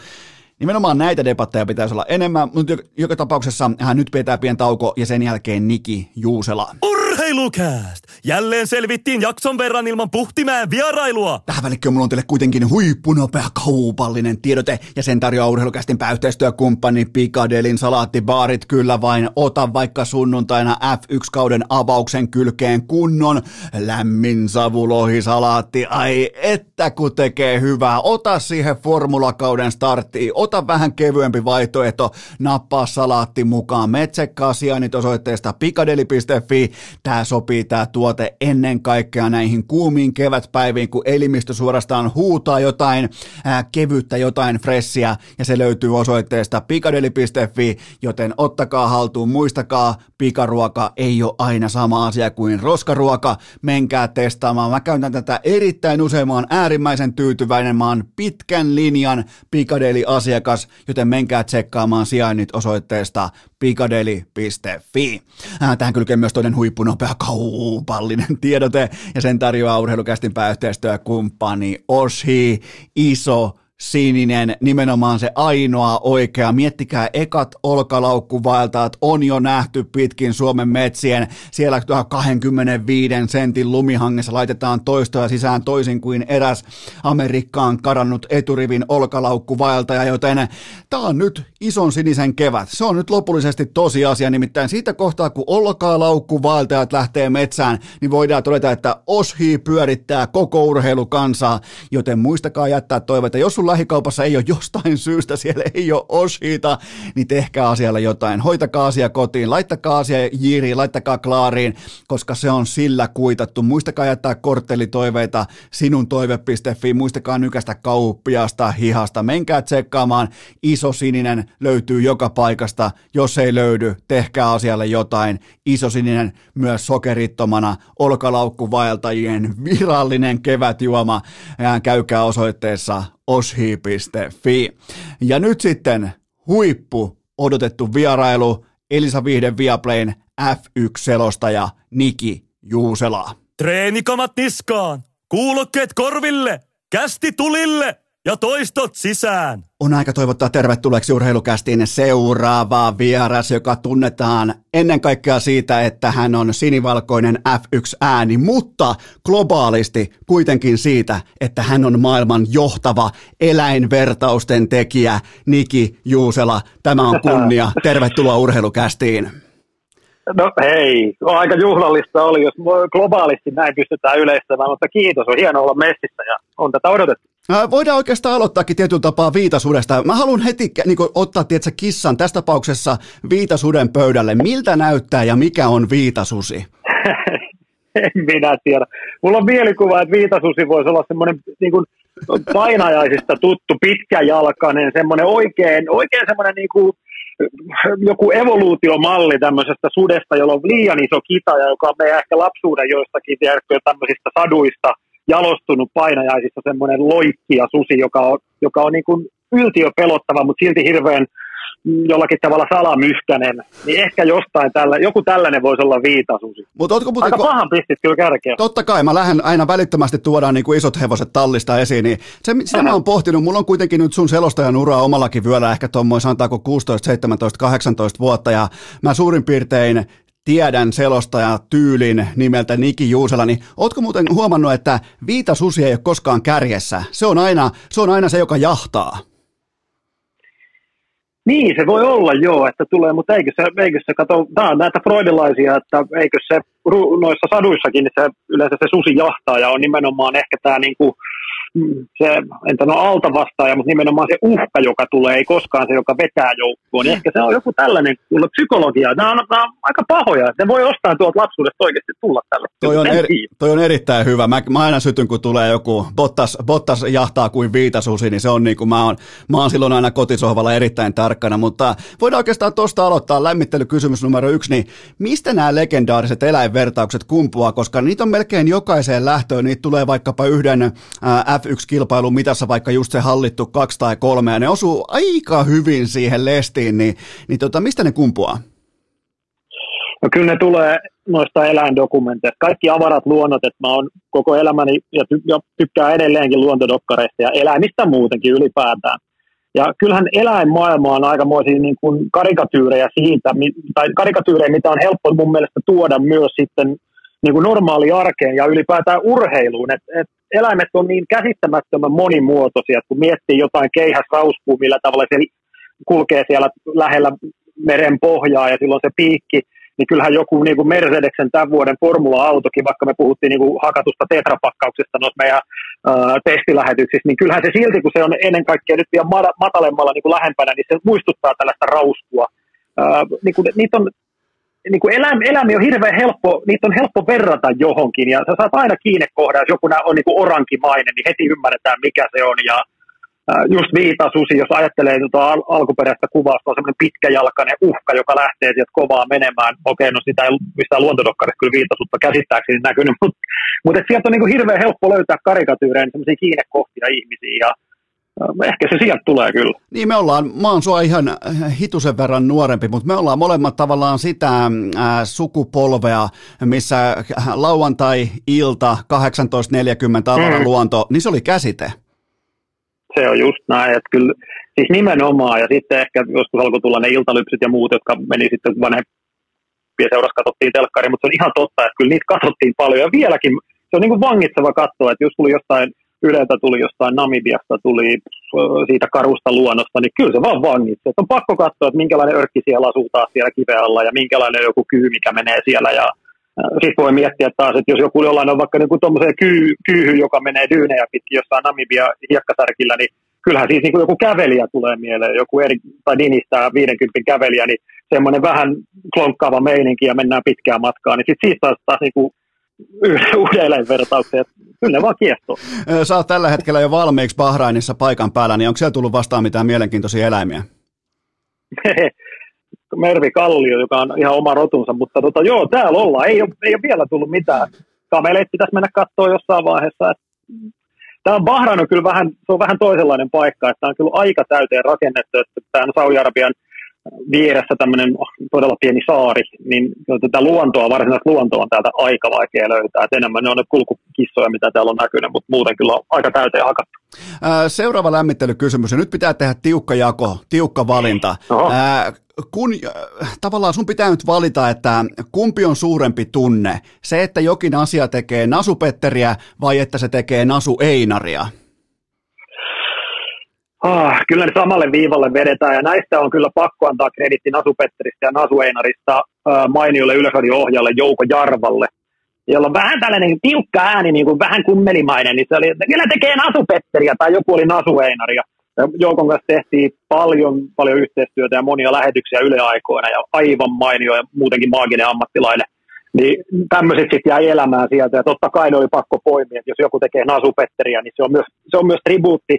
Nimenomaan näitä debatteja pitäisi olla enemmän, mutta joka tapauksessa hän nyt pitää pien tauko ja sen jälkeen Niki Juusela. Urheilukääst! Jälleen selvittiin jakson verran ilman puhtimään vierailua. Tähän välikköön mulla on teille kuitenkin huippunopea kaupallinen tiedote ja sen tarjoaa urheilukästin pääyhteistyökumppani Pikadelin salaattibaarit. Kyllä vain ota vaikka sunnuntaina F1-kauden avauksen kylkeen kunnon lämmin savulohisalaatti. Ai että kun tekee hyvää. Ota siihen formulakauden starttiin. Ota vähän kevyempi vaihtoehto. Nappaa salaatti mukaan. Sijainnit osoitteesta pikadeli.fi tämä sopii tämä tuote ennen kaikkea näihin kuumiin kevätpäiviin, kun elimistö suorastaan huutaa jotain ää, kevyttä, jotain fressiä, ja se löytyy osoitteesta pikadeli.fi, joten ottakaa haltuun, muistakaa, pikaruoka ei ole aina sama asia kuin roskaruoka, menkää testaamaan. Mä käytän tätä erittäin usein, mä oon äärimmäisen tyytyväinen, mä oon pitkän linjan Pikadeli-asiakas, joten menkää tsekkaamaan sijainnit osoitteesta pikadeli.fi. Tähän kylkee myös toinen huippunopea kaupallinen tiedote, ja sen tarjoaa urheilukästin pääyhteistyökumppani Oshi, iso sininen, nimenomaan se ainoa oikea. Miettikää, ekat olkalaukkuvaeltaat on jo nähty pitkin Suomen metsien. Siellä 25 sentin lumihangessa laitetaan toistoja sisään toisin kuin eräs Amerikkaan karannut eturivin olkalaukkuvaeltaja, joten tämä on nyt ison sinisen kevät. Se on nyt lopullisesti tosiasia, nimittäin siitä kohtaa, kun olkalaukkuvaeltajat lähtee metsään, niin voidaan todeta, että Oshi pyörittää koko urheilukansaa, joten muistakaa jättää toiveita. Jos sulla lähikaupassa ei ole jostain syystä, siellä ei ole oshiita, niin tehkää asialle jotain. Hoitakaa asia kotiin, laittakaa asia jiiriin, laittakaa klaariin, koska se on sillä kuitattu. Muistakaa jättää korttelitoiveita sinun toive.fi, muistakaa nykästä kauppiasta hihasta. Menkää tsekkaamaan, iso sininen löytyy joka paikasta. Jos ei löydy, tehkää asialle jotain. Iso sininen myös sokerittomana, olkalaukkuvaeltajien virallinen kevätjuoma. Käykää osoitteessa oshi.fi. Ja nyt sitten huippu odotettu vierailu Elisa Vihden Viaplayn F1-selostaja Niki Juusela. Treenikamat niskaan, kuulokkeet korville, kästi tulille ja toistot sisään. On aika toivottaa tervetulleeksi urheilukästiin seuraava vieras, joka tunnetaan ennen kaikkea siitä, että hän on sinivalkoinen F1-ääni, mutta globaalisti kuitenkin siitä, että hän on maailman johtava eläinvertausten tekijä Niki Juusela. Tämä on kunnia. Tervetuloa urheilukästiin. No hei, aika juhlallista oli, jos globaalisti näin pystytään yleistämään, mutta kiitos, on hienoa olla messissä ja on tätä odotettu. Voidaan oikeastaan aloittaakin tietyllä tapaa viitasudesta. Mä haluan heti niin kuin, ottaa tietysti, kissan tässä tapauksessa viitasuden pöydälle. Miltä näyttää ja mikä on viitasusi? en minä tiedä. Mulla on mielikuva, että viitasusi voisi olla semmoinen niin kuin painajaisista tuttu pitkäjalkainen, semmoinen oikein, oikein semmoinen niin kuin, joku evoluutiomalli tämmöisestä sudesta, jolla on liian iso kita ja joka on meidän ehkä lapsuuden joistakin tiedätkö, tämmöisistä saduista – jalostunut painajaisissa semmoinen loikkija susi, joka on, joka on niin kuin yltiö pelottava, mutta silti hirveän jollakin tavalla salamyhkänen, niin ehkä jostain tällä, joku tällainen voisi olla viitasusi. Mut ootko muuten, Aika pahan pistit kyllä kärkeä. Totta kai, mä lähden aina välittömästi tuodaan niin kuin isot hevoset tallista esiin, niin se, sitä mä oon pohtinut, mulla on kuitenkin nyt sun selostajan uraa omallakin vyöllä ehkä tuommoin sanotaanko 16, 17, 18 vuotta, ja mä suurin piirtein tiedän selostaja tyylin nimeltä Niki Juusela, niin ootko muuten huomannut, että Viita Susi ei ole koskaan kärjessä? Se on aina se, on aina se joka jahtaa. Niin, se voi olla joo, että tulee, mutta eikö se, eikö se kato, tämä on näitä freudilaisia, että eikö se noissa saduissakin se, yleensä se susi jahtaa ja on nimenomaan ehkä tämä niin kuin, se, en sano alta vastaaja, mutta nimenomaan se uhka, joka tulee, ei koskaan se, joka vetää joukkoon. Niin ehkä se on joku tällainen kuule, psykologia. Nämä on, nämä on aika pahoja. Ne voi ostaa tuolta lapsuudesta oikeasti tulla tällä. Toi on, eri, toi on erittäin hyvä. Mä, mä aina sytyn, kun tulee joku Bottas, Bottas jahtaa kuin viitasusi, niin se on niin kuin mä oon, mä oon silloin aina kotisohvalla erittäin tarkkana. Mutta voidaan oikeastaan tuosta aloittaa lämmittelykysymys numero yksi, niin mistä nämä legendaariset eläinvertaukset kumpuaa, koska niitä on melkein jokaiseen lähtöön, niitä tulee vaikkapa yhden ää, F1-kilpailun mitassa vaikka just se hallittu kaksi tai kolme, ja ne osuu aika hyvin siihen lestiin, niin, niin tota, mistä ne kumpuaa? No kyllä ne tulee noista eläindokumenteista. Kaikki avarat luonnot, että mä oon koko elämäni ja, ty- ja tykkään edelleenkin luontodokkareista ja eläimistä muutenkin ylipäätään. Ja kyllähän eläinmaailma on aikamoisia niin kuin karikatyyrejä siitä, tai karikatyyrejä, mitä on helppo mun mielestä tuoda myös sitten niin kuin normaali arkeen ja ylipäätään urheiluun. Et, et eläimet on niin käsittämättömän monimuotoisia, kun miettii jotain keihäsrauskua, millä tavalla se kulkee siellä lähellä meren pohjaa ja silloin se piikki, niin kyllähän joku niin kuin Mercedeksen tämän vuoden formula-autokin, vaikka me puhuttiin niin kuin hakatusta tetrapakkauksesta noissa meidän ää, testilähetyksissä, niin kyllähän se silti, kun se on ennen kaikkea nyt vielä matalemmalla niin kuin lähempänä, niin se muistuttaa tällaista rauskua. Ää, niin kuin, niitä on niin kuin eläim, eläimiä on hirveän helppo, niitä on helppo verrata johonkin, ja sä saat aina kiinnekohdan, jos joku on niin kuin orankimainen, niin heti ymmärretään, mikä se on, ja just viitasusi, jos ajattelee tuota al- alkuperäistä kuvausta, on semmoinen pitkäjalkainen uhka, joka lähtee sieltä kovaa menemään. Okei, no sitä ei mistään luontodokkarista kyllä viitasutta käsittääkseni näkynyt, mutta, mutta sieltä on niin kuin hirveän helppo löytää karikatyyreen semmoisia kiinnekohtia ihmisiä, ja ehkä se sieltä tulee kyllä. Niin me ollaan, mä oon sua ihan hitusen verran nuorempi, mutta me ollaan molemmat tavallaan sitä äh, sukupolvea, missä lauantai-ilta 18.40 avaraluonto, mm. niin se oli käsite se on just näin, että kyllä siis nimenomaan, ja sitten ehkä joskus alkoi tulla ne iltalypsyt ja muut, jotka meni sitten vanhempien seurassa katsottiin telkkari, mutta se on ihan totta, että kyllä niitä katsottiin paljon, ja vieläkin se on niin kuin vangitseva katsoa, että jos tuli jostain Yleltä tuli jostain Namibiasta, tuli siitä karusta luonnosta, niin kyllä se vaan vangitsee. On pakko katsoa, että minkälainen örkki siellä asuu taas siellä kiven alla ja minkälainen joku kyy, mikä menee siellä. Ja sitten voi miettiä taas, että jos joku jollain on vaikka niin tuommoiseen kyy, kyyhy, joka menee dyynejä pitkin jossain Namibia hiekkasärkillä, niin kyllähän siis niin kuin joku kävelijä tulee mieleen, joku eri, tai dinistää 50 kävelijä, niin semmoinen vähän klonkkaava meininki ja mennään pitkään matkaan, niin sitten siitä taas, taas niin kuin uuden eläinvertauksen, kyllä vaan kiehtoo. Sä oot tällä hetkellä jo valmiiksi Bahrainissa paikan päällä, niin onko siellä tullut vastaan mitään mielenkiintoisia eläimiä? Mervi Kallio, joka on ihan oma rotunsa, mutta tota, joo, täällä ollaan. Ei ole, ei ole vielä tullut mitään. Kameleet pitäisi mennä katsoa jossain vaiheessa. Tämä on Bahrain on kyllä vähän, se on vähän toisenlainen paikka, että tämä on kyllä aika täyteen rakennettu, että tämä on Saudi-Arabian vieressä tämmöinen todella pieni saari, niin tätä luontoa, varsinaista luontoa on täältä aika vaikea löytää. Et enemmän ne on ne kulkukissoja, mitä täällä on näkynyt, mutta muuten kyllä on aika täyteen hakattu. Seuraava lämmittelykysymys, ja nyt pitää tehdä tiukka jako, tiukka valinta. Ää, kun tavallaan sun pitää nyt valita, että kumpi on suurempi tunne, se, että jokin asia tekee nasupetteriä vai että se tekee nasu einaria? Ah, kyllä ne samalle viivalle vedetään ja näistä on kyllä pakko antaa kreditti Nasu Petteristä ja Nasu Einarista mainiolle yleisradio-ohjaajalle Jouko Jarvalle, jolla on vähän tällainen tiukka ääni, niin kuin vähän kummelimainen, niin se oli, että kyllä tekee Nasu Petteriä tai joku oli Nasu Einaria. Joukon kanssa tehtiin paljon, paljon yhteistyötä ja monia lähetyksiä yleaikoina ja aivan mainio ja muutenkin maaginen ammattilainen. Niin tämmöiset sitten jäi elämään sieltä ja totta kai ne oli pakko poimia, että jos joku tekee Nasu Petteriä, niin se on myös, se on myös tribuutti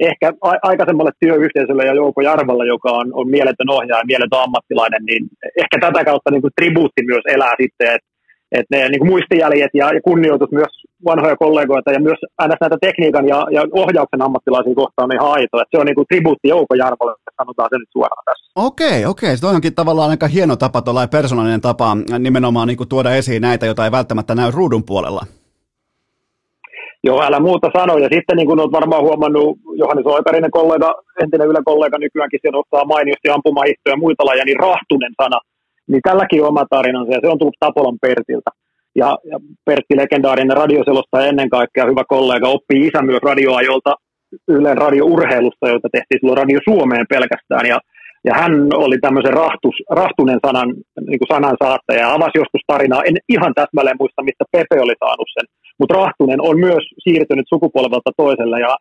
ehkä aikaisemmalle työyhteisölle ja Jouko Jarvalla, joka on, on mieletön ohjaaja ja mieletön ammattilainen, niin ehkä tätä kautta niin kuin tribuutti myös elää sitten, että et ne niin kuin muistijäljet ja, ja kunnioitus myös vanhoja kollegoita ja myös aina näitä tekniikan ja, ja ohjauksen ammattilaisia kohtaan on ihan aito. Et se on niin kuin tribuutti Jouko Jarvalle, sanotaan se nyt suoraan tässä. Okei, okei. Se onkin tavallaan aika hieno tapa, persoonallinen tapa nimenomaan niin kuin tuoda esiin näitä, joita ei välttämättä näy ruudun puolella. Joo, älä muuta sano. Ja sitten niin kuin olet varmaan huomannut, Johannes Oikarinen kollega, entinen Yle-kollega nykyäänkin se nostaa mainiosti ampumahistoja ja muita lajeja, niin rahtunen sana. Niin tälläkin on oma tarinansa ja se on tullut Tapolan Pertiltä. Ja, ja Pertti, legendaarinen radioselostaja ennen kaikkea, hyvä kollega, oppi isä myös radioajolta Ylen radiourheilusta, jota tehtiin silloin Radio Suomeen pelkästään. Ja, ja hän oli tämmöisen rahtus, rahtunen sanan, niin kuin sanan saattaja ja avasi joskus tarinaa. En ihan täsmälleen muista, mistä Pepe oli saanut sen mutta Rahtunen on myös siirtynyt sukupolvelta toiselle ja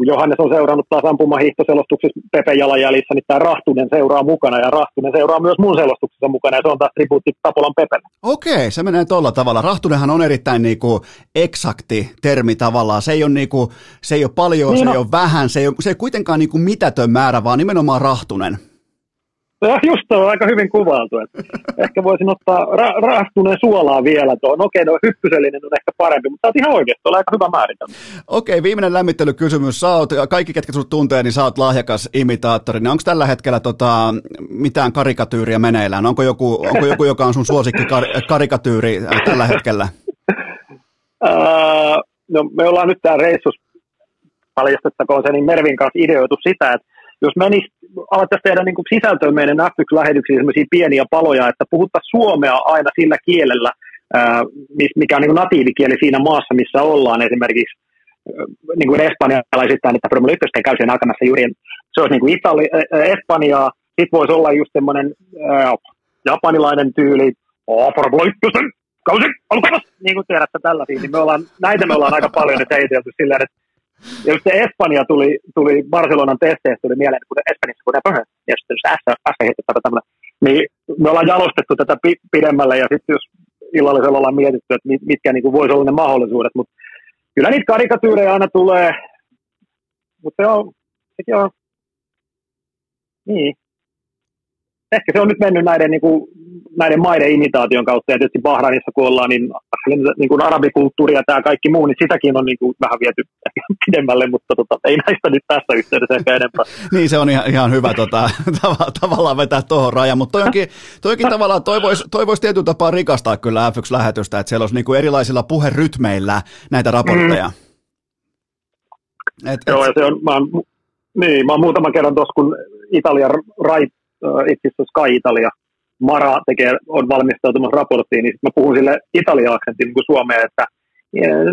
Johannes on seurannut taas ampumahiihtoselostuksessa Pepe jalanjäljissä, niin tämä Rahtunen seuraa mukana ja Rahtunen seuraa myös mun selostuksessa mukana ja se on taas tribuutti Tapolan Pepelle. Okei, se menee tuolla tavalla. Rahtunenhan on erittäin niinku eksakti termi tavallaan. Se ei ole, niinku, se ei ole paljon, niin se no. ei ole vähän, se ei, ole, se ei kuitenkaan niinku mitätön määrä, vaan nimenomaan Rahtunen. No just on aika hyvin kuvailtu. Että ehkä voisin ottaa ra- rahtuneen suolaa vielä tuohon. Okei, no hyppysellinen on ehkä parempi, mutta olet ihan oikeasti, on aika hyvä määritelmä. Okei, viimeinen lämmittelykysymys. Sä oot, kaikki ketkä sinut tuntee, niin sä oot lahjakas imitaattori. Niin onko tällä hetkellä tota, mitään karikatyyriä meneillään? Onko joku, onko joku joka on sun suosikki kar- karikatyyri tällä hetkellä? No, me ollaan nyt täällä reissus paljastettakoon se, niin Mervin kanssa ideoitu sitä, että jos menisi, alettaisiin tehdä niin sisältöön meidän F1-lähetyksiin sellaisia pieniä paloja, että puhuttaisiin suomea aina sillä kielellä, mikä on niin natiivikieli siinä maassa, missä ollaan. Esimerkiksi niin kuin espanjalaisittain, että Formula 1 käy sen alkamassa juuri, se olisi niin kuin Itali, Espanjaa, sitten voisi olla just semmoinen japanilainen tyyli, oh, Formula 1 kausi alkamassa, niin kuin tiedätte tällaisia, niin me ollaan, näitä me ollaan aika paljon nyt heitelty silleen, että ja just se Espanja tuli, tuli Barcelonan testeistä tuli mieleen, kun Espanjassa, kun ne ja sitten S, S tämmöinen, niin me ollaan jalostettu tätä pidemmälle ja sitten jos illallisella ollaan mietitty, että mitkä niin voisi olla ne mahdollisuudet, mutta kyllä niitä karikatyyrejä aina tulee, mutta se on, sekin on, niin, ehkä se on nyt mennyt näiden, niin kuin, näiden maiden imitaation kautta, ja tietysti Bahrainissa kun ollaan, niin, niin kuin arabikulttuuri ja tämä kaikki muu, niin sitäkin on niin kuin vähän viety pidemmälle, mutta tota, ei näistä nyt tässä yhteydessä ehkä enempää. niin, se on ihan, ihan hyvä tota, tav- tavallaan vetää tuohon rajan, mutta toikin, toikin tavallaan toivoisi toivois tietyllä tapaa rikastaa kyllä F1-lähetystä, että siellä olisi niin kuin erilaisilla puherytmeillä näitä raportteja. Mm. Et, et... Joo, ja se on, mä oon, niin, mä oon muutaman kerran tuossa, kun Italian right itse asiassa Sky Italia, Mara tekee, on valmistautumassa raporttiin, niin mä puhun sille italia-aksentin niin Suomeen, että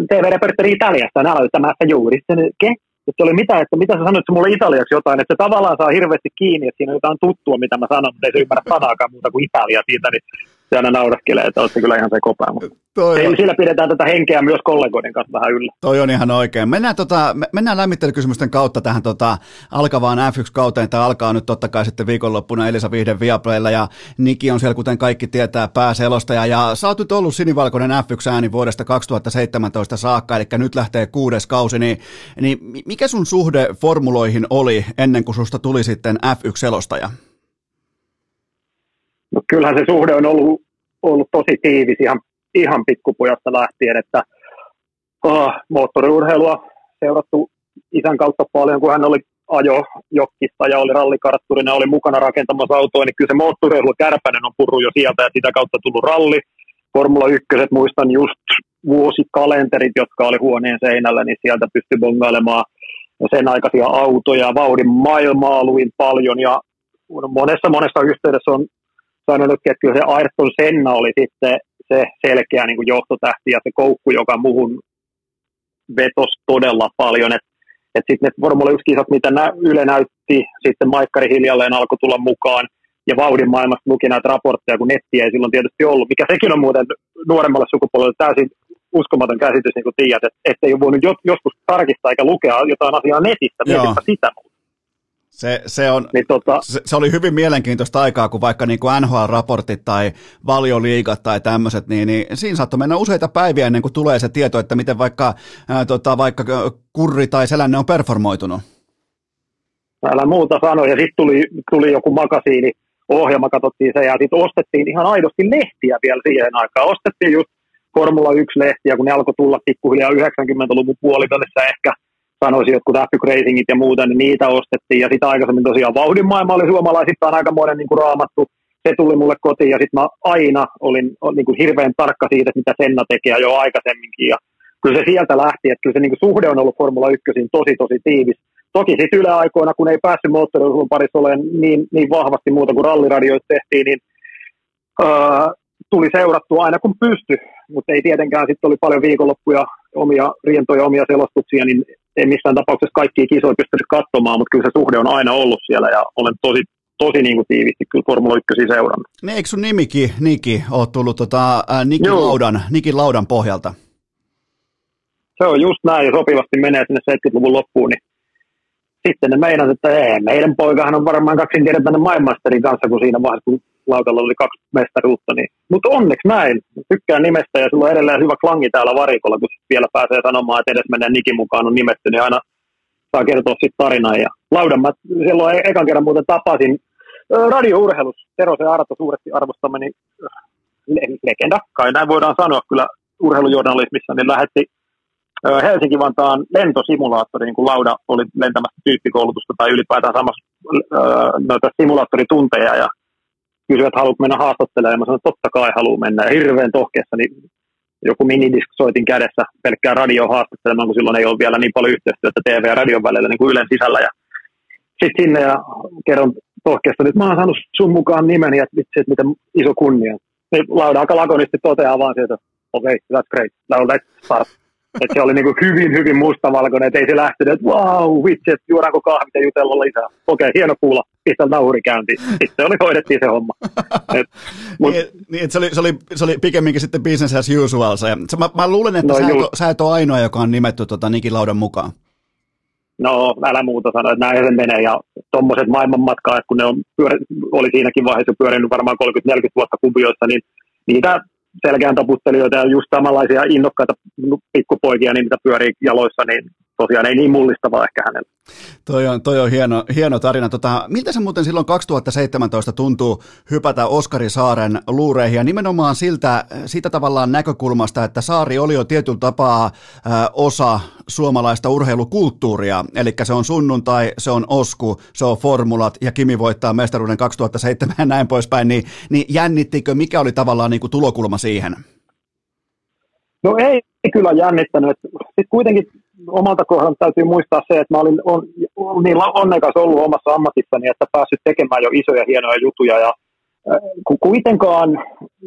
TV-repertori Italiasta on aloittamassa juuri sen, ke? Että oli mitä, että mitä sä sanoit mulle italiaksi jotain, että se tavallaan saa hirveästi kiinni, että siinä on jotain tuttua, mitä mä sanon, mutta ei se ymmärrä sanaakaan muuta kuin Italia siitä, niin se aina nauraskelee, että olette kyllä ihan se kopea. Toi on. Sillä pidetään tätä henkeä myös kollegoiden kanssa vähän yllä. Toi on ihan oikein. Mennään, tota, mennään lämmittelykysymysten kautta tähän tota, alkavaan F1-kauteen. Tämä alkaa nyt totta kai sitten viikonloppuna Elisa Vihden Viaplaylla ja Niki on siellä, kuten kaikki tietää, pääselostaja. Ja sä oot nyt ollut sinivalkoinen F1-ääni vuodesta 2017 saakka, eli nyt lähtee kuudes kausi. Niin, niin mikä sun suhde formuloihin oli ennen kuin susta tuli sitten F1-selostaja? No kyllähän se suhde on ollut, ollut tosi tiivis ihan, ihan pikkupujasta lähtien, että oh, moottoriurheilua seurattu isän kautta paljon, kun hän oli ajo jokkista ja oli rallikartturina, oli mukana rakentamassa autoa, niin kyllä se moottoriurheilu kärpänen on purru jo sieltä ja sitä kautta tullut ralli. Formula 1, muistan just vuosikalenterit, jotka oli huoneen seinällä, niin sieltä pystyi bongailemaan sen aikaisia autoja, vauhdin maailmaa luin paljon ja monessa monessa yhteydessä on sanonut, että kyllä se Ayrton Senna oli sitten se selkeä niin kuin johtotähti ja se koukku, joka muhun vetos todella paljon. Että et sitten ne Formula 1-kisat, mitä nä- Yle näytti, sitten Maikkari hiljalleen alkoi tulla mukaan, ja vauhdin maailmasta luki näitä raportteja, kun nettiä ei silloin tietysti ollut, mikä sekin on muuten nuoremmalle sukupolvelle täysin uskomaton käsitys, niin kuin tiedät, että ei ole voinut joskus tarkistaa eikä lukea jotain asiaa netistä, mietipä sitä. Se, se, on, niin tota, se, se, oli hyvin mielenkiintoista aikaa, kun vaikka niin kuin NHL-raportit tai valioliigat tai tämmöiset, niin, niin siinä saattoi mennä useita päiviä ennen kuin tulee se tieto, että miten vaikka, ää, tota, vaikka kurri tai selänne on performoitunut. Älä muuta sano, ja sitten tuli, tuli joku makasiini, ohjelma katsottiin se, ja sitten ostettiin ihan aidosti lehtiä vielä siihen aikaan. Ostettiin just Formula 1-lehtiä, kun ne alkoi tulla pikkuhiljaa 90-luvun puolivälissä ehkä – sanoisin jotkut F Racingit ja muuta, niin niitä ostettiin. Ja sitten aikaisemmin tosiaan vauhdin maailma oli suomalaisittain aikamoinen niin kuin raamattu. Se tuli mulle kotiin ja sitten mä aina olin niin kuin hirveän tarkka siitä, mitä Senna tekee jo aikaisemminkin. Ja kyllä se sieltä lähti, että kyllä se niin kuin suhde on ollut Formula 1 tosi tosi tiivis. Toki sitten yläaikoina, kun ei päässyt moottoriurheilun parissa olemaan niin, niin vahvasti muuta kuin ralliradioita tehtiin, niin öö, tuli seurattua aina kun pysty, mutta ei tietenkään sitten oli paljon viikonloppuja, omia rientoja, omia selostuksia, niin ei missään tapauksessa kaikkia kisoja pystynyt katsomaan, mutta kyllä se suhde on aina ollut siellä ja olen tosi, tosi niin kuin tiivisti kyllä Formula 1 seurannut. Ne, eikö sun nimikin, Niki, ole tullut tota, äh, Nikin, Laudan, Nikin Laudan pohjalta? Se on just näin, ja sopivasti menee sinne 70-luvun loppuun, niin sitten ne meinasivat, että ei, meidän poikahan on varmaan kaksinkertainen maailmanmestarin kanssa, kun siinä vaiheessa, kun lautalla oli kaksi mestaruutta. Niin. Mutta onneksi näin. Tykkään nimestä ja sulla on edelleen hyvä klangi täällä varikolla, kun vielä pääsee sanomaan, että edes mennään Nikin mukaan on nimetty, niin aina saa kertoa sitten tarinaa. Ja Laudan mä silloin e- ekan kerran muuten tapasin radiourheilus, Tero se Arto suuresti arvostamani legenda, kai näin voidaan sanoa kyllä urheilujournalismissa, niin lähetti Helsinki-Vantaan lentosimulaattori, niin kuin Lauda oli lentämässä tyyppikoulutusta tai ylipäätään samassa noita simulaattoritunteja ja kysyivät, haluatko mennä haastattelemaan, ja mä sanoin, että totta kai haluan mennä, ja hirveän tohkeessa, niin joku minidisk soitin kädessä pelkkää radio haastattelemaan, kun silloin ei ole vielä niin paljon yhteistyötä TV ja radion välillä niin kuin Ylen sisällä, ja sitten sinne ja kerron tohkeasta, että mä oon saanut sun mukaan nimeni, että vitsi, että miten iso kunnia. Niin Lauda aika lakonisti toteaa vaan sieltä, okei, okay, that's great, now let's start. Että se oli niin kuin hyvin, hyvin mustavalkoinen, että ei se lähtenyt, että wow, vitsi, että juodaanko kahvit ja jutella lisää. Okei, hieno kuulla, pistä nauri käyntiin. Sitten oli, hoidettiin se homma. Et, mut, niin, niin se, oli, se, oli, se oli pikemminkin sitten business as usual. Se, mä, mä luulen, että no, sä, et, sä et ole ainoa, joka on nimetty tota Nikin Laudan mukaan. no älä muuta sanoa, että näin se menee. Ja tuommoiset maailmanmatkaa, kun ne on pyörä, oli siinäkin vaiheessa pyörinyt varmaan 30-40 vuotta kuvioissa, niin niitä selkeän taputtelijoita ja just samanlaisia innokkaita pikkupoikia, niin mitä pyörii jaloissa, niin tosiaan ei niin mullistavaa ehkä hänellä. Toi on, toi on hieno, hieno tarina. Tota, miltä se muuten silloin 2017 tuntuu hypätä Oskari Saaren luureihin ja nimenomaan siltä, siitä tavallaan näkökulmasta, että Saari oli jo tietyllä tapaa ö, osa suomalaista urheilukulttuuria, eli se on sunnuntai, se on osku, se on formulat ja Kimi voittaa mestaruuden 2007 ja näin poispäin, niin, niin jännittikö, mikä oli tavallaan niin kuin tulokulma siihen? No ei kyllä jännittänyt. Sitten kuitenkin omalta kohdalta täytyy muistaa se, että mä olin on, on niin onnekas ollut omassa ammatissani, että päässyt tekemään jo isoja hienoja juttuja ja äh, kuitenkaan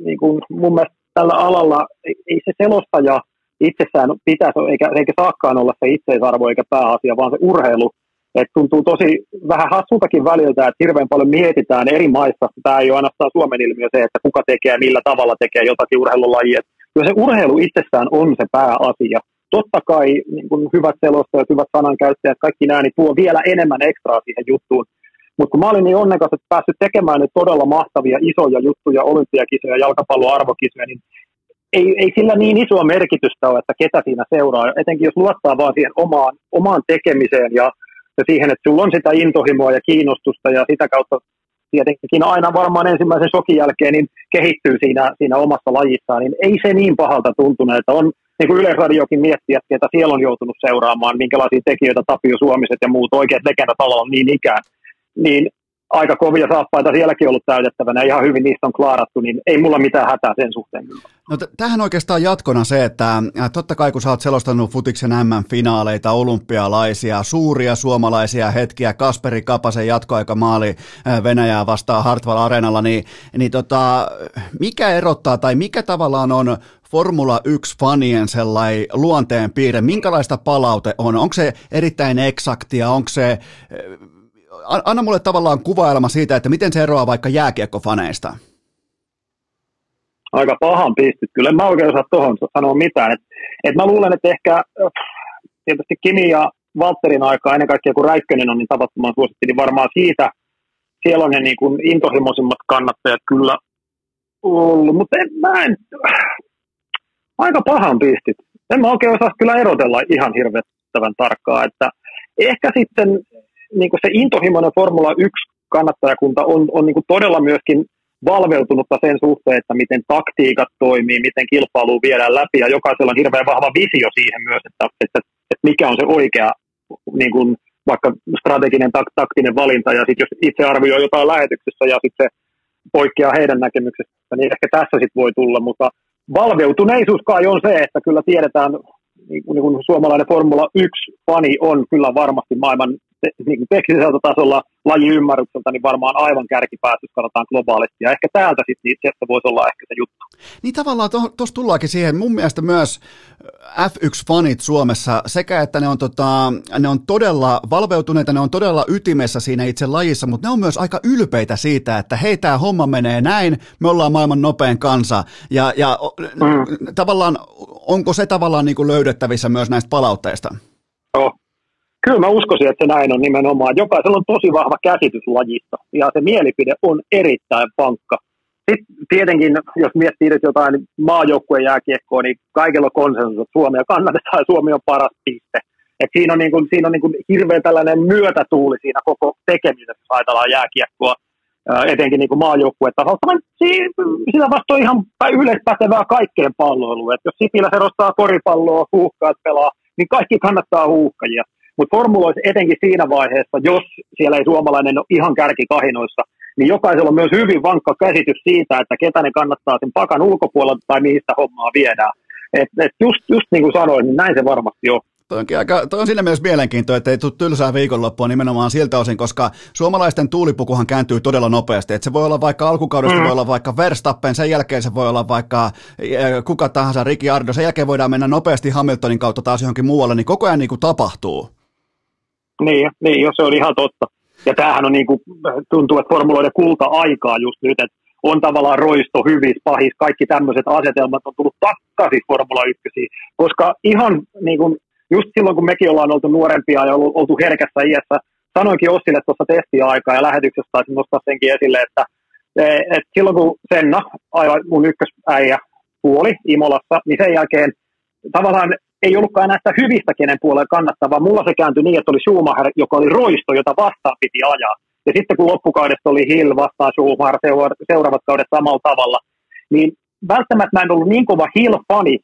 niin kuin mun mielestä tällä alalla ei se selostaja itsessään pitäisi eikä, eikä saakkaan olla se itseisarvo eikä pääasia, vaan se urheilu. Et tuntuu tosi vähän hassultakin väliltä, että hirveän paljon mietitään eri maissa. Tämä ei ole ainoastaan Suomen ilmiö se, että kuka tekee millä tavalla tekee jotakin urheilulajia. Kyllä se urheilu itsessään on se pääasia totta kai niin kuin hyvät selostajat, hyvät sanankäyttäjät, kaikki nämä, niin tuo vielä enemmän ekstraa siihen juttuun. Mutta kun mä olin niin onnekas, että päässyt tekemään nyt todella mahtavia isoja juttuja, olympiakisoja, jalkapallon arvokisoja, niin ei, ei sillä niin isoa merkitystä ole, että ketä siinä seuraa. Etenkin jos luottaa vaan siihen omaan, omaan tekemiseen ja, ja siihen, että sulla on sitä intohimoa ja kiinnostusta ja sitä kautta tietenkin aina varmaan ensimmäisen sokin jälkeen niin kehittyy siinä, siinä omassa lajissaan, niin ei se niin pahalta tuntunut, että on, niin kuin Yleisradiokin miettiä, että siellä on joutunut seuraamaan, minkälaisia tekijöitä Tapio Suomiset ja muut oikeat legendat on niin ikään, niin aika kovia saappaita sielläkin ollut täytettävänä, ihan hyvin niistä on klaarattu, niin ei mulla mitään hätää sen suhteen. No t- tähän oikeastaan jatkona se, että totta kai kun sä oot selostanut futiksen M-finaaleita, olympialaisia, suuria suomalaisia hetkiä, Kasperi Kapasen jatkoaikamaali Venäjää vastaan Hartwall Areenalla, niin, niin tota, mikä erottaa tai mikä tavallaan on Formula 1-fanien sellainen luonteen piirre, minkälaista palaute on? Onko se erittäin eksaktia, onko se anna mulle tavallaan kuvailma siitä, että miten se eroaa vaikka jääkiekkofaneista. Aika pahan pistit. Kyllä en mä oikein osaa tuohon sanoa mitään. Et, et mä luulen, että ehkä tietysti Kimi ja Walterin aikaa, ennen kaikkea kun Räikkönen on niin tavattoman suosittu, niin varmaan siitä siellä on ne niin kuin intohimoisimmat kannattajat kyllä ollut, mutta en, mä en, aika pahan pistit. En mä oikein osaa kyllä erotella ihan hirvettävän tarkkaa, että ehkä sitten niin kuin se intohimoinen Formula 1 kannattajakunta on, on niin kuin todella myöskin valveutunutta sen suhteen, että miten taktiikat toimii, miten kilpailu viedään läpi ja jokaisella on hirveän vahva visio siihen myös, että, että, että mikä on se oikea niin kuin vaikka strateginen tak, taktinen valinta ja sitten jos itse arvioi jotain lähetyksessä ja sitten se poikkeaa heidän näkemyksestä, niin ehkä tässä sitten voi tulla, mutta valveutuneisuus kai on se, että kyllä tiedetään, niin kuin, niin kuin suomalainen Formula 1-fani on kyllä varmasti maailman niin kuin tekniseltä tasolla lajiymmärrykseltä niin varmaan aivan kärkipäätös katsotaan globaalisti. Ja ehkä täältä sitten niin sieltä voisi olla ehkä se juttu. Niin tavallaan tuossa tullaankin siihen, mun mielestä myös F1-fanit Suomessa, sekä että ne on, tota, ne on todella valveutuneita, ne on todella ytimessä siinä itse lajissa, mutta ne on myös aika ylpeitä siitä, että hei, tämä homma menee näin, me ollaan maailman nopein kansa. Ja, ja mm. tavallaan, onko se tavallaan niin kuin löydettävissä myös näistä palautteista? Joo, Kyllä mä uskoisin, että se näin on nimenomaan. Jokaisella on tosi vahva käsitys lajista ja se mielipide on erittäin pankka. Sitten tietenkin, jos miettii nyt jotain maajoukkueen jääkiekkoa, niin kaikilla on konsensus, että Suomea kannatetaan ja Suomi on paras piste. Et siinä on, niin kuin, siinä on niin kuin hirveän tällainen myötätuuli siinä koko tekemisessä, jos ajatellaan jääkiekkoa, etenkin niin maajoukkueen taholta. Sitä vasta on ihan yleispätevää kaikkeen palloiluun. Jos Sipilä serostaa koripalloa, huuhkaat pelaa, niin kaikki kannattaa huuhkajia. Mutta formuloissa etenkin siinä vaiheessa, jos siellä ei suomalainen ole ihan kärkikahinoissa, niin jokaisella on myös hyvin vankka käsitys siitä, että ketä ne kannattaa sen pakan ulkopuolelta tai mistä hommaa viedään. Et, et just, just niin kuin sanoin, niin näin se varmasti on. Toi, onkin aika, toi on siinä myös mielenkiintoa, että ei tule tylsää viikonloppua nimenomaan siltä osin, koska suomalaisten tuulipukuhan kääntyy todella nopeasti. Et se voi olla vaikka alkukaudesta, mm. voi olla vaikka Verstappen, sen jälkeen se voi olla vaikka eh, kuka tahansa, Ricky Ardo, sen jälkeen voidaan mennä nopeasti Hamiltonin kautta taas johonkin muualle, niin koko ajan niin kuin tapahtuu. Niin, niin se on ihan totta. Ja tämähän on niin kuin, tuntuu, että formuloiden kulta-aikaa just nyt, että on tavallaan roisto, hyvis, pahis, kaikki tämmöiset asetelmat on tullut takaisin Formula 1, koska ihan niin kuin, just silloin, kun mekin ollaan oltu nuorempia ja oltu herkässä iässä, sanoinkin Ossille tuossa testiaikaa ja lähetyksessä taisin nostaa senkin esille, että et silloin kun Senna, aivan mun ykkösäijä, puoli Imolassa, niin sen jälkeen tavallaan ei ollutkaan näistä hyvistä, kenen puolella kannattavaa. Mulla se kääntyi niin, että oli Schumacher, joka oli roisto, jota vastaan piti ajaa. Ja sitten kun loppukaudesta oli Hill vastaan Schumacher seuraavat kaudet samalla tavalla, niin välttämättä mä en ollut niin kova Hill-fani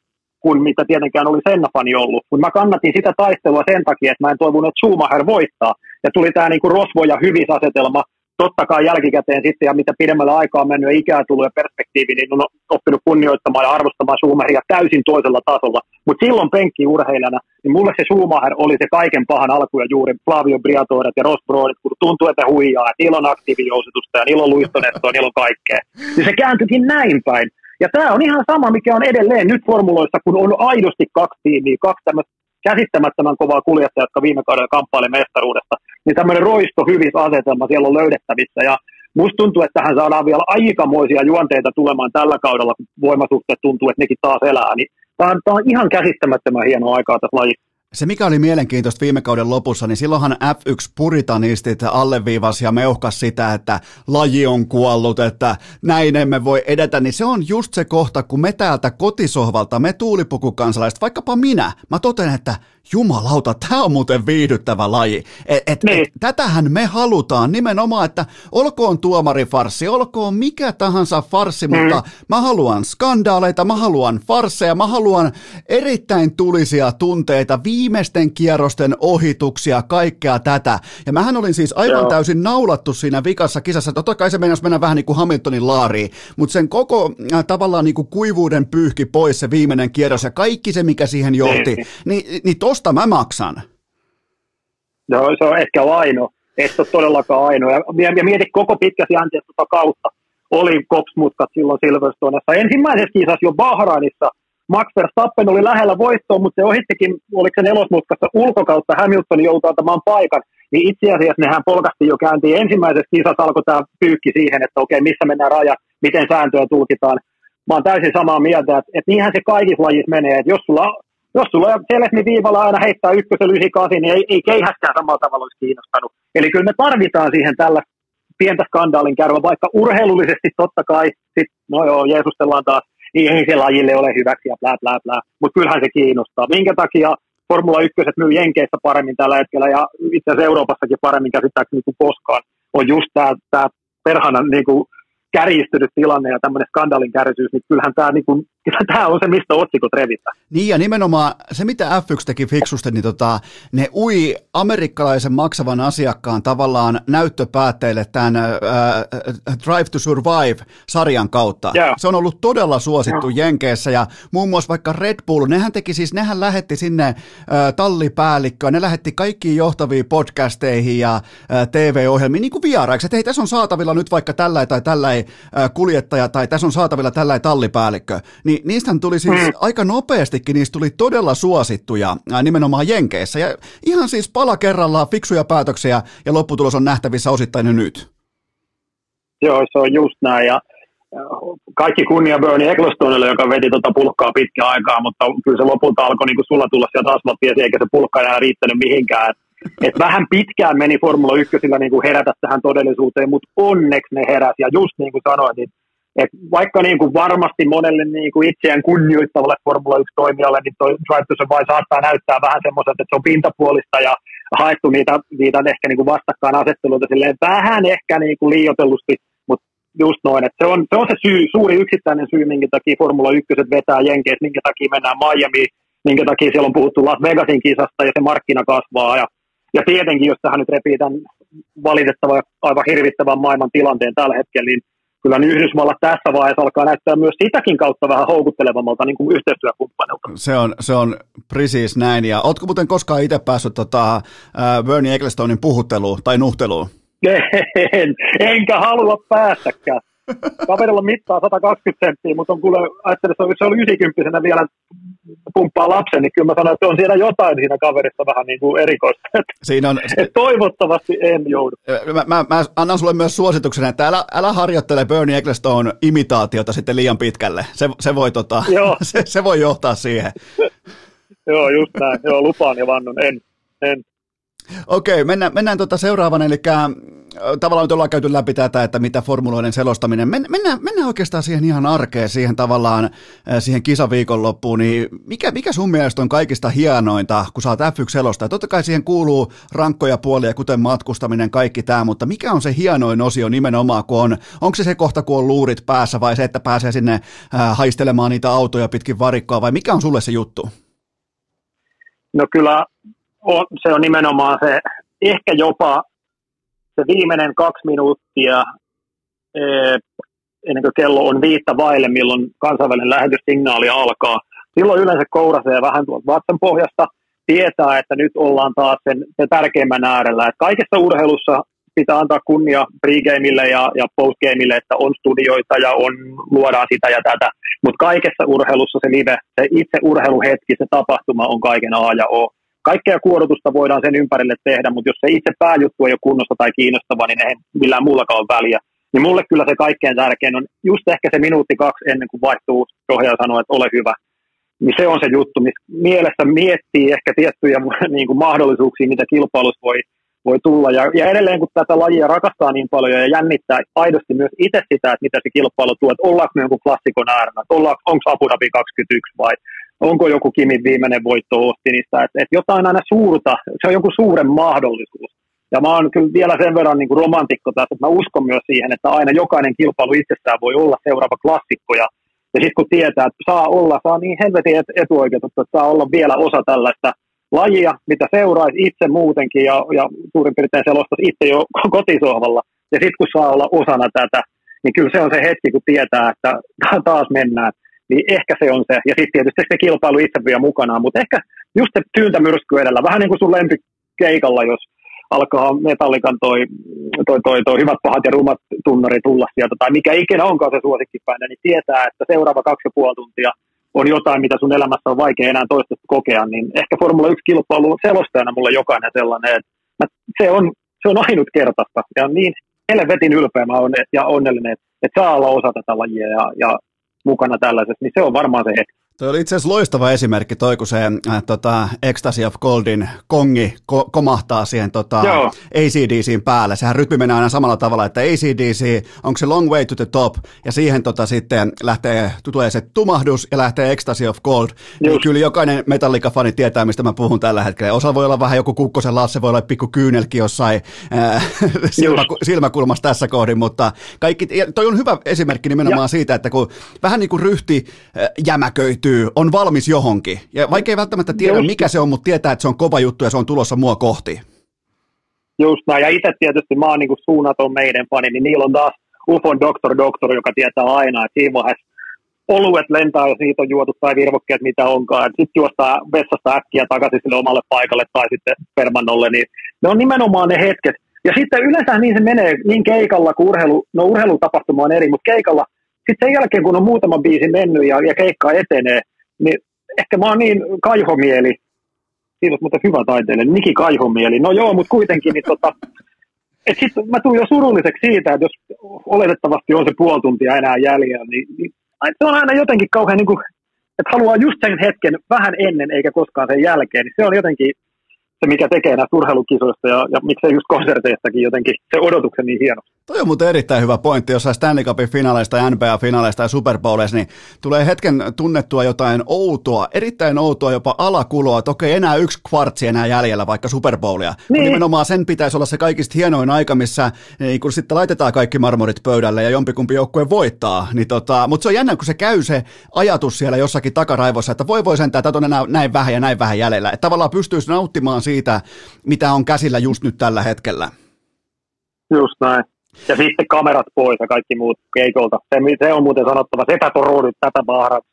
kuin mitä tietenkään oli Senna-fani ollut. Mutta mä kannatin sitä taistelua sen takia, että mä en toivonut, että Schumacher voittaa. Ja tuli tämä niinku rosvo- ja hyvisasetelma, totta kai jälkikäteen sitten, ja mitä pidemmällä aikaa on mennyt ja ikää tullut ja perspektiivi, niin on oppinut kunnioittamaan ja arvostamaan Schumacheria täysin toisella tasolla. Mutta silloin penkkiurheilijana, niin mulle se Schumacher oli se kaiken pahan alku ja juuri Flavio Briatoret ja Ross Brodit, kun tuntuu, että huijaa, että niillä on aktiivijousitusta ja niillä on luistonettoa, niillä on kaikkea. Niin se kääntyikin näin päin. Ja tämä on ihan sama, mikä on edelleen nyt formuloissa, kun on aidosti kaksi tiimiä, kaksi tämmöistä käsittämättömän kovaa kuljettajaa, jotka viime kaudella kamppaili mestaruudesta, niin tämmöinen roisto hyvissä asetelma siellä on löydettävissä. Ja musta tuntuu, että tähän saadaan vielä aikamoisia juonteita tulemaan tällä kaudella, kun voimasuhteet tuntuu, että nekin taas elää. Niin tämä on, tämä on ihan käsittämättömän hienoa aikaa tässä lajissa. Se mikä oli mielenkiintoista viime kauden lopussa, niin silloinhan F1-puritanistit alleviivasi ja meuhkas sitä, että laji on kuollut, että näin emme voi edetä, niin se on just se kohta, kun me täältä kotisohvalta, me tuulipukukansalaiset, vaikkapa minä, mä toten, että jumalauta, tämä on muuten viihdyttävä laji. Et, et, niin. et, tätähän me halutaan nimenomaan, että olkoon tuomarifarsi, olkoon mikä tahansa farsi, mm. mutta mä haluan skandaaleita, mä haluan farsseja, mä haluan erittäin tulisia tunteita, viimeisten kierrosten ohituksia, kaikkea tätä. Ja mähän olin siis aivan Joo. täysin naulattu siinä vikassa kisassa. Totta kai se meinasi mennä vähän niin kuin Hamiltonin laariin, mutta sen koko äh, tavallaan niin kuin kuivuuden pyyhki pois se viimeinen kierros ja kaikki se, mikä siihen johti, niin, niin, niin tosta mä maksan. No se on ehkä ainoa. Et ole todellakaan ainoa. Ja, ja mieti koko pitkä sijainti tuota kautta. Oli kopsmutkat silloin Silverstonessa. Ensimmäisessä kisassa jo Bahrainissa Max Verstappen oli lähellä voittoa, mutta se ohittikin, oliko se nelosmutkassa ulkokautta, Hamilton joutui antamaan paikan, niin itse asiassa nehän polkasti jo kääntiin. Ensimmäisessä kisassa alkoi tämä pyykki siihen, että okei, missä mennään raja, miten sääntöä tulkitaan. Mä oon täysin samaa mieltä, että, että niinhän se kaikissa lajissa menee, että jos sulla, jos sulla Selesmi viivalla aina heittää ykkösen ysi kasi, niin ei, ei keihäskään samalla tavalla olisi kiinnostanut. Eli kyllä me tarvitaan siihen tällä pientä skandaalin kärvä, vaikka urheilullisesti totta kai, sit, no joo, Jeesustellaan taas, niin ei se lajille ole hyväksi ja blää, blää, blää. Mutta kyllähän se kiinnostaa. Minkä takia Formula 1 myy Jenkeissä paremmin tällä hetkellä ja itse asiassa Euroopassakin paremmin käsittääkseni kuin koskaan, on just tämä perhana niin kuin, kärjistynyt tilanne ja tämmöinen skandaalin kärjisyys, niin kyllähän tämä, niin kuin, tämä on se, mistä otsikot revitään. Niin ja nimenomaan se, mitä F1 teki fiksusti, niin tota, ne ui amerikkalaisen maksavan asiakkaan tavallaan näyttöpäätteille tämän äh, Drive to Survive-sarjan kautta. Yeah. Se on ollut todella suosittu yeah. Jenkeissä ja muun muassa vaikka Red Bull, nehän teki siis, nehän lähetti sinne äh, tallipäällikköä, ne lähetti kaikkiin johtaviin podcasteihin ja äh, TV-ohjelmiin niin kuin vieraiksi, että hei, tässä on saatavilla nyt vaikka tällä tai tällä kuljettaja tai tässä on saatavilla tällä tallipäällikkö, niin niistä tuli siis mm. aika nopeastikin, niistä tuli todella suosittuja nimenomaan Jenkeissä. Ja ihan siis pala kerrallaan fiksuja päätöksiä ja lopputulos on nähtävissä osittain jo nyt. Joo, se on just näin. Ja kaikki kunnia Bernie Ecclestonelle, joka veti tuota pulkkaa pitkään aikaa, mutta kyllä se lopulta alkoi niin kuin sulla tulla sieltä asfalttia, eikä se pulkka enää riittänyt mihinkään. Et vähän pitkään meni Formula 1 niin kuin herätä tähän todellisuuteen, mutta onneksi ne heräsi. Ja just niin kuin sanoin, niin et vaikka niin kuin varmasti monelle niin kuin itseään kunnioittavalle Formula 1-toimijalle, niin toi Drive to Survive saattaa näyttää vähän semmoiselta, että se on pintapuolista ja haettu niitä, niitä ehkä niin kuin vastakkainasetteluita silleen vähän ehkä niin kuin liioitellusti, mutta just noin, että se on, se on se syy, suuri yksittäinen syy, minkä takia Formula 1 vetää Jenkeissä, minkä takia mennään Miamiin, minkä takia siellä on puhuttu Las Vegasin kisasta ja se markkina kasvaa ja ja tietenkin, jos tähän nyt repii tämän valitettavan aivan hirvittävän maailman tilanteen tällä hetkellä, niin kyllä niin Yhdysvallat tässä vaiheessa alkaa näyttää myös sitäkin kautta vähän houkuttelevammalta niin kuin yhteistyökumppanilta. Se on, se on precis näin. Ja ootko muuten koskaan itse päässyt tota, äh, Bernie Ecclestonein puhutteluun tai nuhteluun? En, enkä halua päästäkään. Kaverilla mittaa 120 senttiä, mutta on kuule, ajattelin, että se oli 90 vielä pumppaa lapsen, niin kyllä mä sanon, että on siellä jotain siinä kaverissa vähän niin kuin erikoista. Siinä on... Et toivottavasti en joudu. Mä, mä, mä, annan sulle myös suosituksen, että älä, älä harjoittele Bernie Ecclestone imitaatiota sitten liian pitkälle. Se, se, voi, tota, se, se voi johtaa siihen. joo, just näin. Joo, lupaan ja vannon. En, en. Okei, mennään, mennään tuota seuraavan, eli tavallaan nyt ollaan käyty läpi tätä, että mitä formuloiden selostaminen, Men, mennään, mennään oikeastaan siihen ihan arkeen, siihen tavallaan, siihen kisaviikonloppuun, niin mikä, mikä sun mielestä on kaikista hienointa, kun sä oot F1 selostaa? Totta kai siihen kuuluu rankkoja puolia, kuten matkustaminen, kaikki tämä, mutta mikä on se hienoin osio nimenomaan, kun on, onko se se kohta, kun on luurit päässä, vai se, että pääsee sinne äh, haistelemaan niitä autoja pitkin varikkoa, vai mikä on sulle se juttu? No kyllä on, se on nimenomaan se, ehkä jopa se viimeinen kaksi minuuttia ennen kuin kello on viittä vaille, milloin kansainvälinen lähetyssignaali alkaa. Silloin yleensä kourasee vähän tuolta vatsan pohjasta, tietää, että nyt ollaan taas sen, sen tärkeimmän äärellä. Että kaikessa urheilussa pitää antaa kunnia pregameille ja, ja postgameille, että on studioita ja on, luodaan sitä ja tätä. Mutta kaikessa urheilussa se live, se itse urheiluhetki, se tapahtuma on kaiken A ja O kaikkea kuorotusta voidaan sen ympärille tehdä, mutta jos se itse pääjuttu ei ole kunnossa tai kiinnostava, niin ei millään muullakaan ole väliä. Niin mulle kyllä se kaikkein tärkein on just ehkä se minuutti kaksi ennen kuin vaihtuu ohjaaja sanoo, että ole hyvä. Niin se on se juttu, missä mielessä miettii ehkä tiettyjä niin kuin mahdollisuuksia, mitä kilpailussa voi, voi tulla. Ja, ja edelleen kun tätä lajia rakastaa niin paljon ja jännittää aidosti myös itse sitä, että mitä se kilpailu tuo, että ollaanko me jonkun klassikon äärellä, onko Abu Dhabi 21 vai onko joku Kimin viimeinen voitto Austinista, että, että jotain aina suurta, se on joku suuren mahdollisuus. Ja mä oon kyllä vielä sen verran niin kuin romantikko tässä, että mä uskon myös siihen, että aina jokainen kilpailu itsessään voi olla seuraava klassikko. Ja, ja sitten kun tietää, että saa olla, saa niin helvetin etuoikeutettu, että saa olla vielä osa tällaista lajia, mitä seuraisi itse muutenkin ja, ja suurin piirtein selostaisi itse jo kotisohvalla. Ja sitten kun saa olla osana tätä, niin kyllä se on se hetki, kun tietää, että taas mennään niin ehkä se on se. Ja sitten tietysti se kilpailu itse vielä mukanaan, mutta ehkä just se tyyntämyrsky edellä, vähän niin kuin sun lempikeikalla, jos alkaa metallikan toi, toi, toi, toi hyvät, pahat ja rumat tunnari tulla sieltä, tai mikä ikinä onkaan se suosikkipäinen, niin tietää, että seuraava kaksi ja puoli tuntia on jotain, mitä sun elämässä on vaikea enää toistaiseksi kokea, niin ehkä Formula 1-kilpailu on selostajana mulle jokainen sellainen, että se on, se on ainutkertaista, ja niin helvetin ylpeä mä olen ja onnellinen, että saa olla osa tätä lajia, ja, ja mukana tällaisessa, niin se on varmaan se hetki. Tuo oli itse asiassa loistava esimerkki toi, kun se äh, tota, Ecstasy of Goldin kongi ko- komahtaa siihen tota, ACDCin päälle. Sehän rytmi menee aina samalla tavalla, että ACDC, onko se Long Way to the Top, ja siihen tota, sitten lähtee, tulee se tumahdus ja lähtee Ecstasy of Gold. Niin kyllä jokainen Metallica-fani tietää, mistä mä puhun tällä hetkellä. Osa voi olla vähän joku Kukkosen Lasse, voi olla pikku kyynelki jossain äh, silmä, silmäkulmassa tässä kohdin, mutta kaikki, toi on hyvä esimerkki nimenomaan ja. siitä, että kun vähän niin kuin ryhti äh, jämäköityy, pystyy, on valmis johonkin. Ja vaikka ei välttämättä tiedä, Just. mikä se on, mutta tietää, että se on kova juttu ja se on tulossa mua kohti. Just näin. Ja itse tietysti mä oon niin suunnaton meidän fani, niin niillä on taas UFOn doktor doktor, joka tietää aina, että siinä vaiheessa oluet lentää, jos niitä on juotu tai virvokkeet, mitä onkaan. Sitten juostaa vessasta äkkiä takaisin sille omalle paikalle tai sitten permannolle. Niin ne on nimenomaan ne hetket. Ja sitten yleensä niin se menee niin keikalla kuin urheilu, no urheilutapahtuma on eri, mutta keikalla – sitten sen jälkeen, kun on muutama biisi mennyt ja, ja keikka etenee, niin ehkä mä oon niin kaihomieli, on muuten hyvä taiteilija, Niki Kaihomieli, no joo, mutta kuitenkin, niin tota, et sit mä tuun jo surulliseksi siitä, että jos oletettavasti on se puoli tuntia enää jäljellä, niin, niin se on aina jotenkin kauhean niin kuin, että haluaa just sen hetken vähän ennen eikä koskaan sen jälkeen, niin se on jotenkin se, mikä tekee näistä urheilukisoista ja, ja miksei just konserteistakin jotenkin se odotuksen niin hieno. Toi on muuten erittäin hyvä pointti, jos Stanley Cupin finaaleista, NBA-finaaleista ja Super Bowleista, niin tulee hetken tunnettua jotain outoa, erittäin outoa, jopa alakuloa, että okei, enää yksi kvartsi enää jäljellä vaikka Super Bowlia. Niin. Nimenomaan sen pitäisi olla se kaikista hienoin aika, missä niin kun sitten laitetaan kaikki marmorit pöydälle ja jompikumpi joukkue voittaa. Niin tota, mutta se on jännä, kun se käy se ajatus siellä jossakin takaraivossa, että voi voi sentään, että on enää näin vähän ja näin vähän jäljellä. Että tavallaan pystyisi nauttimaan siitä, mitä on käsillä just nyt tällä hetkellä. Just näin. Ja sitten kamerat pois ja kaikki muut keikolta. Se, se on muuten sanottava, se epätoroudut tätä baarat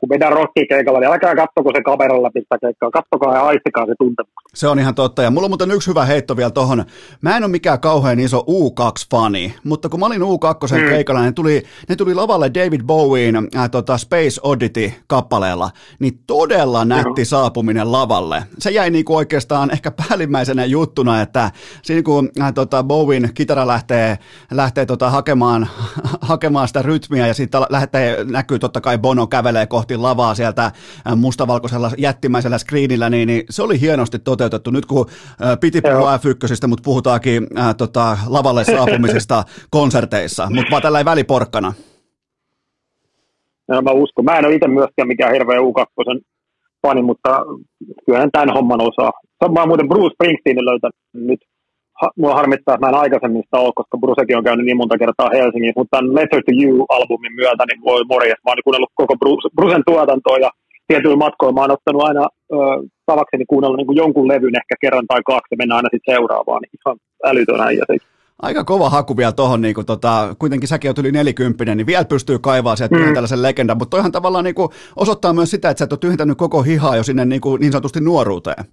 kun mennään rockikeikalla, niin älkää kattoko se kameralla pistää keikkaa, kattokaa ja aistikaa se tuntemus. Se on ihan totta, ja mulla on muuten yksi hyvä heitto vielä tohon. Mä en ole mikään kauhean iso U2-fani, mutta kun mä olin U2 mm. keikalla, ne tuli, ne tuli lavalle David Bowien äh, tota Space Oddity-kappaleella, niin todella nätti mm. saapuminen lavalle. Se jäi niinku oikeastaan ehkä päällimmäisenä juttuna, että siinä kun äh, tota Bowien kitara lähtee, lähtee tota hakemaan, hakemaan sitä rytmiä, ja sitten lähtee, näkyy totta kai Bono kävelee kohti kohti lavaa sieltä mustavalkoisella jättimäisellä screenillä, niin, niin se oli hienosti toteutettu. Nyt kun piti puhua F1, mutta puhutaankin äh, tota, lavalle saapumisesta konserteissa, mutta vaan tällä väliporkkana. No, mä uskon. Mä en ole itse myöskään mikään hirveä U2 fani, mutta kyllä tämän homman osaa. Oon muuten Bruce Springsteenin löytänyt nyt mua harmittaa, että mä en aikaisemmin sitä ole, koska Brucekin on käynyt niin monta kertaa Helsingissä, mutta tämän Letter to You-albumin myötä, niin voi morjes, mä oon kuunnellut koko Bruce, Brucen tuotantoa ja tietyillä matkoilla mä oon ottanut aina ö, tavakseni kuunnella niin kuin jonkun levyn ehkä kerran tai kaksi ja mennään aina sitten seuraavaan, niin ihan älytön äijä Aika kova haku vielä tuohon, niin kuin tota, kuitenkin säkin oot yli nelikymppinen, niin vielä pystyy kaivaa sieltä mm. tällaisen legendan, mutta toihan tavallaan niin kuin osoittaa myös sitä, että sä et ole tyhjentänyt koko hihaa jo sinne niin, kuin niin sanotusti nuoruuteen.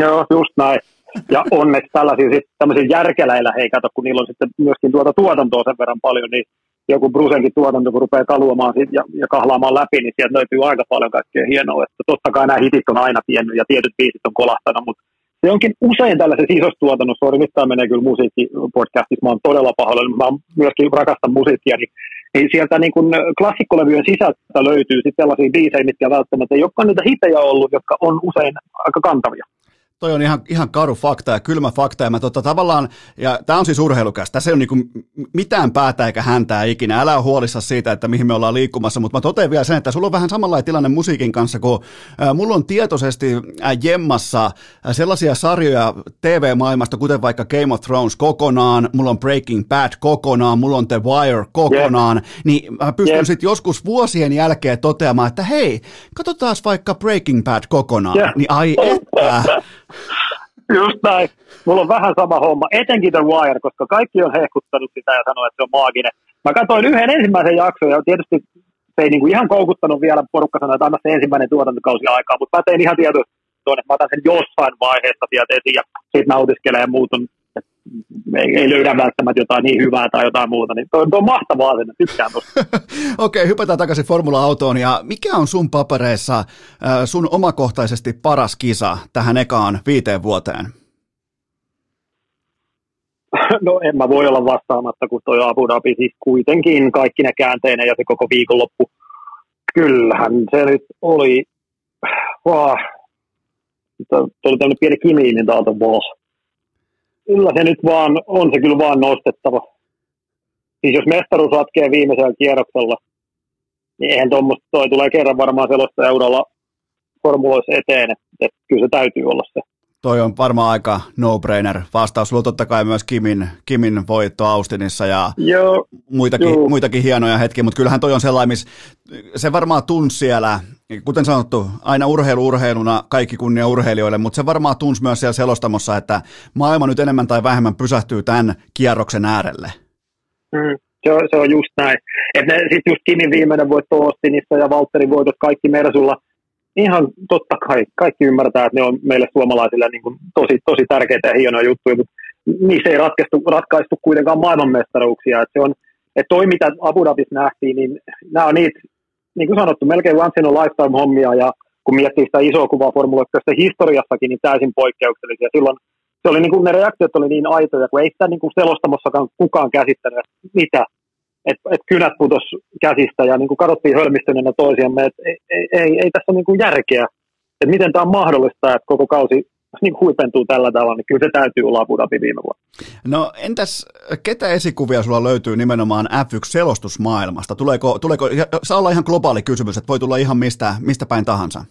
Joo, just näin. Ja onneksi sitten tämmöisiä järkeläillä, hei kato, kun niillä on sitten myöskin tuota tuotantoa sen verran paljon, niin joku Brusenkin tuotanto, kun rupeaa kaluamaan ja, ja kahlaamaan läpi, niin sieltä löytyy aika paljon kaikkea hienoa. Että totta kai nämä hitit on aina tiennyt ja tietyt biisit on kolahtanut, mutta se onkin usein tällaisessa isossa tuotannossa, sori tämä menee kyllä musiikkipodcastissa, mä oon todella pahoillani, mä myöskin rakastan musiikkia, niin, niin sieltä niin kuin klassikkolevyjen sisältä löytyy sitten sellaisia biisejä, mitkä välttämättä ei olekaan niitä hitejä ollut, jotka on usein aika kantavia. Toi on ihan, ihan karu fakta ja kylmä fakta. Ja mä tota, tavallaan, ja tämä on siis urheilukäs, tässä ei ole niinku mitään päätä eikä häntää ikinä. Älä ole huolissa siitä, että mihin me ollaan liikkumassa, mutta mä totean vielä sen, että sulla on vähän samanlainen tilanne musiikin kanssa, kun äh, mulla on tietoisesti äh, jemmassa äh, sellaisia sarjoja TV-maailmasta, kuten vaikka Game of Thrones kokonaan, mulla on Breaking Bad kokonaan, mulla on The Wire kokonaan, yeah. niin mä pystyn yeah. sitten joskus vuosien jälkeen toteamaan, että hei, katsotaan vaikka Breaking Bad kokonaan, yeah. niin ai että Just näin. Mulla on vähän sama homma, etenkin The Wire, koska kaikki on hehkuttanut sitä ja sanoo, että se on maaginen. Mä katsoin yhden ensimmäisen jakson ja tietysti se ei niinku ihan koukuttanut vielä porukka sanoa, että anna se ensimmäinen tuotantokausi aikaa, mutta mä tein ihan tietoisesti että mä otan sen jossain vaiheessa esiin ja siitä nautiskelee ja muut on, ei, ei, löydä välttämättä jotain niin hyvää tai jotain muuta, niin tuo, tuo on mahtavaa sen, tykkään tuosta. Okei, okay, hypätään takaisin Formula-autoon ja mikä on sun papereissa äh, sun omakohtaisesti paras kisa tähän ekaan viiteen vuoteen? No en mä voi olla vastaamatta, kun toi Abu Dhabi siis kuitenkin kaikki ne käänteinen ja se koko viikonloppu. Kyllähän se nyt oli, oh, tuli tämmöinen pieni kimiinin täältä vaan kyllä se nyt vaan, on se kyllä vaan nostettava. Siis jos mestaruus ratkee viimeisellä kierroksella, niin eihän tuommoista, toi tulee kerran varmaan selosta eurolla formuloissa eteen, että, että kyllä se täytyy olla se. Toi on varmaan aika no-brainer vastaus. Sulla totta kai myös Kimin, Kimin voitto Austinissa ja Joo, muitakin, muitakin hienoja hetkiä, mutta kyllähän toi on sellainen, missä se varmaan tunsi siellä, kuten sanottu, aina urheilu urheiluna, kaikki kunnia urheilijoille, mutta se varmaan tunsi myös siellä selostamossa, että maailma nyt enemmän tai vähemmän pysähtyy tämän kierroksen äärelle. Mm, se, on, se on just näin. Että sitten just Kimin viimeinen voitto Austinissa ja Valtterin voitot kaikki Mersulla – ihan totta kai, kaikki ymmärtää, että ne on meille suomalaisille niin kuin tosi, tosi tärkeitä ja hienoja juttuja, mutta niissä ei ratkaistu, ratkaistu kuitenkaan maailmanmestaruuksia. Että se on, että toi, mitä Abu Dhabissa nähtiin, niin nämä on niitä, niin kuin sanottu, melkein once in a lifetime hommia, ja kun miettii sitä isoa kuvaa Formula 1 historiassakin, niin täysin poikkeuksellisia. Silloin se oli niin kuin, ne reaktiot oli niin aitoja, kun ei sitä niin kuin selostamossakaan kukaan käsittänyt, että mitä, että et kynät putos käsistä ja niin kuin katsottiin hölmistyneenä toisiamme, että ei, ei, ei, ei tässä ole niin kuin järkeä, että miten tämä on mahdollista, että koko kausi niin huipentuu tällä tavalla, niin kyllä se täytyy olla Abu Dhabi viime vuonna. No entäs ketä esikuvia sulla löytyy nimenomaan F1-selostusmaailmasta? Tuleeko, tuleeko, saa olla ihan globaali kysymys, että voi tulla ihan mistä, mistä päin tahansa?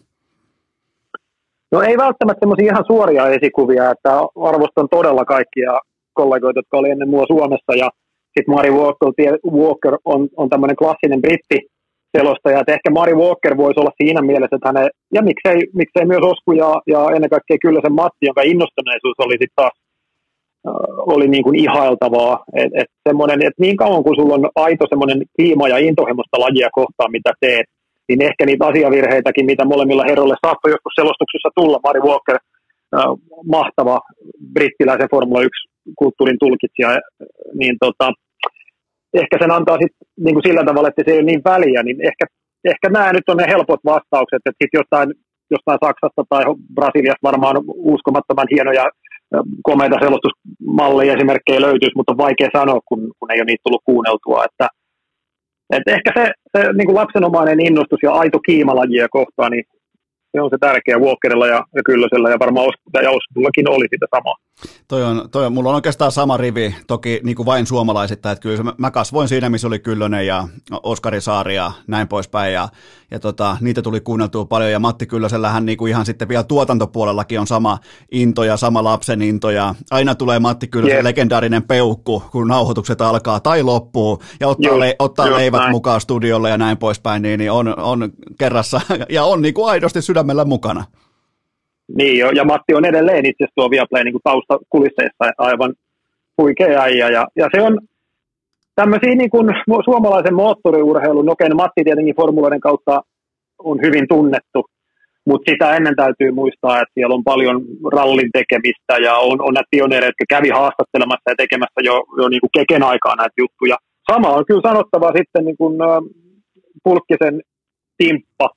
No ei välttämättä semmoisia ihan suoria esikuvia, että arvostan todella kaikkia kollegoita, jotka oli ennen mua Suomessa ja sitten Mari Walker, Walker on, on tämmöinen klassinen britti selostaja, että ehkä Mari Walker voisi olla siinä mielessä, että hänen, ja miksei, miksei myös Osku ja, ja ennen kaikkea kyllä se Matti, jonka innostuneisuus oli sitten taas oli niin kuin ihailtavaa, että et että niin kauan kun sulla on aito semmoinen kiima ja intohimosta lajia kohtaan, mitä teet, niin ehkä niitä asiavirheitäkin, mitä molemmilla herroille saattoi joskus selostuksessa tulla, Mari Walker, äh, mahtava brittiläisen Formula 1 kulttuurin tulkitsija, niin tota, ehkä sen antaa sit, niin kuin sillä tavalla, että se ei ole niin väliä, niin ehkä, ehkä nämä nyt on ne helpot vastaukset, että sitten jostain, jostain Saksasta tai Brasiliasta varmaan uskomattoman hienoja komeita selostusmalleja esimerkkejä löytyisi, mutta on vaikea sanoa, kun, kun ei ole niitä tullut kuunneltua, että Et ehkä se, se niin kuin lapsenomainen innostus ja aito kiimalajia kohtaan, niin se on se tärkeä Walkerilla ja, ja Kyllösellä ja varmaan ja Oskullakin oli sitä samaa. Toi on, toi on, mulla on oikeastaan sama rivi, toki niin kuin vain suomalaisittain, että kyllä mä kasvoin siinä, missä oli Kyllönen ja Oskari Saari ja näin poispäin, ja, ja tota, niitä tuli kuunneltua paljon, ja Matti Kyllösellähän niin kuin ihan sitten vielä tuotantopuolellakin on sama into ja sama lapsen into, ja aina tulee Matti Kyllösen yeah. legendaarinen peukku, kun nauhoitukset alkaa tai loppuu, ja ottaa, le, ottaa just leivät näin. mukaan studiolle ja näin poispäin, niin, niin on, on kerrassa, ja on niin kuin aidosti sydämellä mukana. Niin jo, ja Matti on edelleen itse asiassa tuo Viaplay niin taustakulisseissa aivan huikea äijä. Ja, ja se on tämmöisiä niin kuin suomalaisen moottoriurheilun, no okei, no Matti tietenkin formuloiden kautta on hyvin tunnettu, mutta sitä ennen täytyy muistaa, että siellä on paljon rallin tekemistä ja on, on näitä pioneereja, jotka kävi haastattelemassa ja tekemässä jo, jo niin kuin keken aikaa näitä juttuja. Sama on kyllä sanottava sitten niin kuin, äh, Pulkkisen Timppa,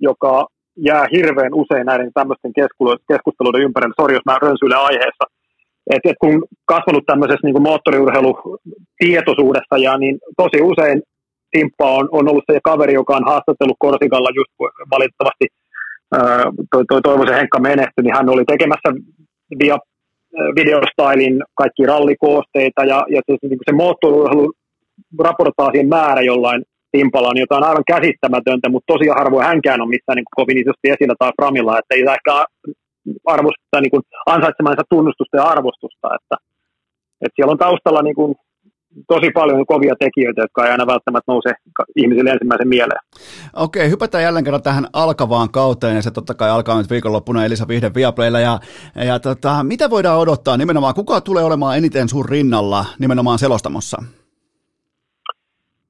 joka jää hirveän usein näiden tämmöisten keskusteluiden ympärillä. Sori, jos mä rönsyilen aiheessa. Et, et kun kasvanut tämmöisessä niin moottoriurheilutietoisuudessa ja niin tosi usein Timppa on, on ollut se kaveri, joka on haastattelut Korsikalla just valitettavasti toi, toi Toivosen Henkka menehtyi, niin hän oli tekemässä via videostylin kaikki rallikoosteita ja, ja se, niin se moottoriurheilu raportaasien määrä jollain Timpala on jotain aivan käsittämätöntä, mutta tosi harvoin hänkään on missään niin kovin isosti esillä tai Framilla, että ei ehkä arvosta, niin kuin ansaitsemansa tunnustusta ja arvostusta, että, että siellä on taustalla niin kuin tosi paljon kovia tekijöitä, jotka ei aina välttämättä nouse ihmisille ensimmäisen mieleen. Okei, hypätään jälleen kerran tähän alkavaan kauteen, ja se totta kai alkaa nyt viikonloppuna Elisa Vihden Viaplaylla, ja, ja tota, mitä voidaan odottaa nimenomaan, kuka tulee olemaan eniten sun rinnalla nimenomaan selostamossa?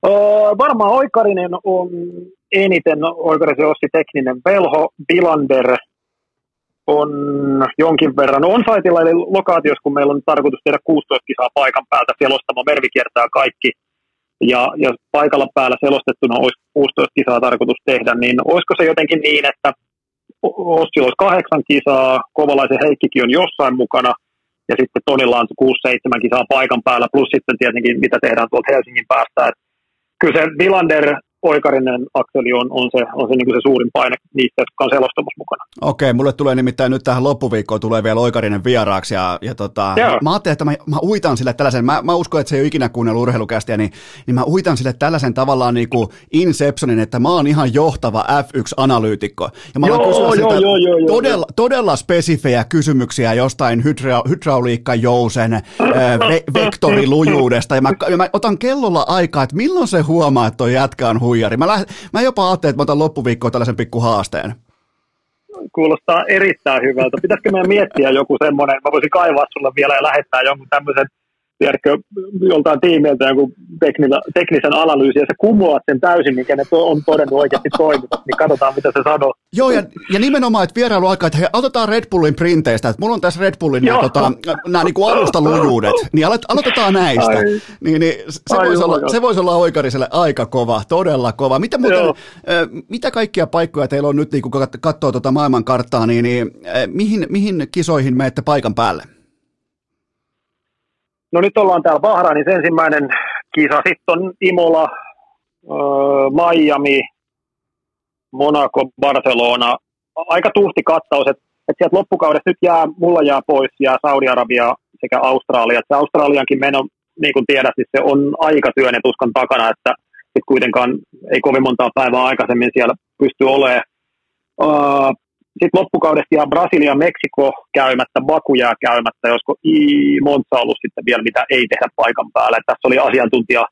Öö, varmaan Oikarinen on eniten Oikarisen Ossi tekninen velho. Bilander on jonkin verran on-saitilla, eli lokaatiossa, kun meillä on tarkoitus tehdä 16 kisaa paikan päältä selostama, Mervi kiertää kaikki, ja, ja paikalla päällä selostettuna olisi 16 kisaa tarkoitus tehdä, niin olisiko se jotenkin niin, että Ossi olisi kahdeksan kisaa, Kovalaisen Heikkikin on jossain mukana, ja sitten Tonilla on 6-7 kisaa paikan päällä, plus sitten tietenkin mitä tehdään tuolta Helsingin päästä, että kyllä se Villander oikarinen akseli on, on se, on se, niin se suurin paine niistä, jotka on selostamassa mukana. Okei, mulle tulee nimittäin nyt tähän loppuviikkoon tulee vielä oikarinen vieraaksi ja, ja tota, mä ajattelin, että mä, mä uitan sille tällaisen, mä, mä uskon, että se ei ole ikinä kuunnellut urheilukästiä, niin, niin mä uitan sille tällaisen tavallaan niin kuin Inceptionin, että mä oon ihan johtava F1-analyytikko. Ja mä joo, joo, joo, joo, joo, todella, todella spesifejä kysymyksiä jostain hydra, hydrauliikkajousen ve, vektorilujuudesta ja mä, ja mä otan kellolla aikaa, että milloin se huomaa, että toi jätkä on huijari. Mä, läht, mä jopa ajattelin, että mä otan loppuviikkoon tällaisen pikku haasteen. Kuulostaa erittäin hyvältä. Pitäisikö meidän miettiä joku semmoinen, mä voisin kaivaa sulle vielä ja lähettää jonkun tämmöisen tiedätkö, joltain tiimiltä joku teknisen, teknisen analyysin ja sä kumoat sen täysin, mikä ne on todennut oikeasti toimivat, niin katsotaan mitä se sanoo. Joo, ja, ja nimenomaan, että vierailu aikaa, että hei, aloitetaan Red Bullin printeistä, että mulla on tässä Red Bullin nämä, tota, nämä niin kuin alustalujuudet, niin aloitetaan näistä. Ai. Niin, niin se, Ai, voisi olla, se voisi olla oikariselle aika kova, todella kova. Mitä, muuten, äh, mitä kaikkia paikkoja teillä on nyt, niin kun katsoo tuota maailmankarttaa, niin, niin äh, mihin, mihin kisoihin menette paikan päälle? No nyt ollaan täällä Bahrainissa ensimmäinen kisa, sitten on Imola, Miami, Monaco, Barcelona. Aika tuhti kattaus, että et sieltä loppukaudesta nyt jää, mulla jää pois, jää Saudi-Arabia sekä Australia. Se Australiankin meno, niin kuin tiedät, siis se on aika työn ja tuskan takana, että sit kuitenkaan ei kovin montaa päivää aikaisemmin siellä pysty olemaan. Uh, sitten loppukaudesta jää Brasilia, Meksiko käymättä, Baku jää käymättä, josko Monza ollut sitten vielä, mitä ei tehdä paikan päällä. Et tässä oli asiantuntija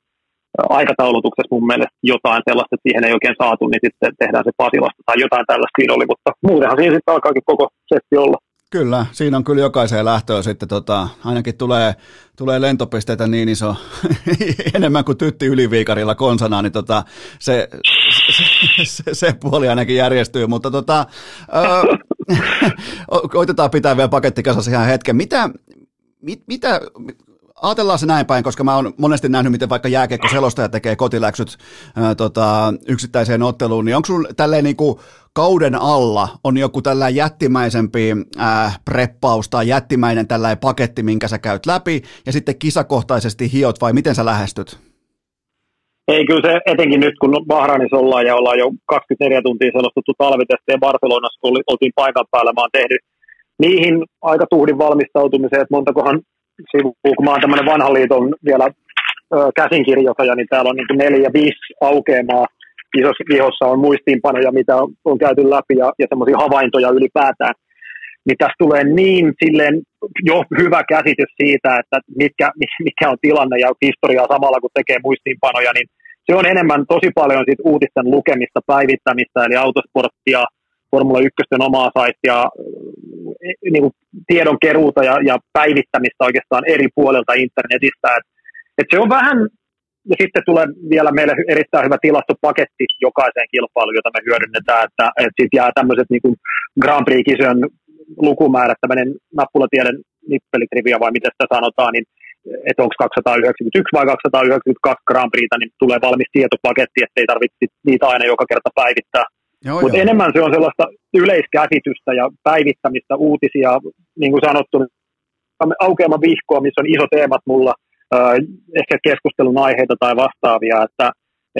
aikataulutuksessa mun mielestä jotain sellaista, että siihen ei oikein saatu, niin sitten tehdään se Pasilasta tai jotain tällaista siinä oli, mutta muutenhan siinä sitten alkaakin koko setti olla. Kyllä, siinä on kyllä jokaiseen lähtöön sitten, tota, ainakin tulee, tulee lentopisteitä niin iso, enemmän kuin tytti yliviikarilla konsana, niin tota, se, se, se, se, puoli ainakin järjestyy, mutta tota, ö, koitetaan pitää vielä paketti kasassa ihan hetken. Mitä, mit, mitä, ajatellaan se näin päin, koska mä oon monesti nähnyt, miten vaikka jääkiekko-selostaja tekee kotiläksyt ää, tota, yksittäiseen otteluun, niin onko sulla tälleen niinku kauden alla on joku tällä jättimäisempi äh, preppaus tai jättimäinen tällainen paketti, minkä sä käyt läpi, ja sitten kisakohtaisesti hiot, vai miten sä lähestyt? Ei kyllä se, etenkin nyt kun Bahrainissa ollaan ja ollaan jo 24 tuntia selostettu talvitesteen Barcelonassa, kun oltiin paikan päällä, mä oon tehnyt niihin aika tuhdin valmistautumiseen, että montakohan sivua, kun mä oon tämmöinen vanhan liiton vielä ö, käsinkirjoitaja, niin täällä on niin neljä, viisi aukeamaa. Isossa vihossa on muistiinpanoja, mitä on, on käyty läpi ja, ja semmoisia havaintoja ylipäätään. Niin tässä tulee niin silleen jo hyvä käsitys siitä, että mitkä, mikä on tilanne ja historiaa samalla kun tekee muistiinpanoja, niin se on enemmän tosi paljon siitä uutisten lukemista, päivittämistä, eli autosporttia, Formula 1 omaa saittia, niin kuin tiedon keruuta ja, ja päivittämistä oikeastaan eri puolelta internetistä. Et, et se on vähän, ja sitten tulee vielä meille erittäin hyvä tilastopaketti jokaiseen kilpailuun, jota me hyödynnetään, että, että sitten jää tämmöiset niin Grand Prix-kisojen lukumäärät, tämmöinen nappulatieden nippelitrivia vai miten sitä sanotaan, niin että onko 291 vai 292 Grand Prixta, niin tulee valmis tietopaketti, ettei tarvitse niitä aina joka kerta päivittää. Mutta enemmän se on sellaista yleiskäsitystä ja päivittämistä uutisia, niin kuin sanottu, aukeama vihkoa, missä on iso teemat mulla, ehkä keskustelun aiheita tai vastaavia, että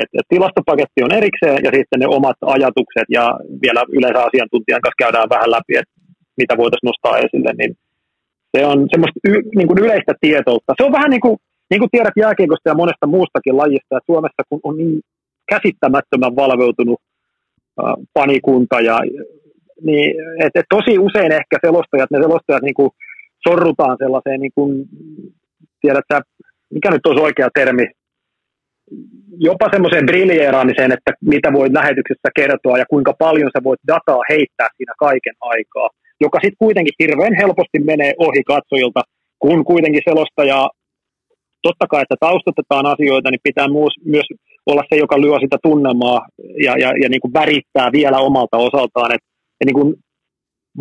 et, et tilastopaketti on erikseen ja sitten ne omat ajatukset ja vielä yleensä asiantuntijan kanssa käydään vähän läpi, että mitä voitaisiin nostaa esille, niin se on semmoista y, niin kuin yleistä tietoutta. Se on vähän niin kuin, niin kuin tiedät jääkiekosta ja monesta muustakin lajista, että Suomessa kun on niin käsittämättömän valveutunut panikunta, ja, niin, et, et tosi usein ehkä selostajat, ne selostajat niin kuin sorrutaan sellaiseen, niin kuin, tiedätkö, mikä nyt olisi oikea termi, jopa semmoiseen briljeeraamiseen, että mitä voit lähetyksessä kertoa ja kuinka paljon sä voit dataa heittää siinä kaiken aikaa joka sitten kuitenkin hirveän helposti menee ohi katsojilta, kun kuitenkin selostaja, totta kai, että taustatetaan asioita, niin pitää myös, myös olla se, joka lyö sitä tunnelmaa ja, ja, ja niin kuin värittää vielä omalta osaltaan. Et, ja niin kuin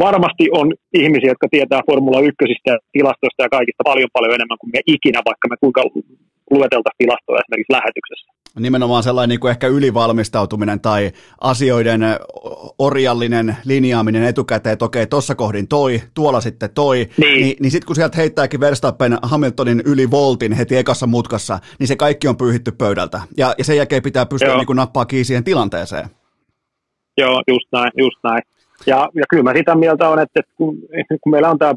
varmasti on ihmisiä, jotka tietää Formula 1 ja tilastoista ja kaikista paljon paljon enemmän kuin me ikinä, vaikka me kuinka lueteltaisiin tilastoja esimerkiksi lähetyksessä nimenomaan sellainen niin kuin ehkä ylivalmistautuminen tai asioiden orjallinen linjaaminen etukäteen, että okei, tuossa kohdin toi, tuolla sitten toi, niin, niin, niin sitten kun sieltä heittääkin Verstappen Hamiltonin yli voltin heti ekassa mutkassa, niin se kaikki on pyyhitty pöydältä. Ja, ja sen jälkeen pitää pystyä niin kuin nappaa kiinni siihen tilanteeseen. Joo, just näin, just näin. Ja, ja kyllä mä sitä mieltä on, että kun, kun meillä on tämä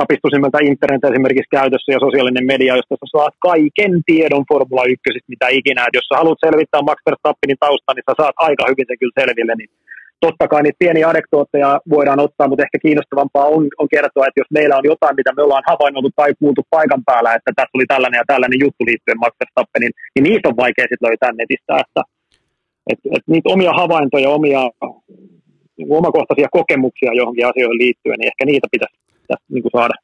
kapistusimmilta internet esimerkiksi käytössä ja sosiaalinen media, josta sä saat kaiken tiedon Formula 1, mitä ikinä. Et jos sä haluat selvittää Max Verstappenin taustan, niin sä saat aika hyvin sen kyllä selville. Niin totta kai niitä pieniä anekdootteja voidaan ottaa, mutta ehkä kiinnostavampaa on, on kertoa, että jos meillä on jotain, mitä me ollaan havainnoitu tai kuultu paikan päällä, että tässä oli tällainen ja tällainen juttu liittyen Max Verstappenin, niin niitä on vaikea sitten löytää netistä, että et, et niitä omia havaintoja, omia omakohtaisia kokemuksia johonkin asioihin liittyen, niin ehkä niitä pitäisi pitäisi niin kuin saada.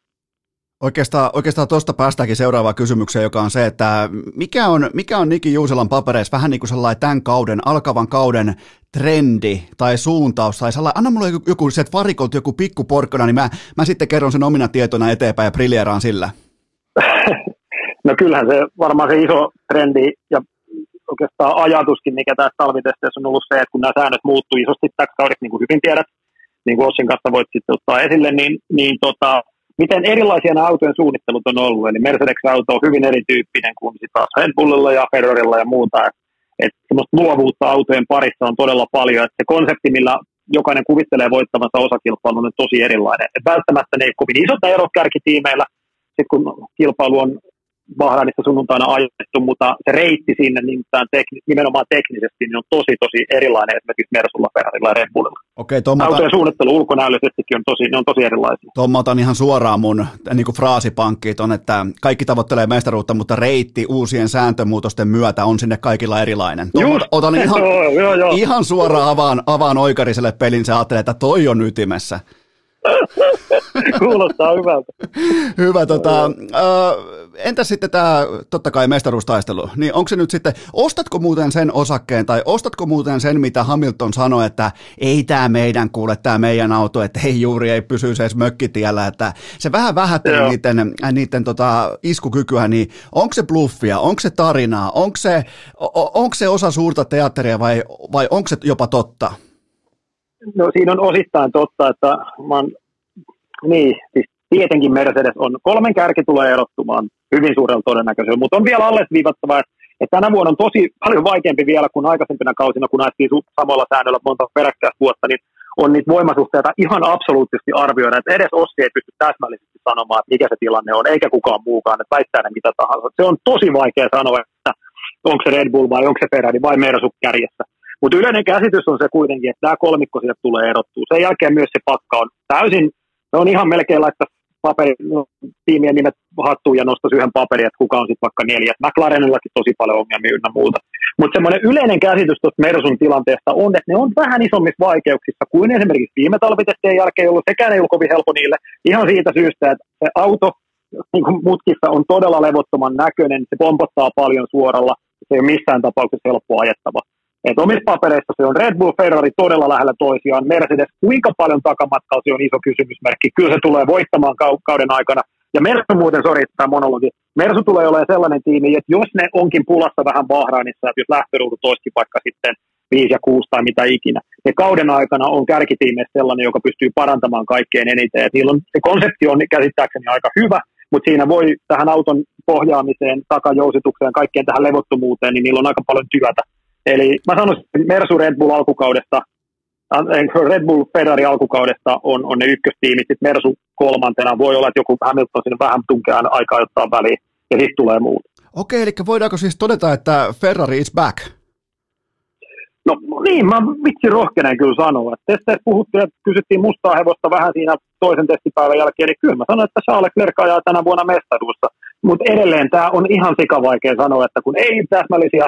Oikeastaan, oikeastaan tuosta päästäänkin seuraavaan kysymykseen, joka on se, että mikä on, mikä on Niki Juuselan papereissa vähän niin kuin sellainen tämän kauden, alkavan kauden trendi tai suuntaus tai sellainen, anna mulle joku, joku se varikolta joku pikku porkkana, niin mä, mä sitten kerron sen omina tietona eteenpäin ja briljeeraan sillä. no kyllähän se varmaan se iso trendi ja oikeastaan ajatuskin, mikä tässä talvitesteessä on ollut se, että kun nämä säännöt muuttuu isosti täksi kaudeksi, niin kuin hyvin tiedät, niin kuin Ossin kanssa voit sitten ottaa esille, niin, niin tota, miten erilaisia nämä autojen suunnittelut on ollut. Eli Mercedes-auto on hyvin erityyppinen kuin sitten taas Red Bullilla ja Ferrarilla ja muuta. Että semmoista luovuutta autojen parissa on todella paljon. Että se konsepti, millä jokainen kuvittelee voittavansa osakilpailun, on tosi erilainen. Et välttämättä ne ei kovin isot erot kärkitiimeillä, sitten kun kilpailu on Bahrainissa sunnuntaina ajettu, mutta se reitti sinne tekni, nimenomaan teknisesti niin on tosi tosi erilainen esimerkiksi Mersulla, Ferrarilla ja Red Bullilla. Okei, Tomma Autojen suunnittelu ulkonäöllisestikin on tosi, ne on tosi erilaisia. Tuon otan ihan suoraan mun niin kuin fraasipankkiit on, että kaikki tavoittelee mestaruutta, mutta reitti uusien sääntömuutosten myötä on sinne kaikilla erilainen. Just. Otan ihan, joo, joo, joo. ihan suoraan avaan, avaan oikariselle pelin, se ajattelee, että toi on ytimessä. Kuulostaa hyvältä. Hyvä. Tota, äh, entäs sitten tämä, totta kai mestaruustaistelu, niin onko se nyt sitten, ostatko muuten sen osakkeen tai ostatko muuten sen, mitä Hamilton sanoi, että ei tämä meidän kuule, tämä meidän auto, että ei juuri ei pysy edes mökkitiellä, että se vähän vähätteli niiden, äh, niiden tota, iskukykyä, niin onko se bluffia, onko se tarinaa, onko se, onko se osa suurta teatteria vai, vai onko se jopa totta? No siinä on osittain totta, että mä oon, niin, siis tietenkin Mercedes on, kolmen kärki tulee erottumaan hyvin suurella todennäköisyydellä, mutta on vielä alleviivattava, että Et tänä vuonna on tosi paljon vaikeampi vielä kuin aikaisempina kausina, kun näettiin samalla säännöllä monta peräkkäistä vuotta, niin on niitä voimasuhteita ihan absoluuttisesti arvioida, että edes Ossi ei pysty täsmällisesti sanomaan, että mikä se tilanne on, eikä kukaan muukaan, että väittää ne mitä tahansa. Se on tosi vaikea sanoa, että onko se Red Bull vai onko se Ferrari vai Mersu kärjessä. Mutta yleinen käsitys on se kuitenkin, että tämä kolmikko sieltä tulee erottua. Sen jälkeen myös se pakka on täysin, se on ihan melkein laittaa paperi, no, tiimien nimet hattuun ja nostaisi yhden paperin, että kuka on sitten vaikka neljä. McLarenillakin tosi paljon ongelmia ynnä muuta. Mutta semmoinen yleinen käsitys tuosta Mersun tilanteesta on, että ne on vähän isommissa vaikeuksissa kuin esimerkiksi viime talvitestien jälkeen ollut. Sekään ei ollut kovin helppo niille ihan siitä syystä, että se auto niin kuin mutkissa on todella levottoman näköinen, se pompottaa paljon suoralla, se ei ole missään tapauksessa helppo ajettava. Et omissa papereissa se on Red Bull, Ferrari todella lähellä toisiaan, Mercedes kuinka paljon takamatkalla se on iso kysymysmerkki. Kyllä se tulee voittamaan kauden aikana. Ja Mersu muuten, sori tämä monologi, Mersu tulee olemaan sellainen tiimi, että jos ne onkin pulassa vähän Bahrainissa, että jos lähtöruutu toiski vaikka sitten 5 ja 6 tai mitä ikinä, ne kauden aikana on kärkitiimeissä sellainen, joka pystyy parantamaan kaikkein eniten. Et niillä on, se konsepti on käsittääkseni aika hyvä, mutta siinä voi tähän auton pohjaamiseen, takajousitukseen, kaikkeen tähän levottomuuteen, niin niillä on aika paljon työtä. Eli mä sanoisin, että Mersu Red Bull alkukaudesta, Red Bull Ferrari alkukaudesta on, on ne ykköstiimit, sitten Mersu kolmantena, voi olla, että joku Hamilton sinne vähän tunkea aikaa ottaa väliin, ja sitten tulee muut. Okei, eli voidaanko siis todeta, että Ferrari is back? No niin, mä vitsi rohkenen kyllä sanoa. Testeissä puhuttiin, että kysyttiin mustaa hevosta vähän siinä toisen testipäivän jälkeen, niin kyllä mä sanoin, että Charles Leclerc ajaa tänä vuonna mestaruussa. Mutta edelleen tämä on ihan sikavaikea sanoa, että kun ei täsmällisiä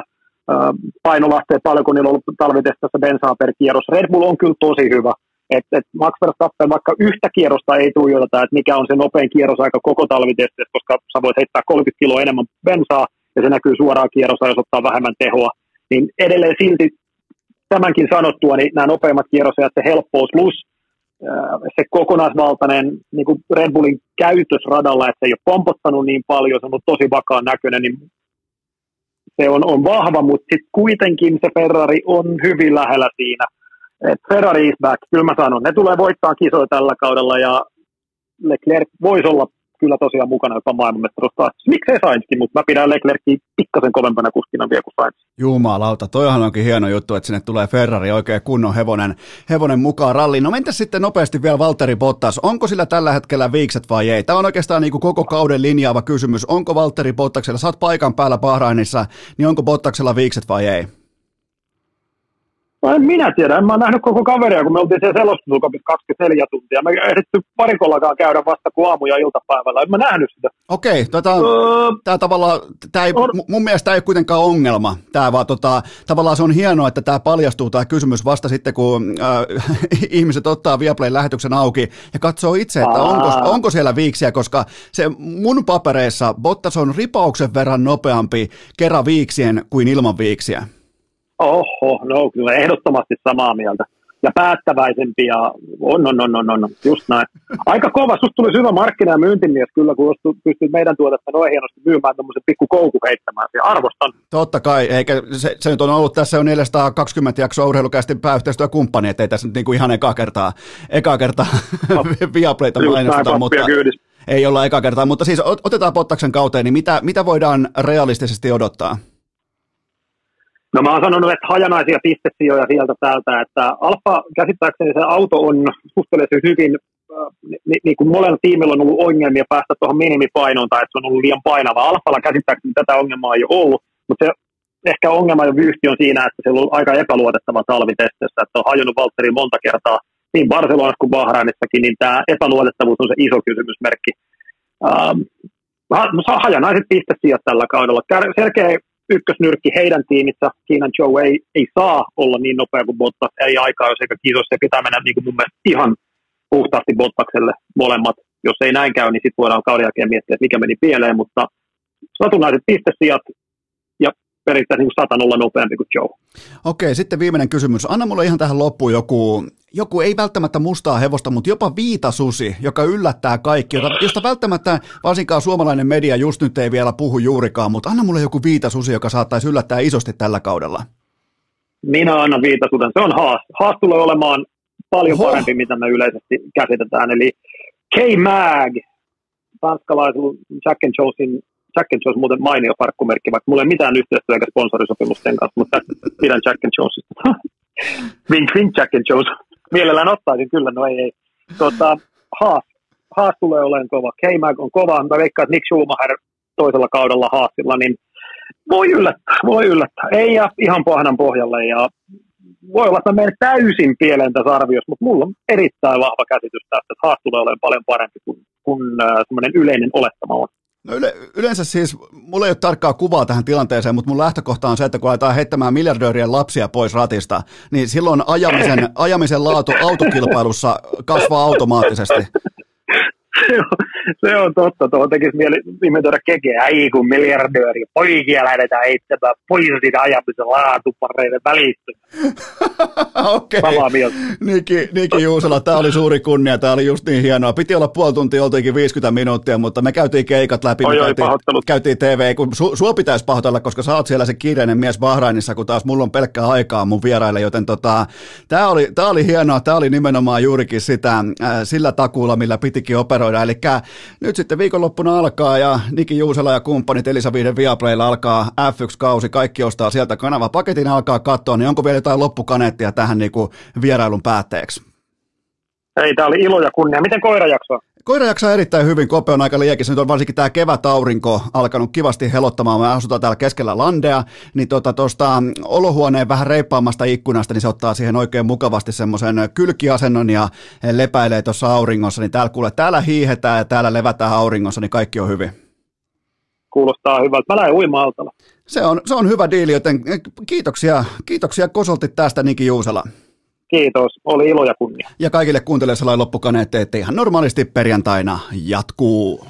paino lähtee paljon, kun niillä on ollut talvitestassa bensaa per kierros. Red Bull on kyllä tosi hyvä. Et, et Max Verstappen vaikka yhtä kierrosta ei tuijoteta, että mikä on se nopein kierrosaika koko talvitestissä, koska sä voit heittää 30 kiloa enemmän bensaa, ja se näkyy suoraan kierrossa, jos ottaa vähemmän tehoa. Niin edelleen silti tämänkin sanottua, niin nämä nopeimmat kierrosajat, se helppous plus se kokonaisvaltainen niin Red Bullin käytös radalla, että se ei ole pompottanut niin paljon, se on ollut tosi vakaan näköinen, niin se on, on vahva, mutta sitten kuitenkin se Ferrari on hyvin lähellä siinä. Et Ferrari is back, kyllä mä sanon. Ne tulee voittaa kisoja tällä kaudella ja Leclerc voisi olla kyllä tosiaan mukana jopa maailmanmestaruus Miksei Sainzkin, mutta mä pidän Leclercia pikkasen kovempana kuskina vielä kuin Sainz. Jumalauta, toihan onkin hieno juttu, että sinne tulee Ferrari oikein kunnon hevonen, hevonen mukaan ralliin. No mentäs sitten nopeasti vielä Valtteri Bottas. Onko sillä tällä hetkellä viikset vai ei? Tämä on oikeastaan niin kuin koko kauden linjaava kysymys. Onko Valtteri Bottaksella, sä oot paikan päällä Bahrainissa, niin onko Bottaksella viikset vai ei? No en minä tiedä, en mä nähnyt koko kaveria, kun me oltiin siellä selostusukopissa 24 tuntia. Me ehditty parikollakaan käydä vasta kuin aamu- ja iltapäivällä, en mä nähnyt sitä. Okei, tota, öö, tämä tavallaan, tämä ei, on, mun mielestä tämä ei ole kuitenkaan ongelma. Tämä vaan tota, tavallaan se on hienoa, että tämä paljastuu tämä kysymys vasta sitten, kun äh, ihmiset ottaa Viaplayn lähetyksen auki ja katsoo itse, että onko, onko siellä viiksiä, koska se mun papereissa Bottas on ripauksen verran nopeampi kerran viiksien kuin ilman viiksiä. Oho, no kyllä ehdottomasti samaa mieltä. Ja päättäväisempi ja on, on, on, on, on, just näin. Aika kova, susta tuli hyvä markkina- ja myyntimies kyllä, kun pystyt meidän tuotetta noin hienosti myymään tämmöisen pikku koukku heittämään. Ja arvostan. Totta kai, eikä se, se nyt on ollut tässä jo 420 jaksoa urheilukästin pääyhteistyökumppani, ettei tässä nyt niinku ihan ekaa kertaa, ekaa kertaa no. Viaplayta mainosteta, mutta ei olla eka kertaa, mutta siis otetaan Pottaksen kauteen, niin mitä, mitä voidaan realistisesti odottaa? No mä oon sanonut, että hajanaisia pistesijoja sieltä täältä, että Alfa käsittääkseni se auto on suhteellisen hyvin, äh, ni, niin kuin molemmilla tiimillä on ollut ongelmia päästä tuohon minimipainoon tai että se on ollut liian painava. Alfalla käsittääkseni tätä ongelmaa ei ole ollut, mutta se ehkä ongelma ja vyyhti on siinä, että se on ollut aika epäluotettava talvitestissä, että on hajonnut Valtteri monta kertaa niin Barcelonassa kuin Bahrainissakin, niin tämä epäluotettavuus on se iso kysymysmerkki. Ähm, hajanaiset pistesijat tällä kaudella. Selkeä ykkösnyrkki heidän tiimissä, Keenan Joe ei, ei saa olla niin nopea kuin Bottas, ei aikaa, jos eikä kisossa, pitää mennä niin kuin mun mielestä ihan puhtaasti Bottakselle molemmat. Jos ei näin käy, niin sitten voidaan kauden jälkeen miettiä, että mikä meni pieleen, mutta satunnaiset pistesijat ja periaatteessa niin satan olla nopeampi kuin Joe. Okei, sitten viimeinen kysymys. Anna mulle ihan tähän loppuun joku, joku ei välttämättä mustaa hevosta, mutta jopa viitasusi, joka yllättää kaikki, josta välttämättä varsinkaan suomalainen media just nyt ei vielä puhu juurikaan, mutta anna mulle joku viitasusi, joka saattaisi yllättää isosti tällä kaudella. Minä annan viitasuden. Se on Haas. Haas tulee olemaan paljon Oho. parempi, mitä me yleisesti käsitetään. Eli K-Mag, tanskalaisen Jack and Jonesin Jack and Jones muuten mainio farkkumerkki, vaikka mulla ei mitään yhteistyötä eikä sponsorisopimusten kanssa, mutta pidän Jack and Jonesista. wink, wink, Jack and Jones. Mielellään ottaisin kyllä, no ei, ei. Tota, Haas, Haas tulee olemaan kova. K-Mag on kova. Mä veikkaan, että Nick Schumacher toisella kaudella Haasilla, niin voi yllättää, voi yllättää. Ei ja ihan pohjan pohjalle ja voi olla, että menen täysin pieleen tässä arviossa, mutta mulla on erittäin vahva käsitys tästä, että Haas tulee olemaan paljon parempi kuin, kuin äh, yleinen olettama on. No yle, yleensä siis, mulla ei ole tarkkaa kuvaa tähän tilanteeseen, mutta mun lähtökohta on se, että kun aletaan heittämään miljardöörien lapsia pois ratista, niin silloin ajamisen, ajamisen laatu autokilpailussa kasvaa automaattisesti se, on, se on totta. Tuohon tekisi mieli imitoida kekeä. Ei kun miljardööri. Poikia lähdetään heittämään pois siitä ajamisen laatupareiden välistä. Okei. Okay. Samaa mieltä. Niki, Niki Juusala, tämä oli suuri kunnia. Tämä oli just niin hienoa. Piti olla puoli tuntia, oltiinkin 50 minuuttia, mutta me käytiin keikat läpi. Oi, käytiin, käytiin TV, kun su, sua pitäisi pahoitella, koska sä oot siellä se kiireinen mies Bahrainissa, kun taas mulla on pelkkää aikaa mun vieraille, joten tota, tämä oli, tää oli hienoa. Tämä oli nimenomaan juurikin sitä, äh, sillä takuulla, millä pitikin operoida huomioida. Eli nyt sitten viikonloppuna alkaa ja Niki Juusela ja kumppanit Elisa Viiden Viaplaylla alkaa F1-kausi. Kaikki ostaa sieltä kanava paketin alkaa katsoa, niin onko vielä jotain loppukaneettia tähän niin kuin vierailun päätteeksi? Ei, tämä oli ilo ja kunnia. Miten koira jaksaa? Koira jaksaa erittäin hyvin, Kope on aika liekissä. Nyt on varsinkin tämä kevätaurinko alkanut kivasti helottamaan. Me asutaan täällä keskellä landea, niin tuosta tota, olohuoneen vähän reippaammasta ikkunasta, niin se ottaa siihen oikein mukavasti semmoisen kylkiasennon ja lepäilee tuossa auringossa. Niin täällä kuule, täällä hiihetään ja täällä levätään auringossa, niin kaikki on hyvin. Kuulostaa hyvältä. Mä lähden uima Se on, se on hyvä diili, joten kiitoksia, kiitoksia Kosolti tästä Niki Juusala. Kiitos, oli ilo ja kunnia. Ja kaikille kuuntelijoille loppukaneet, että ihan normaalisti perjantaina jatkuu.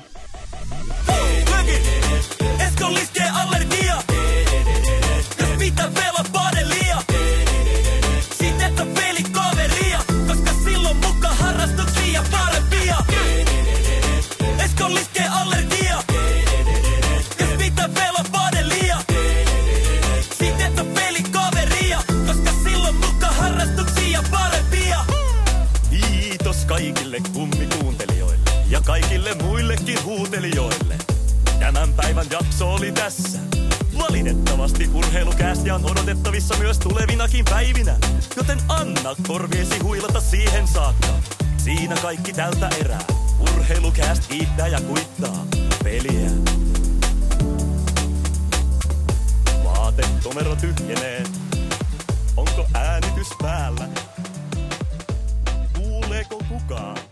Kaikille muillekin huutelijoille. Tämän päivän jakso oli tässä. Valitettavasti urheilukäästi on odotettavissa myös tulevinakin päivinä, joten anna korviesi huilata siihen saakka. Siinä kaikki tältä erää. Urheilukääst kiittää ja kuittaa peliä. Vaatetomero tyhjenee. Onko äänitys päällä? Kuuleeko kukaan?